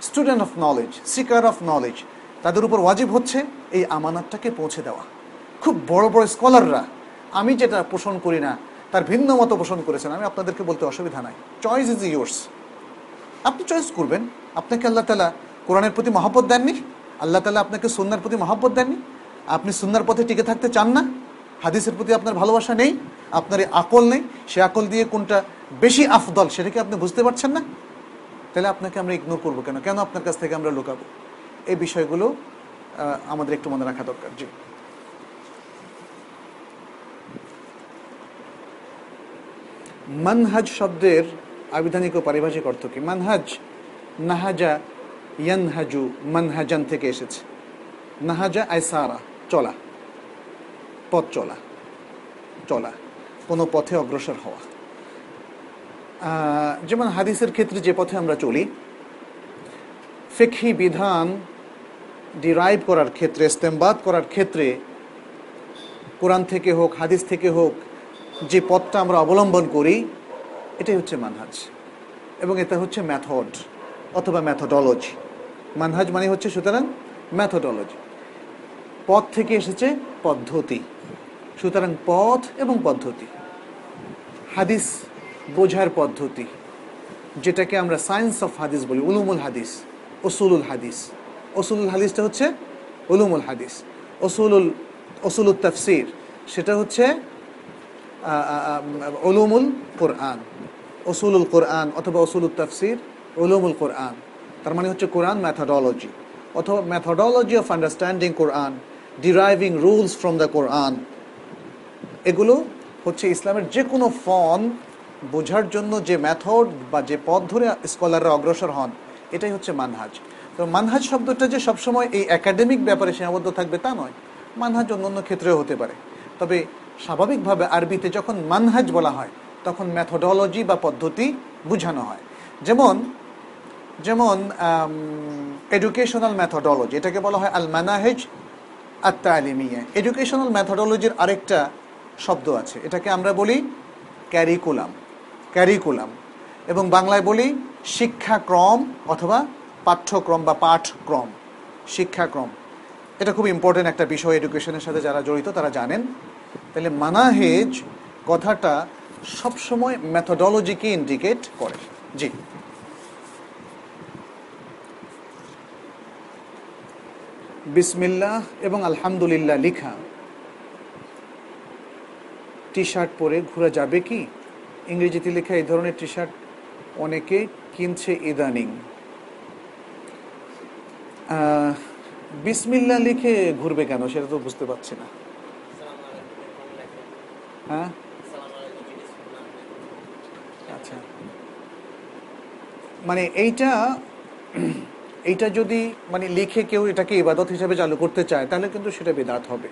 student of knowledge, seeker of knowledge, তাদের উপর ওয়াজিব হচ্ছে এই আমানতটাকে পৌঁছে দেওয়া। খুব বড় বড় স্কলাররা, আমি যেটা পোষণ করি না, তার ভিন্ন মতো পোষণ করেছেন, আমি আপনাদেরকে বলতে অসুবিধা নাই। চয়েস ইজ ইয়োর্স আপনি চয়েস করবেন। আপনাকে আল্লাহ তালা কোরআনের প্রতি মহব্বত দেননি? আল্লাহ তালা আপনাকে সুন্নার প্রতি মহব্বত দেননি? আপনি সুন্নার পথে টিকে থাকতে চান না? হাদিসের প্রতি আপনার ভালোবাসা নেই? আপনার এই আকল নেই? সে আকল দিয়ে কোনটা বেশি আফদল সেটাকে আপনি বুঝতে পারছেন না? তাহলে আপনাকে আমরা ইগনোর করব কেন? কেন আপনার কাছ থেকে আমরা লুকাবো? এই বিষয়গুলো আমাদের একটু মনে রাখা দরকার, জি। মানহাজ শব্দের আবিধানিক ও পারিভাষিক অর্থ কি? মানহাজ, নাহাজা ইয়ানহাজু মানহাজান থেকে এসেছে। নাহাজা আইসারা, চলা। পথ চলা। চলা। কোনো পথে অগ্রসর হওয়া। যেমন হাদিসের ক্ষেত্রে যে পথে আমরা চলি, ফেকহি বিধান ডিরাইভ করার ক্ষেত্রে, ইস্তেমবাদ করার ক্ষেত্রে, কোরআন থেকে হোক, হাদিস থেকে হোক, যে পথটা আমরা অবলম্বন করি, এটাই হচ্ছে মানহাজ। এবং এটা হচ্ছে ম্যাথড অথবা ম্যাথডোলজি মানহাজ মানে হচ্ছে সুতরাং ম্যাথডোলজি পথ থেকে এসেছে পদ্ধতি। সুতরাং পথ এবং পদ্ধতি। হাদিস বোঝার পদ্ধতি, যেটাকে আমরা সায়েন্স অফ হাদিস বলি, উলুমুল হাদিস ওসুলুল হাদিস। ওসুলুল হাদিসটা হচ্ছে উলুমুল হাদিস। ওসুলুল ওসুলুল তাফসির, সেটা হচ্ছে উলুমুল কোরআন। ওসুলুল কোরআন অথবা ওসুলুল তাফসির, উলুমুল কোরআন। তার মানে হচ্ছে কোরআন ম্যাথডোলজি অথবা methodology of understanding Quran deriving rules from the Quran. এগুলো হচ্ছে ইসলামের যে কোনো ফর্ম বোঝার জন্য যে মেথড বা যে পথ ধরে স্কলাররা অগ্রসর হন, এটাই হচ্ছে মানহাজ তো মানহাজ শব্দটা যে সবসময় এই একাডেমিক ব্যাপারে সীমাবদ্ধ থাকবে তা নয় মানহাজ অন্য অন্য ক্ষেত্রেও হতে পারে। তবে স্বাভাবিকভাবে আরবিতে যখন মানহাজ বলা হয়, তখন ম্যাথোডোলজি বা পদ্ধতি বোঝানো হয়। যেমন যেমন এডুকেশনাল ম্যাথোডোলজি এটাকে বলা হয় আল মানাহেজ আত্মা আলিমিয়া এডুকেশনাল ম্যাথোডোলজির আরেকটা শব্দ আছে, এটাকে আমরা বলি ক্যারিকুলাম ক্যারিকুলাম এবং বাংলায় বলি শিক্ষাক্রম অথবা পাঠ্যক্রম বা পাঠক্রম, শিক্ষাক্রম। এটা খুব ইম্পর্টেন্ট একটা বিষয় এডুকেশনের সাথে যারা জড়িত, তারা জানেন। তাহলে মানাহেজ কথাটা সবসময় ম্যাথোডোলজিকে ইন্ডিকেট করে। জি। বিসমিল্লাহ এবং আলহামদুলিল্লাহ লিখা। টি শার্ট পরে ঘোরা যাবে কি? ইংরেজিতে লেখা এই ধরনের টি শার্ট অনেকে কিনছে ইদানিং। আহ, বিসমিল্লাহ লিখে ঘুরবে কেন? সেটা তো বুঝতে পারছি না। হ্যাঁ? আচ্ছা। মানে এইটা এইটা যদি মানে লিখে কেউ এটাকে ইবাদত হিসাবে চালু করতে চায় তাহলে কিন্তু সেটা বেদাত হবে।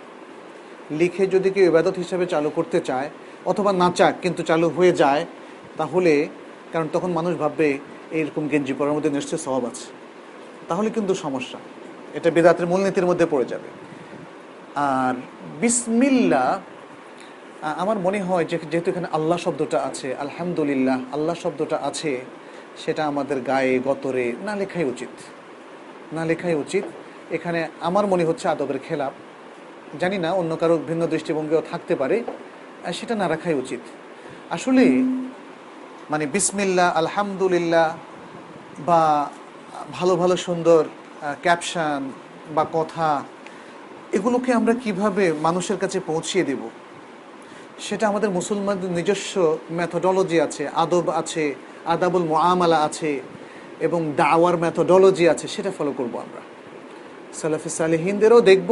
লিখে যদি কেউ ইবাদত হিসাবে চালু করতে চায় অথবা না চাক কিন্তু চালু হয়ে যায়, তাহলে, কারণ তখন মানুষ ভাববে, এইরকম গেঞ্জি পরার মধ্যে নিশ্চয়ই স্বভাব আছে। তাহলে কিন্তু সমস্যা। এটা বেদাতের মূলনীতির মধ্যে পড়ে যাবে। আর বিসমিল্লা আমার মনে হয় যে যেহেতু এখানে আল্লাহ শব্দটা আছে, আলহামদুলিল্লাহ আল্লাহ শব্দটা আছে, সেটা আমাদের গায়ে, গতরে না লেখাই উচিত। না লেখাই উচিত। এখানে আমার মনে হচ্ছে আদবের খেলাপ। জানি না, অন্য কারও ভিন্ন দৃষ্টিভঙ্গিও থাকতে পারে। সেটা না রাখাই উচিত। আসলে মানে বিসমিল্লা, আলহামদুলিল্লাহ বা ভালো ভালো, সুন্দর ক্যাপশন বা কথা, এগুলোকে আমরা কীভাবে মানুষের কাছে পৌঁছিয়ে দেব? সেটা আমাদের মুসলমানদের নিজস্ব ম্যাথোডলজি আছে, আদব আছে, আদাবুল মোয়ামালা আছে এবং দাওয়ার মেথোডোলজি আছে, সেটা ফলো করব আমরা। সালাফি সালেহিনদেরও দেখব,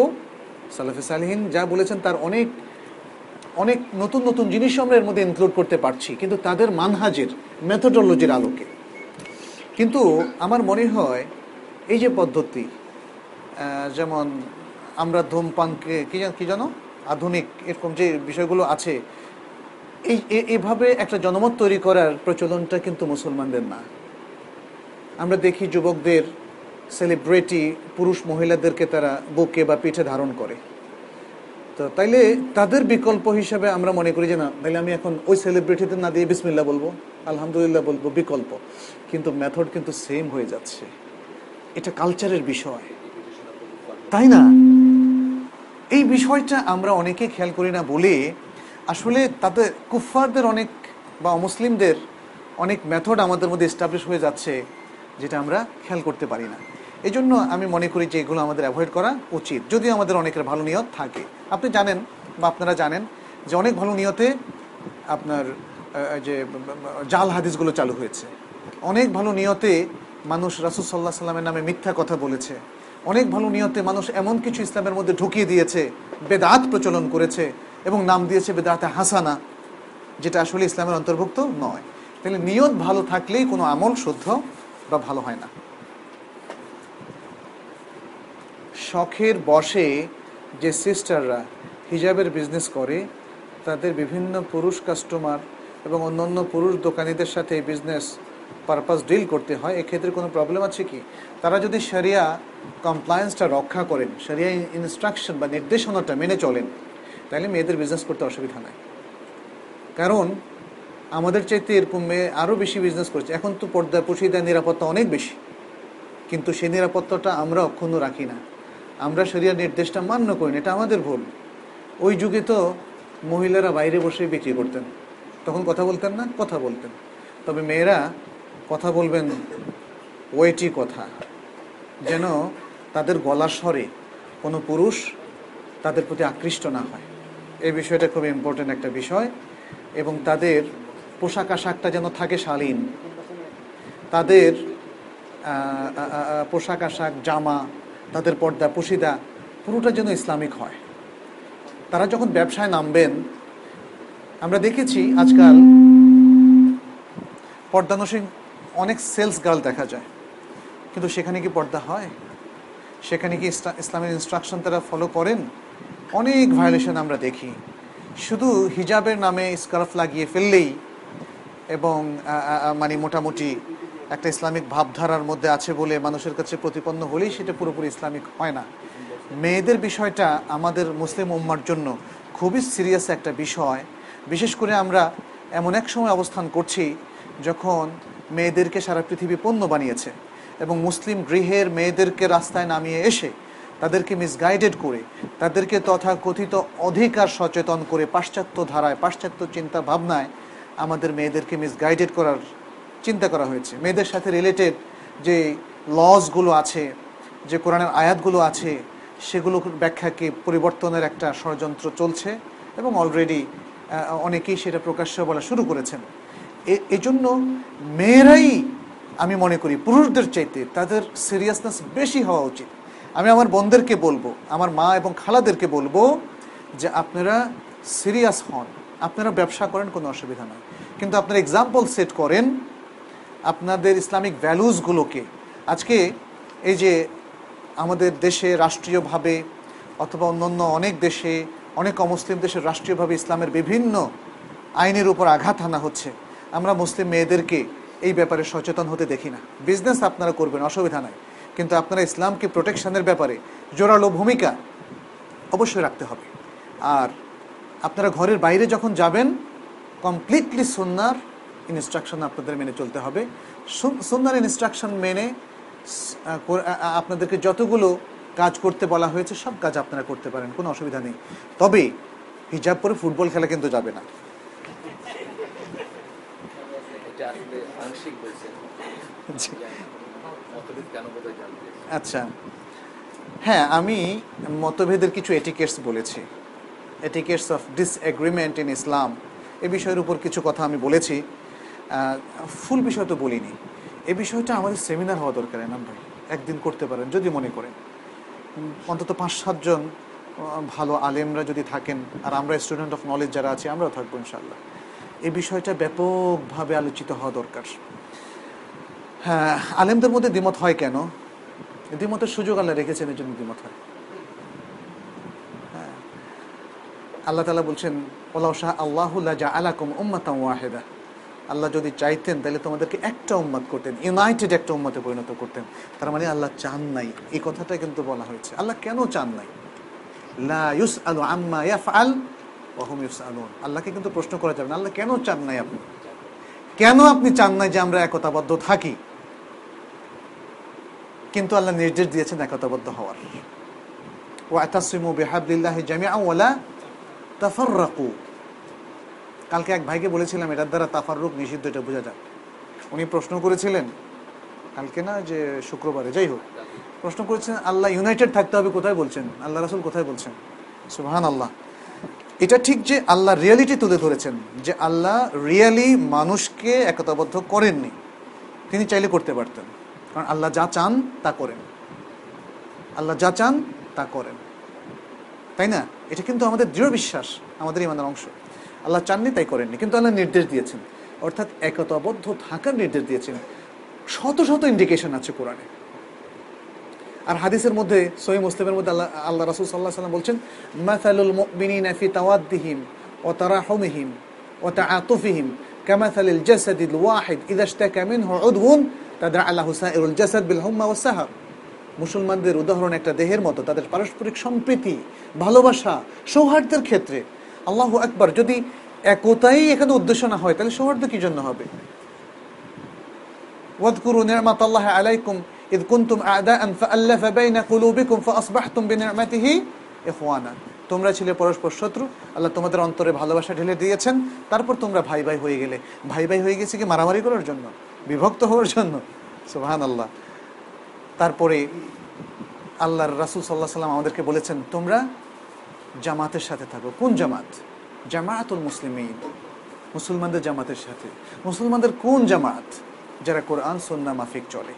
সালাফি সালেহিন যা বলেছেন তার অনেক অনেক নতুন নতুন জিনিস আমরা এর মধ্যে ইনক্লুড করতে পারছি, কিন্তু তাদের মানহাজের মেথোডোলজির আলোকে। কিন্তু আমার মনে হয় এই যে পদ্ধতি যেমন আমরা ধূমপানকে, কি কি জানো? আধুনিক এরকম যে বিষয়গুলো আছে, এই এভাবে একটা জনমত তৈরি করার প্রচলনটা কিন্তু মুসলমানদের না। আমরা দেখি যুবকদের সেলিব্রিটি পুরুষ মহিলাদেরকে তারা বুকে বা পিঠে ধারণ করে। তো তাইলে তাদের বিকল্প হিসাবে আমরা মনে করি যে না, তাইলে আমি এখন ওই সেলিব্রিটিদের না দিয়ে বিসমিল্লা বলব। আলহামদুলিল্লাহ বলব, বিকল্প। কিন্তু মেথড কিন্তু সেম হয়ে যাচ্ছে। এটা কালচারের বিষয়। তাই না? এই বিষয়টা আমরা অনেকে খেয়াল করি না বলে আসলে তাদের কুফফারদের অনেক বা অমুসলিমদের অনেক মেথড আমাদের মধ্যে এস্টাবলিশ হয়ে যাচ্ছে, যেটা আমরা খেয়াল করতে পারি না। এই জন্য আমি মনে করি যে এগুলো আমাদের অ্যাভয়েড করা উচিত, যদিও আমাদের অনেকের ভালো নিয়ত থাকে। আপনি জানেন বা আপনারা জানেন যে অনেক ভালো নিয়তে আপনার যে, জাল হাদিসগুলো চালু হয়েছে। অনেক ভালো নিয়তে মানুষ রাসুল সাল্লাহ সাল্লামের নামে মিথ্যা কথা বলেছে। অনেক ভালো নিয়তে মানুষ এমন কিছু ইসলামের মধ্যে ঢুকিয়ে দিয়েছে, বেদাত প্রচলন করেছে এবং নাম দিয়েছে বেদাতে হাসানা, যেটা আসলে ইসলামের অন্তর্ভুক্ত নয়। তাহলে নিয়ত ভালো থাকলেই কোনো আমল শুদ্ধ বা ভালো হয় না। শখের বসে যে সিস্টাররা হিজাবের বিজনেস করে, তাদের বিভিন্ন পুরুষ কাস্টমার এবং অন্যান্য পুরুষ দোকানীদের সাথে এই বিজনেস পারপাস ডিল করতে হয়, এক্ষেত্রে কোনো প্রবলেম আছে কি? তারা যদি সারিয়া কমপ্লায়েন্সটা রক্ষা করেন সারিয়া ইনস্ট্রাকশন বা নির্দেশনাটা মেনে চলেন, তাহলে মেয়েদের বিজনেস করতে অসুবিধা নাই। কারণ আমাদের চাইতে এরকম মেয়ে আরও বেশি বিজনেস করছে। এখন তো পর্দা পুষিদার নিরাপত্তা অনেক বেশি, কিন্তু সেই নিরাপত্তাটা আমরা অক্ষুণ্ণ রাখি না। আমরা শরিয়ার নির্দেশটা মান্য করি না, এটা আমাদের ভুল। ওই যুগে তো মহিলারা বাইরে বসে বিক্রি করতেন। তখন কথা বলতেন না, কথা বলতেন। তবে মেয়েরা কথা বলবেন ওয়েটি কথা, যেন তাদের গলার স্বরে কোনো পুরুষ তাদের প্রতি আকৃষ্ট না হয়। এই বিষয়টা খুব ইম্পর্টেন্ট একটা বিষয়, এবং তাদের পোশাক আশাকটা যেন থাকে শালীন। তাদের পোশাক আশাক, জামা তাদের পর্দা পুশিদা পুরোটা যেন ইসলামিক হয়। তারা যখন ব্যবসায় নামবেন, আমরা দেখেছি আজকাল পর্দানসীন অনেক সেলস গার্ল দেখা যায়। কিন্তু সেখানে কি পর্দা হয়? সেখানে কি ইসলামের ইনস্ট্রাকশন তারা ফলো করেন? অনেক ভায়োলেশন আমরা দেখি। শুধু হিজাবের নামে স্কার্ফ লাগিয়ে ফেললেই এবং মানে মোটামুটি একটা ইসলামিক ভাবধারার মধ্যে আছে বলে মানুষের কাছে প্রতিপন্ন হলেই সেটা পুরোপুরি ইসলামিক হয় না। মেয়েদের বিষয়টা আমাদের মুসলিম উম্মার জন্য খুবই সিরিয়াস একটা বিষয়। বিশেষ করে আমরা এমন এক সময় অবস্থান করছি যখন মেয়েদেরকে সারা পৃথিবী পণ্য বানিয়েছে এবং মুসলিম গৃহের মেয়েদেরকে রাস্তায় নামিয়ে এসে তাদেরকে মিসগাইডেড করে, তাদেরকে তথাকথিত অধিকার সচেতন করে, পাশ্চাত্য ধারায়, পাশ্চাত্য চিন্তা ভাবনায় আমাদের মেয়েদেরকে মিসগাইডেড করার চিন্তা করা হয়েছে। মেয়েদের সাথে রিলেটেড যে লসগুলো আছে, যে কোরআনের আয়াতগুলো আছে, সেগুলোর ব্যাখ্যাকে পরিবর্তনের একটা ষড়যন্ত্র চলছে এবং অলরেডি অনেকেই সেটা প্রকাশ্য বলা শুরু করেছেন। এজন্য মেয়েরাই আমি মনে করি পুরুষদের চাইতে তাদের সিরিয়াসনেস বেশি হওয়া উচিত। আমি আমার বোনদেরকে বলব, আমার মা এবং খালাদেরকে বলব যে আপনারা সিরিয়াস হন। আপনারা ব্যবসা করেন, কোনো অসুবিধা নয় কিন্তু আপনারা এক্সাম্পল সেট করেন আপনাদের ইসলামিক ভ্যালুসগুলোকে আজকে এই যে আমাদের দেশে রাষ্ট্রীয়ভাবে অথবা অন্যান্য অনেক দেশে, অনেক অমুসলিম দেশের রাষ্ট্রীয়ভাবে ইসলামের বিভিন্ন আইনের উপর আঘাত আনা হচ্ছে, আমরা মুসলিম মেয়েদেরকে এই ব্যাপারে সচেতন হতে দেখি না। বিজনেস আপনারা করবেন, অসুবিধা নাই। কিন্তু আপনারা ইসলামকে প্রোটেকশনের ব্যাপারে জোরালো ভূমিকা অবশ্যই রাখতে হবে। আর আপনারা ঘরের বাইরে যখন যাবেন কমপ্লিটলি সুন্নার ইনস্ট্রাকশন আপনাদের মেনে চলতে হবে। সুন্দর ইনস্ট্রাকশন মেনে আপনাদেরকে যতগুলো কাজ করতে বলা হয়েছে সব কাজ আপনারা করতে পারেন কোনো অসুবিধা নেই। তবে হিজাব পরে ফুটবল খেলা কিন্তু যাবে না। আচ্ছা। হ্যাঁ আমি মতভেদের কিছু এটিকেটস বলেছি। Etiquettes of disagreement in Islam এ বিষয়ের উপর কিছু কথা আমি বলেছি। ফুল বিষয় তো বলিনি। এই বিষয়টা আমাদের সেমিনার হওয়া দরকার, এনাম ভাই। একদিন করতে পারেন, যদি মনে করেন। অন্তত পাঁচ, সাতজন ভালো আলেমরা যদি থাকেন, আর আমরা স্টুডেন্ট অফ নলেজ যারা আছি, আমরাও থাকব ইনশাল্লাহ এই বিষয়টা ব্যাপকভাবে আলোচিত হওয়া দরকার। হ্যাঁ আলেমদের মধ্যে দ্বিমত হয় কেন? দ্বিমতের সুযোগ আল্লাহ রেখেছেন এই জন্য দ্বিমত হয়। হ্যাঁ। আল্লাহ তালা বলছেন ওলাউ শাহ আল্লাহুল্লাহ জা আলাকুম উম্মাতাম ওয়াহেদা। আল্লাহ যদি চাইতেন, তাহলে তোমাদেরকে একটা উম্মাত করতেন, ইউনাইটেড একটা উম্মাতে পরিণত করতেন। তার মানে আল্লাহ চান নাই। এই কথাটা কিন্তু বলা হয়েছে। আল্লাহ কেন চান নাই? লা ইউস আলু ওহুম ইউস আল্লাহকে কিন্তু প্রশ্ন করা যাবে না, আল্লাহ কেন চান নাই আপনি? কেন আপনি চান নাই যে আমরা একতাবদ্ধ থাকি? কিন্তু আল্লাহ নির্দেশ দিয়েছেন একতাবদ্ধ হওয়ার। ওয়াতাসিমু বিহাবলিল্লাহি জামিআ ওয়ালা তাফাররাকু। কালকে এক ভাইকে বলেছিলাম, এটার দ্বারা তাফাররুক নিষিদ্ধ, এটা বোঝা যায় উনি প্রশ্ন করেছিলেন, কালকে না, যে শুক্রবারে, যাই হোক, প্রশ্ন করেছেন, আল্লাহ ইউনাইটেড থাকতে হবে কোথায়? বলছেন, আল্লাহ রাসুল কোথায় বলছেন? সুবহান আল্লাহ এটা ঠিক যে আল্লাহ রিয়ালিটি তুলে ধরেছেন, যে আল্লাহ রিয়েলি মানুষকে একতাবদ্ধ করেননি। তিনি চাইলে করতে পারতেন, কারণ আল্লাহ যা চান, তা করেন। আল্লাহ যা চান, তা করেন। তাই না? এটা কিন্তু আমাদের দৃঢ় বিশ্বাস, আমাদের ইমানের অংশ। আল্লাহ চাননি তাই করেননি, কিন্তু আল্লাহ নির্দেশ দিয়েছেন। অর্থাৎ একতাবদ্ধ থাকার নির্দেশ দিয়েছেন। শত শত ইন্ডিকেশন আছে কোরআনে। আর হাদিসের মধ্যে, সহি মুসলিমের মধ্যে আল্লাহ আল্লাহ রাসুল সাল্লাহ সাল্লাম বলছেন, মাসালুল মুমিনিনা ফি তাওয়াদ্দিহিম ও তারাহুমিহিম ও তাআতুফিহিম কামাসালিল জাসাদিল ওয়াহিদ ইযা ইশতাকা মিনহু উদউন তাদা আল্লাহু সাইরুল জাসাদ বিল হুম্মা ওয়াস সাহার মুসলমানদের উদাহরণ একটা দেহের মতো, তাদের পারস্পরিক সম্প্রীতি, ভালোবাসা, সৌহার্দ্যের ক্ষেত্রে। আল্লাহু আকবার যদি একতাই এখানে উদ্দেশ্য না হয় তাহলে সৌহার্দ্য কি জন্য হবে واذكروا نعمة الله عليكم إذ كنتم أعداء فألف بين قلوبكم فأصبحتم بنعمته إخوانا তোমরা ছিলে পরস্পর শত্রু আল্লাহ তোমাদের অন্তরে ভালোবাসা ঢেলে দিয়েছেন তারপর তোমরা ভাই ভাই হয়ে গেলে ভাই ভাই হয়ে গেছে কি মারামারি করার জন্য বিভক্ত হওয়ার জন্য সুবহান আল্লাহ তারপরে আল্লাহর রাসূল সাল্লাহ সাল্লাম আমাদেরকে বলেছেন তোমরা জামাতের সাথে থাকো। কোন জামাত? জামায়াতুল মুসলিমিন। মুসলমানদের জামাতের সাথে। মুসলমানদের কোন জামাত? যারা কোরআন সন্না মাফিক চলে।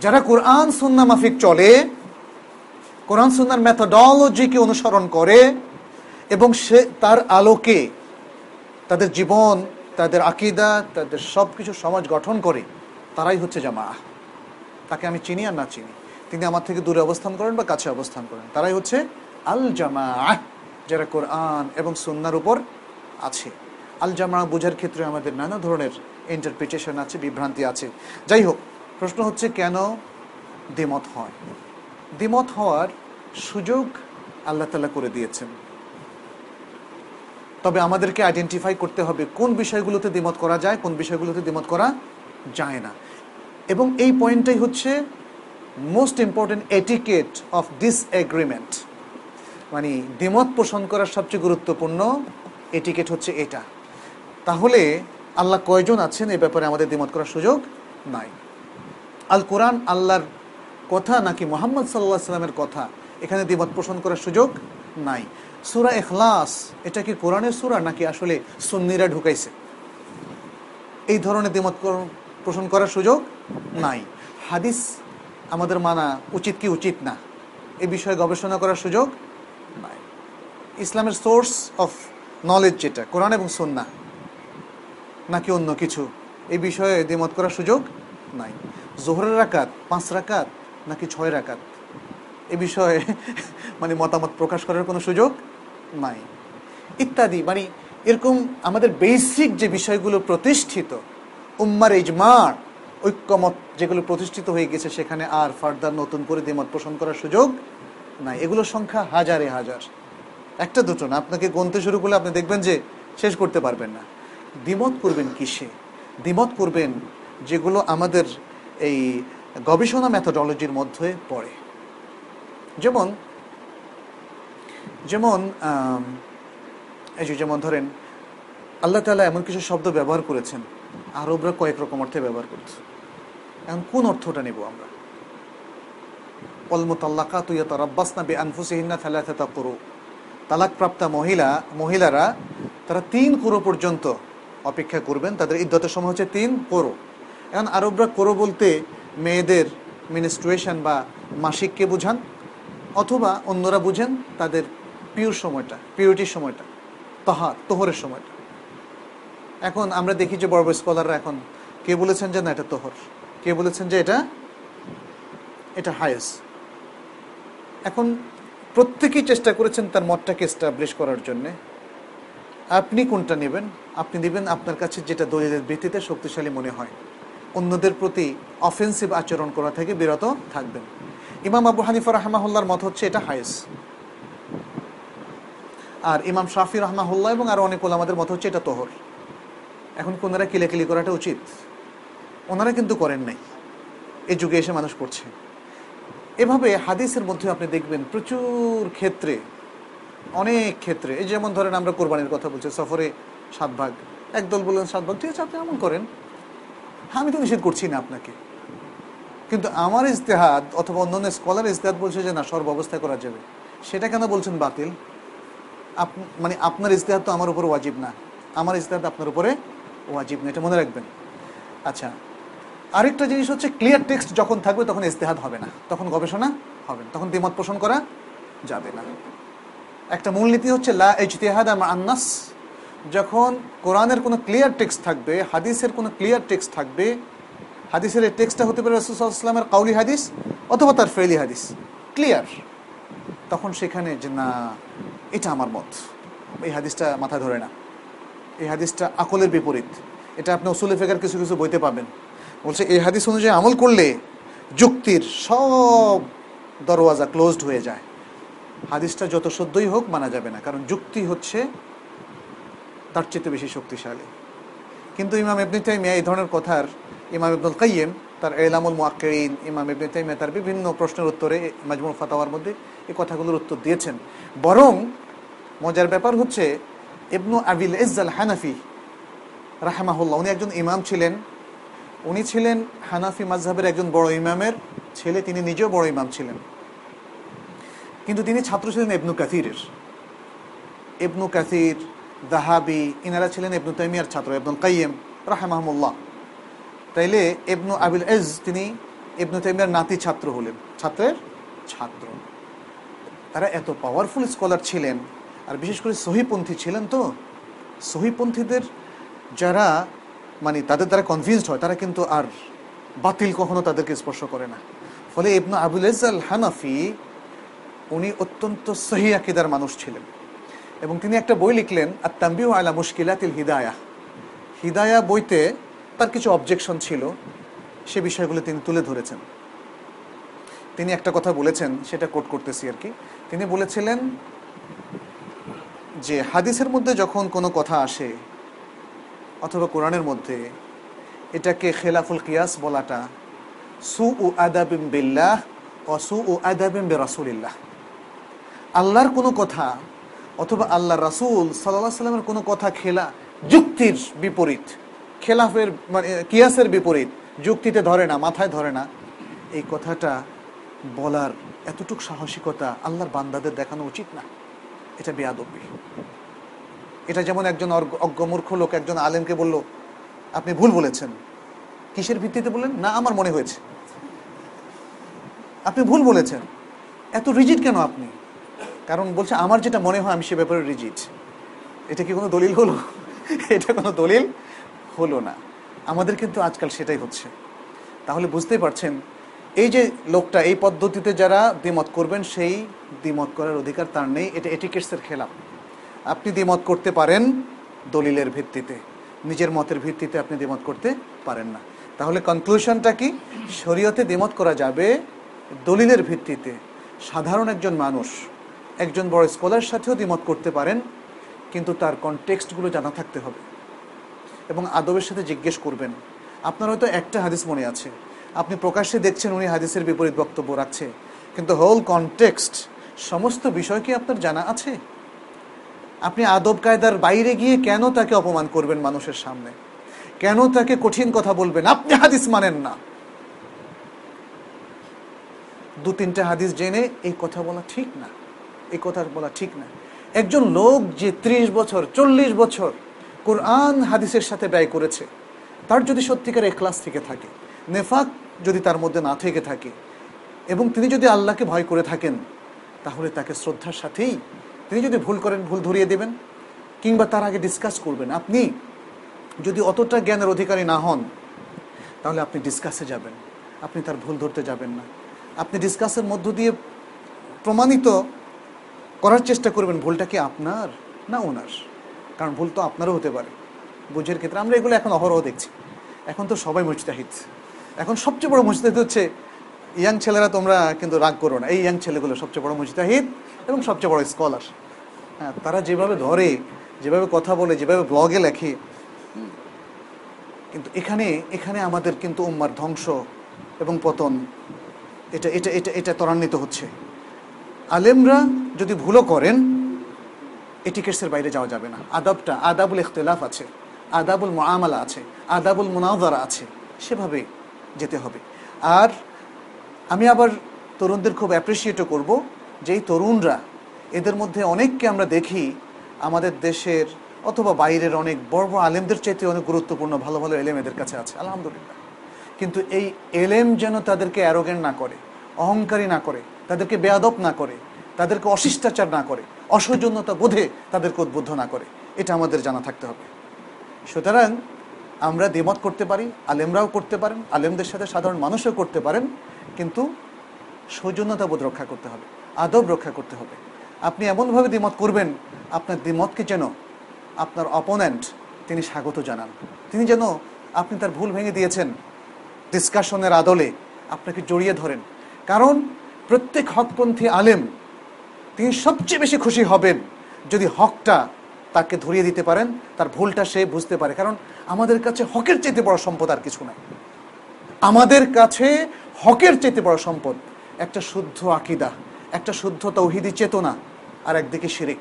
যারা কোরআন সন্না মাফিক চলে, কোরআন সন্ন্যার ম্যাথোডলজিকে অনুসরণ করে এবং সে তার আলোকে তাদের জীবন, তাদের আকিদা, তাদের সব কিছু সমাজ গঠন করে, তারাই হচ্ছে জামা তাকে আমি চিনি আর না চিনি। তিনি আমার থেকে দূরে অবস্থান করেন বা কাছে অবস্থান করেন। তারাই হচ্ছে আল জামা যারা কোরআন এবং সুন্নার উপর আছে। আল জামা বোঝার ক্ষেত্রে আমাদের নানা ধরনের ইন্টারপ্রিটেশন আছে, বিভ্রান্তি আছে। যাই হোক, প্রশ্ন হচ্ছে কেন দ্বিমত হয়? দ্বিমত হওয়ার সুযোগ আল্লাহ তালা করে দিয়েছেন। তবে আমাদেরকে আইডেন্টিফাই করতে হবে কোন বিষয়গুলোতে দ্বিমত করা যায়, কোন বিষয়গুলোতে দ্বিমত করা যায় না। এবং এই পয়েন্টটাই হচ্ছে most important etiquette of disagreement মানে দ্বিমত পোষণ করার সবচেয়ে গুরুত্বপূর্ণ এটিকেট হচ্ছে এটা। তাহলে আল্লাহ কয়জন আছেন এ ব্যাপারে আমাদের দ্বিমত করার সুযোগ নাই। আল কোরআন আল্লাহর কথা নাকি মোহাম্মদ সাল্লাহ সাল্লামের কথা, এখানে দ্বিমত পোষণ করার সুযোগ নাই। সুরা এখলাস এটা কি কোরআনের সুরা নাকি আসলে সুন্নিরা ঢুকাইছে? এই ধরনের দ্বিমত পোষণ করার সুযোগ নাই। হাদিস আমাদের মানা উচিত কি উচিত না, এ বিষয়ে গবেষণা করার সুযোগ ইসলামের সোর্স অফ নলেজ যেটা, কোরআন এবং সন্না নাকি অন্য কিছু, এই বিষয়ে দ্বিমত করার সুযোগ নাই। জোহরের রাকাত, পাঁচ রাকাত, নাকি ছয় রাকাত, এ বিষয়ে মানে মতামত প্রকাশ করার কোনো সুযোগ নাই। ইত্যাদি মানে এরকম আমাদের বেসিক যে বিষয়গুলো প্রতিষ্ঠিত, উম্মার ইজমার ঐক্যমত যেগুলো প্রতিষ্ঠিত হয়ে গেছে, সেখানে আর ফার্দার নতুন করে দ্বিমত পোষণ করার সুযোগ নাই। এগুলোর সংখ্যা হাজারে হাজার। একটা দুটো না, আপনাকে গুনতে শুরু করলে আপনি দেখবেন যে শেষ করতে পারবেন না। দ্বিমত করবেন কিসে? দ্বিমত করবেন যেগুলো আমাদের এই গবেষণা ম্যাথোডলজির মধ্যে পড়ে। যেমন যেমন এই যে যেমন ধরেন, আল্লাহ তালা এমন কিছু শব্দ ব্যবহার করেছেন, আরবরা কয়েক রকম অর্থে ব্যবহার করছে। এখন কোন অর্থটা নেব আমরা? অলমতাল্লাকা তুই তারাব্বাস না বে আনফুসিহিন্না থালাথা করু। তালাকপ্রাপ্তা মহিলা, মহিলারা, তারা তিন কোরো পর্যন্ত অপেক্ষা করবেন। তাদের ইদ্যতের সময় হচ্ছে তিন কোরো। এখন আরবরা কোরো বলতে মেয়েদের মিনিস্ট্রুয়েশন বা মাসিককে বুঝান, অথবা অন্যরা বুঝেন তাদের পিওর সময়টা পিউরিটির সময়টা, তহার, তোহরের সময়টা। এখন আমরা দেখি যে বড় বড় স্কলাররা এখন কে বলেছেন যে না, এটা তোহর। কে বলেছেন যে এটা এটা হায়েস এখন প্রত্যেকেই চেষ্টা করেছেন তার মতটাকে এস্টাবলিশ করার জন্যে। আপনি কোনটা নেবেন? আপনি নেবেন আপনার কাছে যেটা দলিলের ভিত্তিতে শক্তিশালী মনে হয়। অন্যদের প্রতি অফেন্সিভ আচরণ করা থেকে বিরত থাকবেন। ইমাম আবু হানিফা রহমাহুল্লার মত হচ্ছে এটা হায়েস আর ইমাম শাফি রহমাহুল্লাহ এবং আরও অনেক ওলামাদের মত হচ্ছে এটা তোহর। এখন কোনারা কিলাকিলি করাটা উচিত? ওনারা কিন্তু করেন নাই। এই যুগে এসে মানুষ করছে। এভাবে হাদিসের মধ্যে আপনি দেখবেন প্রচুর ক্ষেত্রে, অনেক ক্ষেত্রে, এই যেমন ধরেন আমরা কোরবানির কথা বলছি, সফরে সাত ভাগ, একদল বললেন সাত ভাগ, ঠিক আছে, আপনি এমন করেন। আমি তো নিষেধ করছি না আপনাকে। কিন্তু আমার ইজতেহাদ অথবা অন্যান্য স্কলার ইজতেহাদ বলছে যে না সর্বাবস্থায় করা যাবে। সেটা কেন বলছেন বাতিল? আপ মানে আপনার ইজতেহাদ তো আমার উপর ওয়াজিব না। আমার ইজতেহাদ আপনার উপরে ওয়াজিব না, এটা মনে রাখবেন। আচ্ছা আরেকটা জিনিস হচ্ছে ক্লিয়ার টেক্সট যখন থাকবে তখন ইজতেহাদ হবে না। তখন গবেষণা হবে না। তখন দ্বিমত পোষণ করা যাবে না। একটা মূলনীতি হচ্ছে লা ইজতিহাদ আমা আন্নাস যখন কোরআনের কোনো ক্লিয়ার টেক্সট থাকবে, হাদিসের কোনো ক্লিয়ার টেক্সট থাকবে, হাদিসের এই টেক্সটটা হতে পারে রসুলামের কাউলি হাদিস অথবা তার ফেলি হাদিস। ক্লিয়ার তখন সেখানে যে না, এটা আমার মত। এই হাদিসটা মাথায় ধরে না। এই হাদিসটা আকলের বিপরীত। এটা আপনি উসুলে ফেকার কিছু কিছু বইতে পাবেন। বলছে, এই হাদিস অনুযায়ী আমল করলে যুক্তির সব দরওয়াজা ক্লোজড হয়ে যায়। হাদিসটা যত সদ্যই হোক মানা যাবে না, কারণ যুক্তি হচ্ছে তার চেয়ে বেশি শক্তিশালী। কিন্তু ইমাম ইবনে তাইমিয়া এই ধরনের কথার, ইমাম ইবনুল কাইয়েম তার এলামুল মুআক্কিরিন ইমাম ইবনে তাইমিয়া তার বিভিন্ন প্রশ্নের উত্তরে মাজমুল ফাতাওয়ার মধ্যে এই কথাগুলোর উত্তর দিয়েছেন। বরং মজার ব্যাপার হচ্ছে, ইবনু আবিল ইজ্জাল হানাফি রাহমাহুল্লাহ, উনি একজন ইমাম ছিলেন। উনি ছিলেন হানাফি মাজহাবের একজন বড় ইমামের ছেলে, তিনি নিজেও বড় ইমাম ছিলেন। কিন্তু তিনি ছাত্র ছিলেন এবনু কাথিরের এবনু কাথির দাহাবি, ইনারা ছিলেন এবনু তাইমিয়ার ছাত্র, ইবনুল কাইয়েম রাহেমাহমুল্লাহ তাইলে এবনু আবিল এজ তিনি ইবনু তাইমিয়ার নাতি ছাত্র হলেন। ছাত্রের ছাত্র। তারা এত পাওয়ারফুল স্কলার ছিলেন, আর বিশেষ করে সহিপন্থী ছিলেন তো। সহিপন্থীদের যারা মানে তাদের দ্বারা কনভিন্সড হয়, তারা কিন্তু আর বাতিল কখনো তাদেরকে স্পর্শ করে না। ফলে ইবনু আবুল আল হানাফি উনি অত্যন্ত সহি আকিদার মানুষ ছিলেন। এবং তিনি একটা বই লিখলেন আর তাম্বিউ আলা মুশকিলাতিল হিদায়া। হিদায়া বইতে তার কিছু অবজেকশন ছিল, সে বিষয়গুলো তিনি তুলে ধরেছেন। তিনি একটা কথা বলেছেন, সেটা কোট করতেছি আর কি। তিনি বলেছিলেন যে, হাদিসের মধ্যে যখন কোনো কথা আসে অথবা কোরআনের মধ্যে এটাকে খেলাফুল কিয়াস বলাটা সু উ আদাবিম বিল্লাহ অসু ও আদাবিম বে রাসুলিল্লাহ আল্লাহর কোনো কথা অথবা আল্লাহ রাসুল সাল্লাহ সাল্লামের কোনো কথা খেলা যুক্তির বিপরীত, খেলাফের মানে কিয়াসের বিপরীত, যুক্তিতে ধরে না, মাথায় ধরে না, এই কথাটা বলার এতটুক সাহসিকতা আল্লাহর বান্দাদের দেখানো উচিত না। এটা বেয়াদবি। এটা যেমন একজন অজ্ঞমূর্খ লোক একজন আলেমকে বলল, আপনি ভুল বলেছেন। কিসের ভিত্তিতে বললেন? না, আমার মনে হয়েছে। আপনি ভুল বলেছেন। এত রিজিট কেন আপনি? কারণ বলছে, আমার যেটা মনে হয়, আমি সে ব্যাপারে রিজিট এটা কি কোনো দলিল হলো? এটা কোনো দলিল হলো না। আমাদের কিন্তু আজকাল সেটাই হচ্ছে। তাহলে বুঝতেই পারছেন, এই যে লোকটা, এই পদ্ধতিতে যারা দ্বিমত করবেন, সেই দ্বিমত করার অধিকার তার নেই। এটা এটিকেটসের খেলাফ আপনি দ্বিমত করতে পারেন দলিলের ভিত্তিতে। নিজের মতের ভিত্তিতে আপনি দ্বিমত করতে পারেন না। তাহলে কনক্লুশনটা কি? শরীয়তে দ্বিমত করা যাবে দলিলের ভিত্তিতে। সাধারণ একজন মানুষ, একজন বড় স্কলার সাথেও দ্বিমত করতে পারেন, কিন্তু তার কনটেক্সটগুলো জানা থাকতে হবে। এবং আদবের সাথে জিজ্ঞেস করবেন, আপনার হয়তো একটা হাদিস মনে আছে। আপনি প্রকাশ্যে দেখছেন উনি হাদিসের বিপরীত বক্তব্য রাখছে, কিন্তু হোল কনটেক্সট সমস্ত বিষয় কি আপনার জানা আছে? আপনি আদব কায়দার বাইরে গিয়ে কেন তাকে অপমান করবেন মানুষের সামনে? কেন তাকে কঠিন কথা বলবেন? আপনি হাদিস মানেন না। দু তিনটা হাদিস জেনে এই কথা বলা ঠিক না। এই কথা বলা ঠিক না। একজন লোক যে ত্রিশ বছর, চল্লিশ বছর কোরআন হাদিসের সাথে ব্যয় করেছে, তার যদি সত্যিকার এখলাস থেকে থাকে, নেফাক যদি তার মধ্যে না থেকে থাকে, এবং তিনি যদি আল্লাহকে ভয় করে থাকেন, তাহলে তাকে শ্রদ্ধার সাথেই তিনি যদি ভুল করেন, ভুল ধরিয়ে দেবেন, কিংবা তার আগে ডিসকাস করবেন। আপনি যদি অতটা জ্ঞানের অধিকারী না হন, তাহলে আপনি ডিসকাসে যাবেন। আপনি তার ভুল ধরতে যাবেন না। আপনি ডিসকাসের মধ্য দিয়ে প্রমাণিত করার চেষ্টা করবেন, ভুলটা কি আপনার না ওনার? কারণ ভুল তো আপনারও হতে পারে। বুঝের ক্ষেত্রে আমরা এগুলো এখন অহরহ দেখছি। এখন তো সবাই মুজতাহিদ। এখন সবচেয়ে বড় মুজতাহিদ হচ্ছে ইয়াং ছেলেরা, তোমরা কিন্তু রাগ করো না। এই ইয়াং ছেলেগুলো সবচেয়ে বড় মুজতাহিদ এবং সবচেয়ে বড় স্কলার হ্যাঁ তারা যেভাবে ধরে, যেভাবে কথা বলে, যেভাবে ব্লগে লেখে, কিন্তু এখানে এখানে আমাদের কিন্তু উম্মার ধ্বংস এবং পতন, এটা এটা এটা এটা ত্বরান্বিত হচ্ছে। আলেমরা যদি ভুলও করেন এটিকেটসের বাইরে যাওয়া যাবে না। আদাবটা, আদাবুল ইখতলাফ আছে, আদাবুল মুআমালা আছে, আদাবুল মুনাওয়ারা আছে, সেভাবে যেতে হবে। আর আমি আবার তরুণদের খুব অ্যাপ্রিসিয়েটও করব যে এই তরুণরা এদের মধ্যে অনেককে আমরা দেখি আমাদের দেশের অথবা বাইরের অনেক বড় বড় আলেমদের চাইতে অনেক গুরুত্বপূর্ণ, ভালো ভালো এলেম এদের কাছে আছে, আলহামদুলিল্লাহ। কিন্তু এই এলেম যেন তাদেরকে অ্যারোগেন্ট না করে, অহংকারী না করে, তাদেরকে বেয়াদব না করে, তাদেরকে অশিষ্টাচার না করে, অসৌজন্যতা বোধে তাদেরকে উদ্বুদ্ধ না করে, এটা আমাদের জানা থাকতে হবে। সুতরাং আমরা দ্বিমত করতে পারি, আলেমরাও করতে পারেন, আলেমদের সাথে সাধারণ মানুষও করতে পারেন, কিন্তু সৌজন্যতা বোধ রক্ষা করতে হবে, আদব রক্ষা করতে হবে। আপনি এমনভাবে দ্বিমত করবেন, আপনার দ্বিমতকে যেন আপনার অপোনেন্ট তিনি স্বাগত জানান। তিনি যেন আপনি তার ভুল ভেঙে দিয়েছেন। ডিসকাশনের আদলে আপনাকে জড়িয়ে ধরেন। কারণ প্রত্যেক হকপন্থী আলেম তিনি সবচেয়ে বেশি খুশি হবেন যদি হকটা তাকে ধরিয়ে দিতে পারেন, তার ভুলটা সে বুঝতে পারে। কারণ আমাদের কাছে হকের চাইতে বড় সম্পদ আর কিছু নাই। আমাদের কাছে হকের চাইতে বড় সম্পদ একটা শুদ্ধ আকিদা, একটা শুদ্ধ তৌহিদি চেতনা আর একদিকে শিরিক।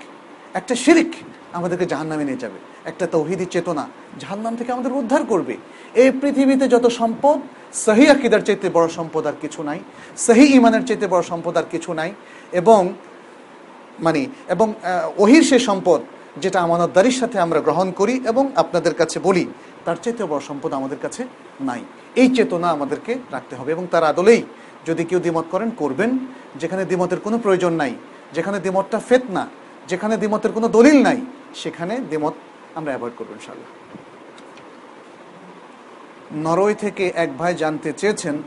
একটা শিরিক আমাদেরকে জাহান্নামে নিয়ে যাবে। একটা তৌহিদি চেতনা জাহান্নাম থেকে আমাদের উদ্ধার করবে। এই পৃথিবীতে যত সম্পদ, সহি আকিদার চাইতে বড় সম্পদ আর কিছু নাই, সহি ইমানের চাইতে বড় সম্পদ আর কিছু নাই এবং মানে এবং ওহির সে সম্পদ যেটা আমানতদারির সাথে আমরা গ্রহণ করি এবং আপনাদের কাছে বলি, তার চাইতে বড় সম্পদ আমাদের কাছে নাই। এই চেতনা আমাদেরকে রাখতে হবে এবং তার আদলেই যদি কেউ দ্বিমত করেন, করবেন। যেখানে দ্বিমতের কোনো প্রয়োজন নাই। যেখানে দ্বিমতটা ফেত না যেখানে দ্বিমতের কোনো দলিল নাই সেখানে দ্বিমত আমরা অ্যাভয়েড করব ইনশাল্লাহ নরওয়ে থেকে এক ভাই জানতে চেয়েছেন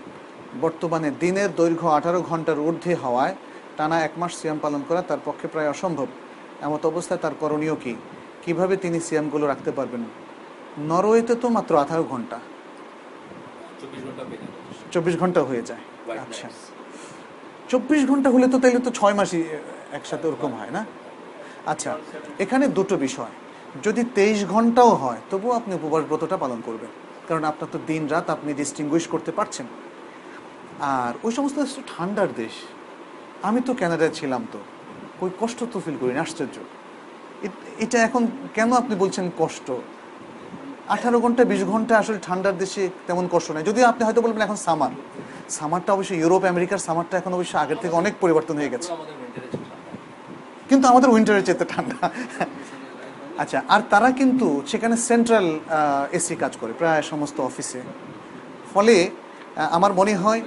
বর্তমানে দিনের দৈর্ঘ্য আঠারো ঘণ্টার ঊর্ধ্বে হওয়ায় টানা এক মাস সিয়াম পালন করা তার পক্ষে প্রায় অসম্ভব। এমত অবস্থায় তার করণীয় কি? কীভাবে তিনি সিয়ামগুলো রাখতে পারবেন? নরওয়েতে তো মাত্র আঠারো ঘণ্টা। চব্বিশ ঘণ্টা হয়ে যায়। আচ্ছা। চব্বিশ ঘণ্টা হলে তো তাইলে তো ছয় মাসই একসাথে ওরকম হয় না? আচ্ছা এখানে দুটো বিষয়। যদি তেইশ ঘন্টাও হয়, তবুও আপনি উপবাস ব্রতটা পালন করবেন। কারণ আপনার তো দিন রাত আপনি ডিস্টিংগুইশ করতে পারছেন। আর ওই সমস্ত দেশ তো ঠান্ডার দেশ। আমি তো ক্যানাডায় ছিলাম তো। ওই কষ্ট তো ফিল করিনি, আশ্চর্য। এটা এখন কেন আপনি বলছেন কষ্ট? আঠারো ঘণ্টা, বিশ ঘণ্টা আসলে ঠান্ডার দেশে তেমন কষ্ট নেই। যদিও আপনি হয়তো বলবেন এখন সামার সামারটা অবশ্যই ইউরোপ আমেরিকার সামারটা এখন অবশ্যই আগের থেকে অনেক পরিবর্তন হয়ে গেছে। কিন্তু আমাদের উইন্টারের চেয়ে ঠান্ডা। আচ্ছা আর তারা কিন্তু সেখানে সেন্ট্রাল এসি কাজ করে প্রায় সমস্ত অফিসে ফলে আমার মনে হয়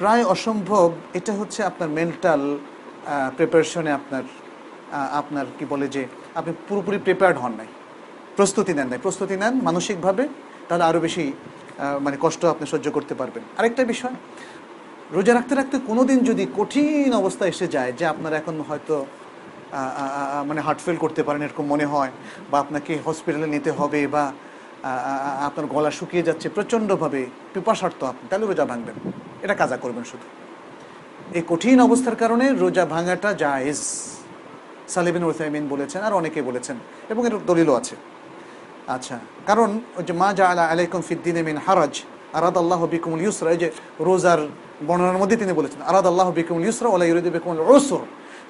প্রায় অসম্ভব এটা হচ্ছে আপনার মেন্টাল প্রিপারেশনে আপনার আপনার কি বলে যে আপনি পুরোপুরি প্রিপেয়ার্ড হন নাই। প্রস্তুতি নেন নাই। প্রস্তুতি নেন মানসিকভাবে তাহলে আরও বেশি মানে কষ্ট আপনি সহ্য করতে পারবেন। আরেকটা বিষয় রোজা রাখতে রাখতে কোনো দিন যদি কঠিন অবস্থা এসে যায় যে আপনার এখন হয়তো মানে হার্ট ফেল করতে পারেন এরকম মনে হয়, বা আপনাকে হসপিটালে নিতে হবে, বা আপনার গলা শুকিয়ে যাচ্ছে, প্রচণ্ডভাবে পিপাসার্থ আপনি, তাহলে রোজা ভাঙবেন। এটা কাজা করবেন শুধু। এই কঠিন অবস্থার কারণে রোজা ভাঙাটা জায়েজ। সালিবিন ওসাইমিন বলেছেন, আর অনেকে বলেছেন, এবং এর দলিলও আছে। আচ্ছা কারণ ওই যে মা জা আলা আলাইকুম ফিদ্দিন মিন হারাজ আরাদ আল্লাহ বিকুমুল ইউসরা, এই যে রোজার বর্ণনার মধ্যে তিনি বলেছেন আরাদ আল্লাহ বিকুমুল ইউসরা ওলা ইউরিদ বিকুমুল ওসর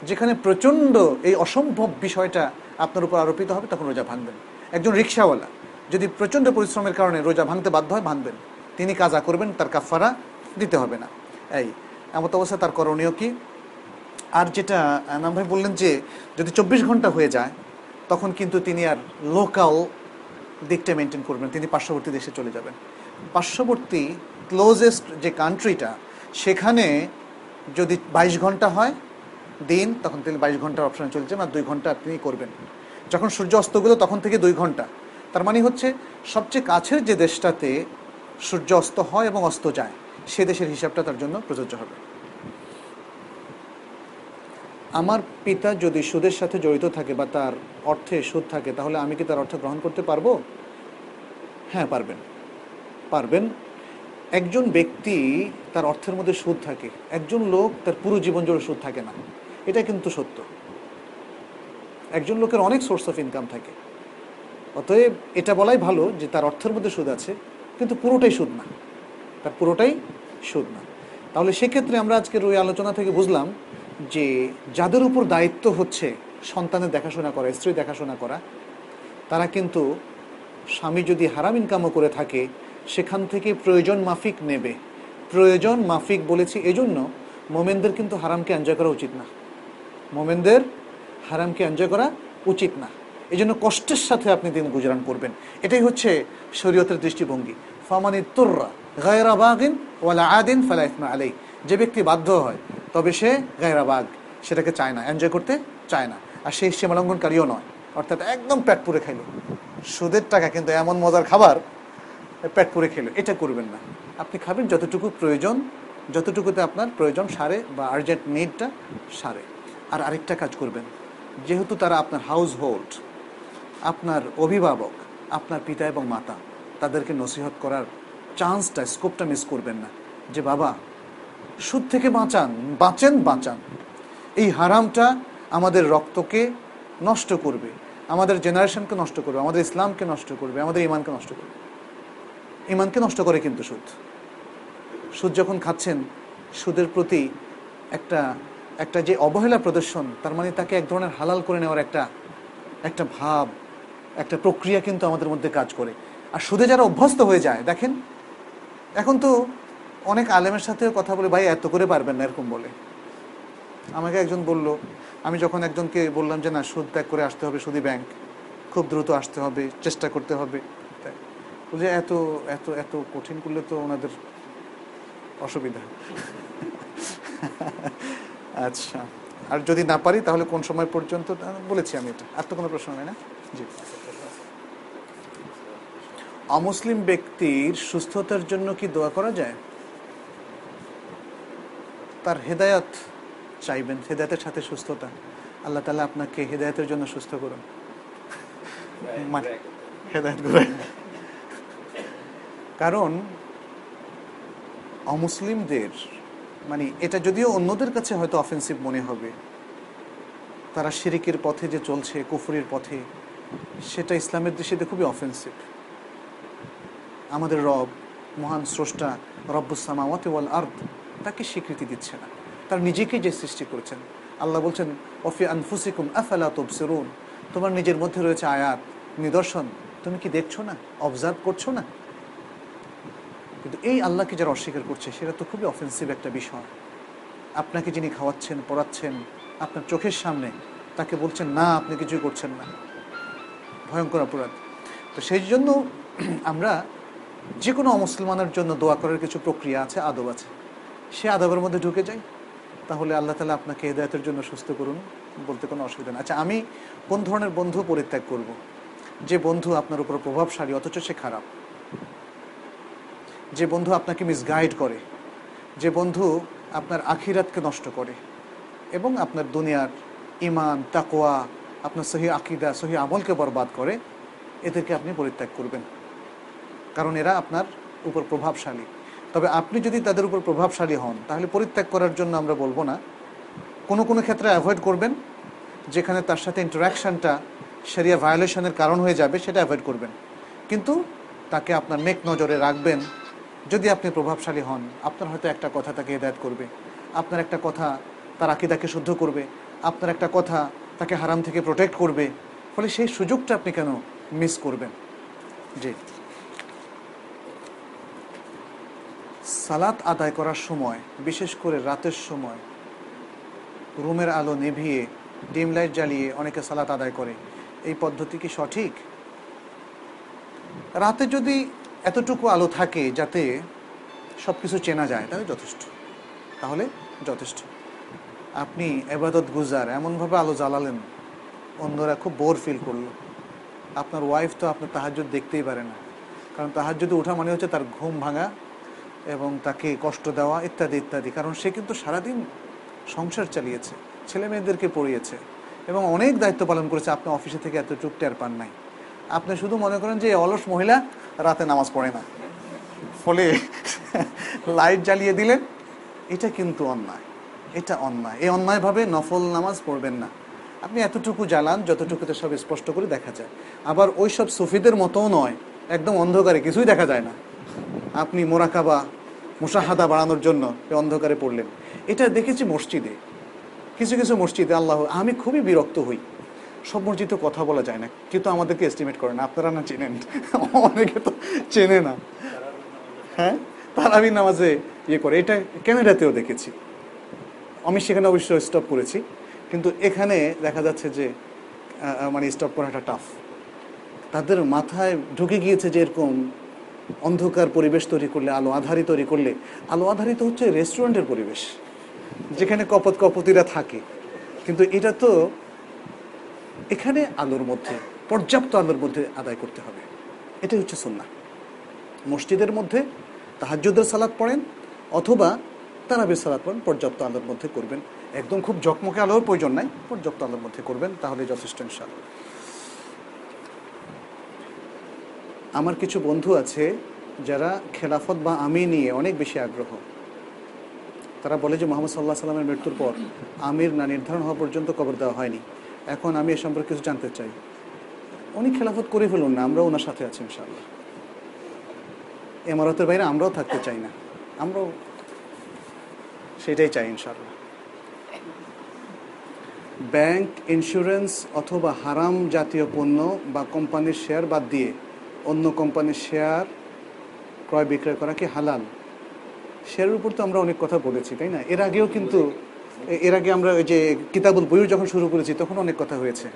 যেখানে প্রচণ্ড এই অসম্ভব বিষয়টা আপনার উপর আরোপিত হবে, তখন রোজা ভাঙবেন। একজন রিক্সাওয়ালা যদি প্রচণ্ড পরিশ্রমের কারণে রোজা ভাঙতে বাধ্য হয়, ভাঙবেন। তিনি কাজা করবেন, তার কাফারা দিতে হবে না। এই, এমত অবস্থায় তার করণীয় কি? আর যেটা নাম ভাই বললেন যে, যদি চব্বিশ ঘণ্টা হয়ে যায়, তখন কিন্তু তিনি আর লোকাল দিকটা মেনটেন করবেন, তিনি পার্শ্ববর্তী দেশে চলে যাবেন। পার্শ্ববর্তী ক্লোজেস্ট যে কান্ট্রিটা সেখানে যদি বাইশ ঘণ্টা হয়, দিন, তখন তিনি বাইশ ঘণ্টার অপশনে চলছে আর দুই ঘণ্টা আপনি করবেন। যখন সূর্য অস্ত গেল, তখন থেকে দুই ঘণ্টা। তার মানে হচ্ছে, সবচেয়ে কাছের যে দেশটাতে সূর্য অস্ত হয় এবং অস্ত যায়, সে দেশের হিসাবটা তার জন্য প্রযোজ্য হবে। আমার পিতা যদি সুদের সাথে জড়িত থাকে বা তার অর্থে সুদ থাকে, তাহলে আমি কি তার অর্থ গ্রহণ করতে পারব? হ্যাঁ পারবেন। পারবেন। একজন ব্যক্তি তার অর্থের মধ্যে সুদ থাকে, একজন লোক তার পুরো জীবন জুড়ে সুদ থাকে না। এটা কিন্তু সত্য। একজন লোকের অনেক সোর্স অফ ইনকাম থাকে। অতএব এটা বলাই ভালো যে তার অর্থের মধ্যে সুদ আছে, কিন্তু পুরোটাই সুদ না। তার পুরোটাই সুদ না। তাহলে সেক্ষেত্রে আমরা আজকের ওই আলোচনা থেকে বুঝলাম যে যাদের উপর দায়িত্ব হচ্ছে সন্তানের দেখাশোনা করা স্ত্রী দেখাশোনা করা, তারা কিন্তু স্বামী যদি হারাম ইনকামও করে থাকে সেখান থেকে প্রয়োজন মাফিক নেবে। প্রয়োজন মাফিক বলেছি এজন্য মোমেনদের কিন্তু হারামকে এনজয় করা উচিত না। মোমেনদের হারামকে এনজয় করা উচিত না। এই জন্য কষ্টের সাথে আপনি দিন গুজরান করবেন। এটাই হচ্ছে শরীয়তের দৃষ্টিভঙ্গি। ফামানি তুর্রা গায়রা বাগিন ওয়ালা আদিন ফালা ইসমা আলাই যে ব্যক্তি বাধ্য হয়, তবে সে গায়রা বাগ। সেটাকে চায় না এনজয় করতে চায় না। আর সেই সীমালঙ্ঘনকারীও নয়। অর্থাৎ একদম পেট পুরে খাইল। সুদের টাকা কিন্তু এমন মজার খাবার পেট পুরে খেলো, এটা করবেন না। আপনি খাবেন যতটুকু প্রয়োজন, যতটুকুতে আপনার প্রয়োজন সারে বা আর্জেন্ট নিডটা সারে। আর আরেকটা কাজ করবেন, যেহেতু তারা আপনার হাউস হোল্ড আপনার অভিভাবক, আপনার পিতা এবং মাতা, তাদেরকে নসিহত করার চান্সটা স্কোপটা মিস করবেন না। যে বাবা, সুদ থেকে বাঁচান, বাঁচেন, বাঁচান। এই হারামটা আমাদের রক্তকে নষ্ট করবে, আমাদের জেনারেশনকে নষ্ট করবে, আমাদের ইসলামকে নষ্ট করবে, আমাদের ইমানকে নষ্ট করবে। ইমানকে নষ্ট করে কিন্তু সুদ। সুদ যখন খাচ্ছেন, সুদের প্রতি একটা একটা যে অবহেলা প্রদর্শন, তার মানে তাকে এক ধরনের হালাল করে নেওয়ার একটা একটা ভাব, একটা প্রক্রিয়া কিন্তু আমাদের মধ্যে কাজ করে। আর সুদে যারা অভ্যস্ত হয়ে যায়, দেখেন, এখন তো অনেক আলেমের সাথে কথা বলে, ভাই, এত করে পারবেন না, এরকম বলে। আমাকে একজন বলল, আমি যখন একজনকে বললাম যে, না, সুদ ত্যাগ করে আসতে হবে, সুদি ব্যাংক, খুব দ্রুত আসতে হবে, চেষ্টা করতে হবে। বলছে এত এত এত কঠিন করলে তো ওনাদের অসুবিধা। আচ্ছা আর যদি না পারি তাহলে কোন সময় পর্যন্ত? বলেছি আমি এটা। আর তো কোনো প্রশ্ন নেই না? জি। অমুসলিম ব্যক্তির সুস্থতার জন্য কি দোয়া করা যায়? তার হেদায়াত চাইবেন হেদায়তের সাথে সুস্থতা। আল্লাহ তালা আপনাকে হেদায়তের জন্য সুস্থ করুন। মানে হেদায়ত করে। কারণ অমুসলিমদের মানে এটা যদিও অন্যদের কাছে হয়তো অফেন্সিভ মনে হবে, তারা শিরিকের পথে যে চলছে, কুফুরির পথে, সেটা ইসলামের দৃষ্টিতে খুবই অফেন্সিভ আমাদের রব, মহান স্রষ্টা রব্বুসামাওয়াতে ওয়াল আর্দ, তাকে স্বীকৃতি দিচ্ছে না। তার নিজেকে যে সৃষ্টি করেছেন। আল্লাহ বলছেন অফি আনফুসিকুম আফালা তবসিরুন তোমার নিজের মধ্যে রয়েছে আয়াত, নিদর্শন, তুমি কি দেখছ না? অবজার্ভ করছ না? কিন্তু এই আল্লাহকে যারা অস্বীকার করছে, সেটা তো খুবই অফেন্সিভ একটা বিষয়। আপনাকে যিনি খাওয়াচ্ছেন, পড়াচ্ছেন, আপনার চোখের সামনে তাকে বলছেন, না, আপনি কিছুই করছেন না। ভয়ঙ্কর অপরাধ। তো সেই জন্য আমরা যে কোনো অমুসলমানের জন্য দোয়া করার কিছু প্রক্রিয়া আছে, আদব আছে। সে আদবের মধ্যে ঢুকে যায়। তাহলে আল্লাহ তালা আপনাকে হেদায়তের জন্য সুস্থ করুন, বলতে কোনো অসুবিধা নেই। আচ্ছা আমি কোন ধরনের বন্ধু পরিত্যাগ করব। যে বন্ধু আপনার উপর প্রভাবশালী, অথচ সে খারাপ। যে বন্ধু আপনাকে মিসগাইড করে, যে বন্ধু আপনার আখিরাতকে নষ্ট করে এবং আপনার দুনিয়ার ইমান তাকোয়া আপনার সহি আকিদা, সহি আমলকে বরবাদ করে, এদেরকে আপনি পরিত্যাগ করবেন। কারণ এরা আপনার উপর প্রভাবশালী। তবে আপনি যদি তাদের উপর প্রভাবশালী হন, তাহলে পরিত্যাগ করার জন্য আমরা বলব না। কোনো কোনো ক্ষেত্রে অ্যাভয়েড করবেন, যেখানে তার সাথে ইন্টারাকশানটা সেরিয়া ভায়োলেশনের কারণ হয়ে যাবে, সেটা অ্যাভয়েড করবেন। কিন্তু তাকে আপনার নেক নজরে রাখবেন যদি আপনি প্রভাবশালী হন, আপনার হয়তো একটা কথা তাকে হেদায়ত করবে। আপনার একটা কথা তার আকিদাকে শুদ্ধ করবে। আপনার একটা কথা তাকে হারাম থেকে প্রোটেক্ট করবে। ফলে সেই সুযোগটা আপনি কেন মিস করবেন? জি। সালাত আদায় করার সময়, বিশেষ করে রাতের সময়, রুমের আলো নেভিয়ে, ডিম লাইট জ্বালিয়ে অনেকে সালাত আদায় করে। এই পদ্ধতি কি সঠিক? রাতে যদি এতটুকু আলো থাকে যাতে সব কিছু চেনা যায়, তাহলে যথেষ্ট। তাহলে যথেষ্ট। আপনি এবাদত গুজার, এমনভাবে আলো জ্বালালেন, অন্যরা খুব বোর ফিল করল। আপনার ওয়াইফ তো আপনার তাহাজ্জুদ দেখতেই পারে না। কারণ তাহাজ্জুদে ওঠা মানে হচ্ছে তার ঘুম ভাঙা এবং তাকে কষ্ট দেওয়া, ইত্যাদি ইত্যাদি। কারণ সে কিন্তু সারাদিন সংসার চালিয়েছে, ছেলে মেয়েদেরকে পড়িয়েছে এবং অনেক দায়িত্ব পালন করেছে। আপনি অফিসে থেকে এত চুপ টের পান নাই। আপনি শুধু মনে করেন যে অলস মহিলা রাতে নামাজ পড়ে না। ফলে লাইট জ্বালিয়ে দিলেন। এটা কিন্তু অন্যায়। এটা অন্যায়। এই অন্যায়ভাবে নফল নামাজ পড়বেন না। আপনি এতটুকু জ্বালান, যতটুকুতে সব স্পষ্ট করে দেখা যায়। আবার ওই সব সুফিদের মতোও নয়। একদম অন্ধকারে কিছুই দেখা যায় না। আপনি মোরাকাবা মুসাহাদা বাড়ানোর জন্য অন্ধকারে পড়লেন। এটা দেখেছি মসজিদে। কিছু কিছু মসজিদে, আল্লাহ, আমি খুবই বিরক্ত হই। সব মসজিদে কথা বলা যায় না, কিন্তু আমাদেরকে এস্টিমেট করে না। আপনারা না চেনেন। অনেকে তো চেনে না। হ্যাঁ? তারাবি নামাজে ইয়ে করে। এটা ক্যানাডাতেও দেখেছি। আমি সেখানে অবশ্য স্টপ করেছি। কিন্তু এখানে দেখা যাচ্ছে যে মানে স্টপ করাটা টাফ তাদের মাথায় ঢুকে গিয়েছে যে এরকম অন্ধকার পরিবেশ তৈরি করলে, আলো আধারি তৈরি করলে। আলো আধারিত হচ্ছে রেস্টুরেন্টের পরিবেশ, যেখানে কপত কপতিরা থাকে। কিন্তু এটা তো এখানে আলোর মধ্যে, পর্যাপ্ত আলোর মধ্যে আদায় করতে হবে। এটাই হচ্ছে সুন্নাহ। মসজিদের মধ্যে তাহাজ্জুদের সালাদ পড়েন অথবা তারাবির সালাদ পড়েন, পর্যাপ্ত আলোর মধ্যে করবেন। একদম খুব জকমকে আলোর প্রয়োজন নাই, পর্যাপ্ত আলোর মধ্যে করবেন তাহলে যথেষ্ট ইনশাআল্লাহ। আমার কিছু বন্ধু আছে যারা খেলাফত বা আমি নিয়ে অনেক বেশি আগ্রহ। তারা বলে যে মোহাম্মদ সাল্লাহ সাল্লামের মৃত্যুর পর আমির না নির্ধারণ হওয়া পর্যন্ত কবর দেওয়া হয়নি। এখন আমি এ সম্পর্কে কিছু জানতে চাই। উনি খেলাফত করে ফেলুন না আমরা ওনার সাথে আছি ইনশাল্লাহ এমারতের বাইরে আমরাও থাকতে চাই না। আমরাও সেটাই চাই ইনশাল্লাহ ব্যাংক ইন্স্যুরেন্স অথবা হারাম জাতীয় পণ্য বা কোম্পানির শেয়ার বাদ দিয়ে অন্য কোম্পানির শেয়ার ক্রয় বিক্রয় করা কি হালাল? শেয়ারের উপর তো আমরা অনেক কথা বলেছি, তাই না? এর আগেও কিন্তু এর আগে আমরা ওই যে কিতাবুল বইও যখন শুরু করেছি, তখন অনেক কথা হয়েছে।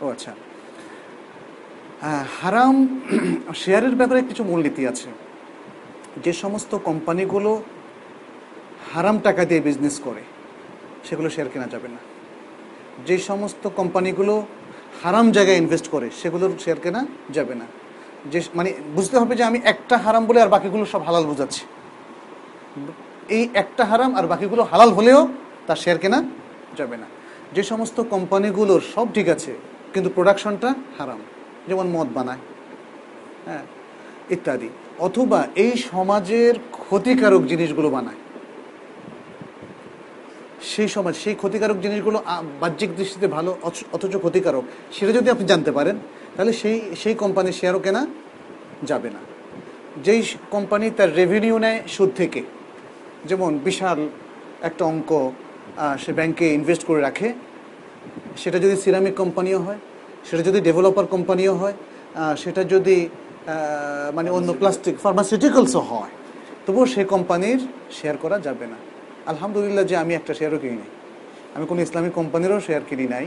ও আচ্ছা। হারাম শেয়ারের ব্যাপারে কিছু মূলনীতি আছে। যে সমস্ত কোম্পানিগুলো হারাম টাকা দিয়ে বিজনেস করে, সেগুলো শেয়ার কেনা যাবে না। যে সমস্ত কোম্পানিগুলো হারাম জায়গায় ইনভেস্ট করে, সেগুলোর শেয়ার কেনা যাবে না। যে মানে বুঝতে হবে যে আমি একটা হারাম বলে আর বাকিগুলো সব হালাল বোঝাচ্ছি। এই একটা হারাম আর বাকিগুলো হালাল হলেও তার শেয়ার কেনা যাবে না। যে সমস্ত কোম্পানিগুলোর সব ঠিক আছে, কিন্তু প্রোডাকশনটা হারাম। যেমন মদ বানায় হ্যাঁ ইত্যাদি। অথবা এই সমাজের ক্ষতিকারক জিনিসগুলো বানায়। সেই সমাজ, সেই ক্ষতিকারক জিনিসগুলো বাহ্যিক দৃষ্টিতে ভালো অথচ- ক্ষতিকারক, সেটা যদি আপনি জানতে পারেন, তাহলে সেই সেই কোম্পানির শেয়ারও কেনা যাবে না। যেই কোম্পানি তার রেভিনিউ নেয় সুদ থেকে। যেমন বিশাল একটা অঙ্ক সে ব্যাংকে ইনভেস্ট করে রাখে। সেটা যদি সিরামিক কোম্পানিও হয় সেটা যদি ডেভেলপার কোম্পানিও হয় সেটা যদি মানে অন্য প্লাস্টিক ফার্মাসিউটিক্যালসও হয় তবুও সে কোম্পানির শেয়ার করা যাবে না। আলহামদুলিল্লাহ যে আমি একটা শেয়ারও কিনি নাই। আমি কোনো ইসলামিক কোম্পানিরও শেয়ার কিনি নাই।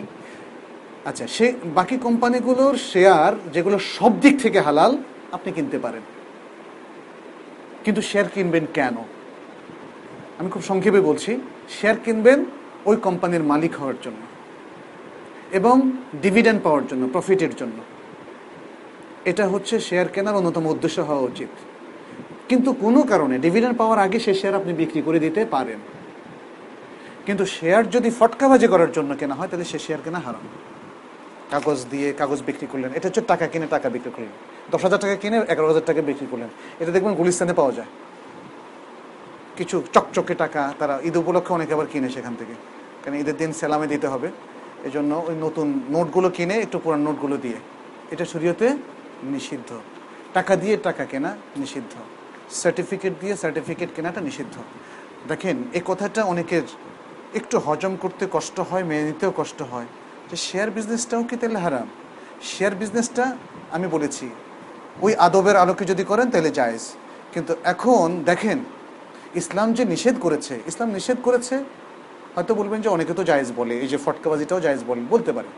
আচ্ছা সে বাকি কোম্পানিগুলোর শেয়ার যেগুলো সব দিক থেকে হালাল আপনি কিনতে পারেন। কিন্তু শেয়ার কিনবেন কেন? আমি খুব সংক্ষেপে বলছি শেয়ার কিনবেন ওই কোম্পানির মালিক হওয়ার জন্য এবং ডিভিডেন্ড পাওয়ার জন্য, প্রফিটের জন্য। এটা হচ্ছে শেয়ার কেনার অন্যতম উদ্দেশ্য হওয়া উচিত। কিন্তু কোনো কারণে ডিভিডেন্ড পাওয়ার আগে সে শেয়ার আপনি বিক্রি করে দিতে পারেন। কিন্তু শেয়ার যদি ফটকাবাজি করার জন্য কেনা হয়, তাহলে সে শেয়ার কেনা হারাম। কাগজ দিয়ে কাগজ বিক্রি করলেন, এটা হচ্ছে টাকা কিনে টাকা বিক্রি করলেন। দশ হাজার টাকা কিনে এগারো হাজার টাকা বিক্রি করলেন। এটা দেখবেন গুলিস্তানে পাওয়া যায়। কিছু চকচকে টাকা তারা ঈদ উপলক্ষে অনেকে আবার কিনে সেখান থেকে। কারণ ঈদের দিন সেলামে দিতে হবে। এই জন্য ওই নতুন নোটগুলো কিনে একটু পুরান নোটগুলো দিয়ে। এটা শরীয়তে নিষিদ্ধ। টাকা দিয়ে টাকা কেনা নিষিদ্ধ। সার্টিফিকেট দিয়ে সার্টিফিকেট কেনাটা নিষিদ্ধ। দেখেন এই কথাটা অনেকের একটু হজম করতে কষ্ট হয়, মেনে নিতেও কষ্ট হয়। যে শেয়ার বিজনেসটাও কি তাহলে হারাম? শেয়ার বিজনেসটা আমি বলেছি, ওই আদবের আলোকে যদি করেন তাহলে জায়েজ। কিন্তু এখন দেখেন ইসলাম যে নিষেধ করেছে, ইসলাম নিষেধ করেছে, হয়তো বলবেন যে অনেকে তো জায়েজ বলে, এই যে ফটকাবাজিটাও জায়েজ বলে, বলতে পারে।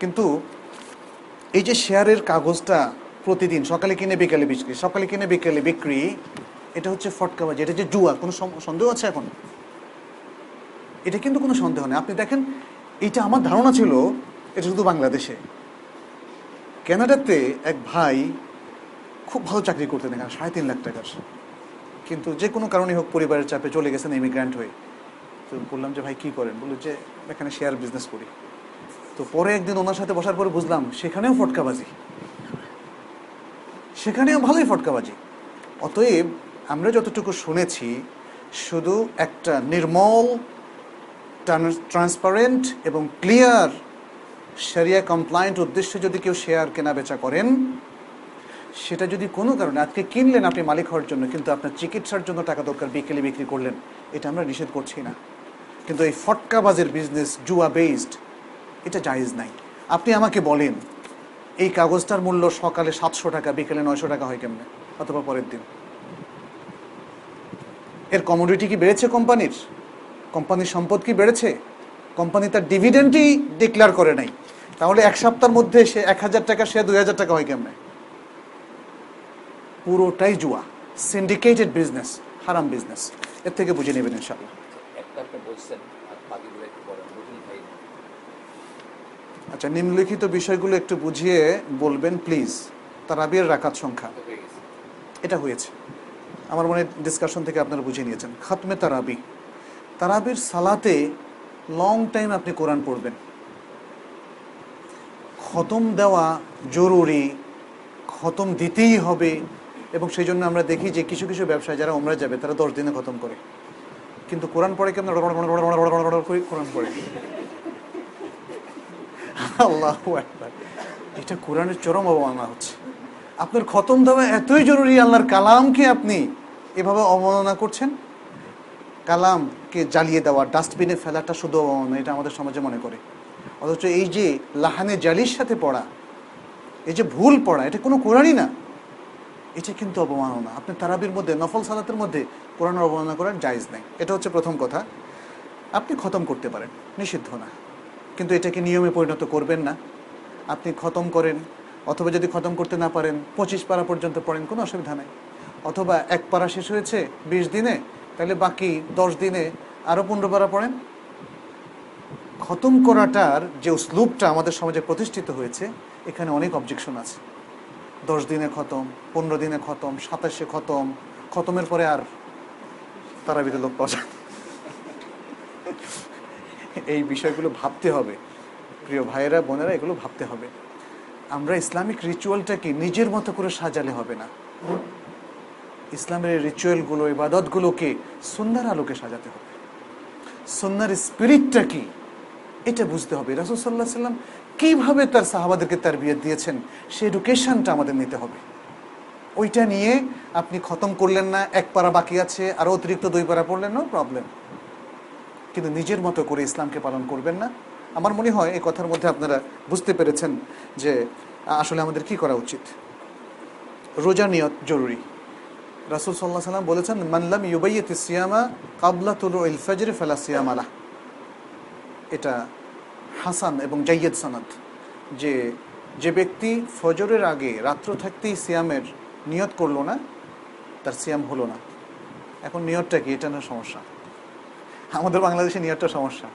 কিন্তু এই যে শেয়ারের কাগজটা প্রতিদিন, সকালে কিনে, বিকেলে বিক্রি, সকালে কিনে, বিকেলে বিক্রি, এটা হচ্ছে ফটকাবাজি, এটা যে জুয়া, কোনো সন্দেহ আছে এখন? এটা কিন্তু কোনো সন্দেহ নেই। আপনি দেখেন এটা আমার ধারণা ছিল, এটা শুধু বাংলাদেশে। কানাডাতে এক ভাই খুব ভালো চাকরি করতেন এখানে, সাড়ে তিন লাখ টাকার। কিন্তু যে কোনো কারণে হোক পরিবারের চাপে চলে গেছেন ইমিগ্র্যান্ট হয়ে। তো বললাম যে, ভাই, কী করেন? বলল যে, এখানে শেয়ার বিজনেস করি। তো পরে একদিন ওনার সাথে বসার পরে বুঝলাম, সেখানেও ফটকাবাজি। সেখানেও ভালোই ফটকাবাজি। অতএব আমরা যতটুকু শুনেছি, শুধু একটা নির্মল ট্রান্সপারেন্ট এবং ক্লিয়ার সেরিয়া কমপ্লায়েন্ট উদ্দেশ্যে যদি কেউ শেয়ার কেনা বেচা করেন সেটা যদি কোনো কারণে আজকে কিনলেন আপনি মালিক হওয়ার জন্য, কিন্তু আপনার চিকিৎসার জন্য টাকা দরকার বিকেলে বিক্রি করলেন, এটা আমরা নিষেধ করছি না। কিন্তু এই ফটকাবাজের বিজনেস জুয়া বেসড এটা জায়েজ নাই। আপনি আমাকে বলেন, এই কাগজটার মূল্য সকালে সাতশো টাকা, বিকেলে নয়শো টাকা হয় কেমনে? অথবা পরের দিন। এর কমোডিটি কি বেড়েছে কোম্পানির? কোম্পানির সম্পদ কি বেড়েছে? কোম্পানি তার ডিভিডেন্টই ডিক্লেয়ার করে নাই। তাহলে এক সপ্তাহের মধ্যে সে এক হাজার টাকা, সে দুই হাজার টাকা হয় কেমনে? পুরোটাই জুয়া। সিন্ডিকেটেড বিজনেস হারাম বিজনেস এর থেকে বুঝে নেবেন ইনশাল্লাহ আচ্ছা নিম্নলিখিত বিষয়গুলো একটু বুঝিয়ে বলবেন প্লিজ তারাবির রাকাত সংখ্যা। এটা হয়েছে। আমার মনে ডিসকাশন থেকে আপনারা বুঝে নিয়েছেন। খাতমে তারাবি। তারাবির সালাতে লং টাইম আপনি কোরআন পড়বেন। খতম দেওয়া জরুরি খতম দিতেই হবে। এবং সেই জন্য আমরা দেখি যে কিছু কিছু ব্যবসায় যারা ওমরা যাবে, তারা দশ দিনে খতম করে। কিন্তু কোরআন পড়ে কেমন করে কোরআন পড়ে? আল্লাহ এটা কোরআনের চরম অবমাননা হচ্ছে। আপনার খতম দেওয়া এতই জরুরি আল্লাহর কালামকে আপনি এভাবে অবমাননা করছেন? কালামকে জ্বালিয়ে দেওয়া, ডাস্টবিনে ফেলাটা শুধু অবমাননা, এটা আমাদের সমাজে মনে করে। অথচ এই যে লাহানে জালির সাথে পড়া, এই যে ভুল পড়া, এটা কোনো কোরআনই না। এটা কিন্তু অবমাননা। আপনি তারাবির মধ্যে, নফল সালাতের মধ্যে কোরআনের অবমাননা করার জায়জ নেই। এটা হচ্ছে প্রথম কথা। আপনি খতম করতে পারেন, নিষিদ্ধ না। কিন্তু এটাকে নিয়মে পরিণত করবেন না। আপনি খতম করেন, অথবা যদি খতম করতে না পারেন, পঁচিশ পারা পর্যন্ত পড়েন, কোনো অসুবিধা নেই। অথবা এক পারা শেষ হয়েছে, বিশ দিনে, তাহলে বাকি দশ দিনে আরও পনেরো পারা পড়েন। খতম করাটার যে স্লুপটা আমাদের সমাজে প্রতিষ্ঠিত হয়েছে, এখানে অনেক অবজেকশন আছে। দশ দিনে খতম, পনেরো দিনে খতম, সাতাশে খতম, খতমের পরে আর তারা বিধে লোক পাওয়া যায় এই বিষয়গুলো ভাবতে হবে। প্রিয় ভাইয়েরা, বোনেরা, এগুলো ভাবতে হবে। আমরা ইসলামিক রিচুয়ালটাকে নিজের মতো করে সাজালে হবে না। ইসলামের এই রিচুয়ালগুলো ইবাদতগুলোকে সুন্দর আলোকে সাজাতে হবে। সন্ন্যার স্পিরিটটা কি? এটা বুঝতে হবে। রাসুল সাল্লাহ সাল্লাম কীভাবে তার সাহাবাদেরকে তার বিয়ে দিয়েছেন, সে এডুকেশনটা আমাদের নিতে হবে। ওইটা নিয়ে আপনি খতম করলেন না, এক পারা বাকি আছে আরও অতিরিক্ত দুই পারা পড়লেন নো প্রবলেম কিন্তু নিজের মতো করে ইসলামকে পালন করবেন না। আমার মনে হয় এই কথার মধ্যে আপনারা বুঝতে পেরেছেন যে, আসলে আমাদের কি করা উচিত। রোজা নিয়ত জরুরি। রাসুল সাল্লাহ সাল্লাম বলেছেন মানলাম ইউবাইয়ত সিয়ামা কাবলা তুলু ফালা সিয়ামালা এটা হাসান এবং জাইয়েদ সানাদ যে যে ব্যক্তি ফজরের আগে রাত্র থাকতেই সিয়ামের নিয়ত করল না, তার সিয়াম হলো না। এখন নিয়তটা কি? এটা না সমস্যা। আমাদের বাংলাদেশে নিয়তটা সমস্যা।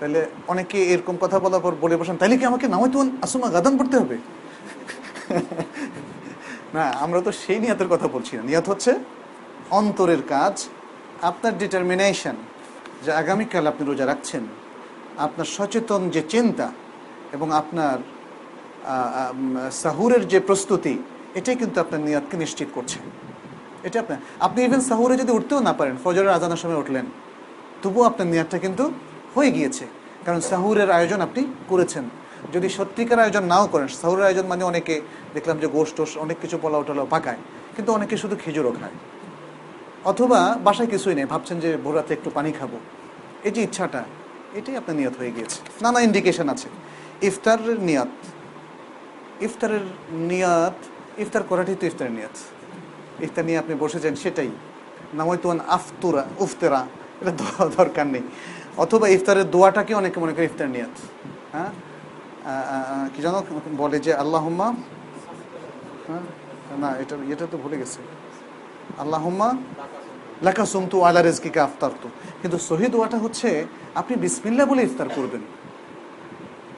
তাহলে অনেকে এরকম কথা বলার পর বলে বসেন তাহলে কি আমাকে নামাই তোমার আসুমা গাদান পড়তে হবে? না, আমরা তো সেই নিয়তের কথা বলছি না। নিয়ত হচ্ছে অন্তরের কাজ, আপনার ডিটারমিনেশন যে আগামীকাল আপনি রোজা রাখছেন। আপনার সচেতন যে চিন্তা এবং আপনার সাহুরের যে প্রস্তুতি, এটাই কিন্তু আপনার নিয়তকে নিশ্চিত করছে। এটা আপনার, আপনি ইভেন সাহুরে যদি উঠতেও না পারেন, ফজরের আজানের সময় উঠলেন, তবুও আপনার নিয়তটা কিন্তু হয়ে গিয়েছে। কারণ সাহুরের আয়োজন আপনি করেছেন। যদি সত্যিকার আয়োজন নাও করেন, সাহুরের আয়োজন মানে অনেকে দেখলাম যে গোষ্ঠ অনেক কিছু পোলাও টোলাও পাকায়, কিন্তু অনেকে শুধু খেজুরও খায়। অথবা বাসায় কিছুই নেই, ভাবছেন যে ভোরাতে একটু পানি খাব। এই যে ইচ্ছাটা এটাই আপনার নিয়ত হয়ে গিয়েছে। নানা ইন্ডিকেশন আছে। ইফতারের নিয়ত। ইফতারের নিয়ত, ইফতার করাটাই তো ইফতারের নিয়াত। ইফতার নিয়ে আপনি বসেছেন সেটাই। নাময়তুয়ান আফতুরা, উফতেরা, এটা দরকার নেই। অথবা ইফতারের দোয়াটাকে অনেকে মনে করে ইফতার নিয়াত। হ্যাঁ? কি জানো বলে যে, আল্লাহম্মা হ্যাঁ? না, এটা এটা তো ভুলে গেছে। আল্লাহম্মা, লাকা সুমতু আলা রেজকিকা আফতার তো কিন্তু সহি দোয়াটা হচ্ছে আপনি বিসমিল্লা বলে ইফতার করবেন।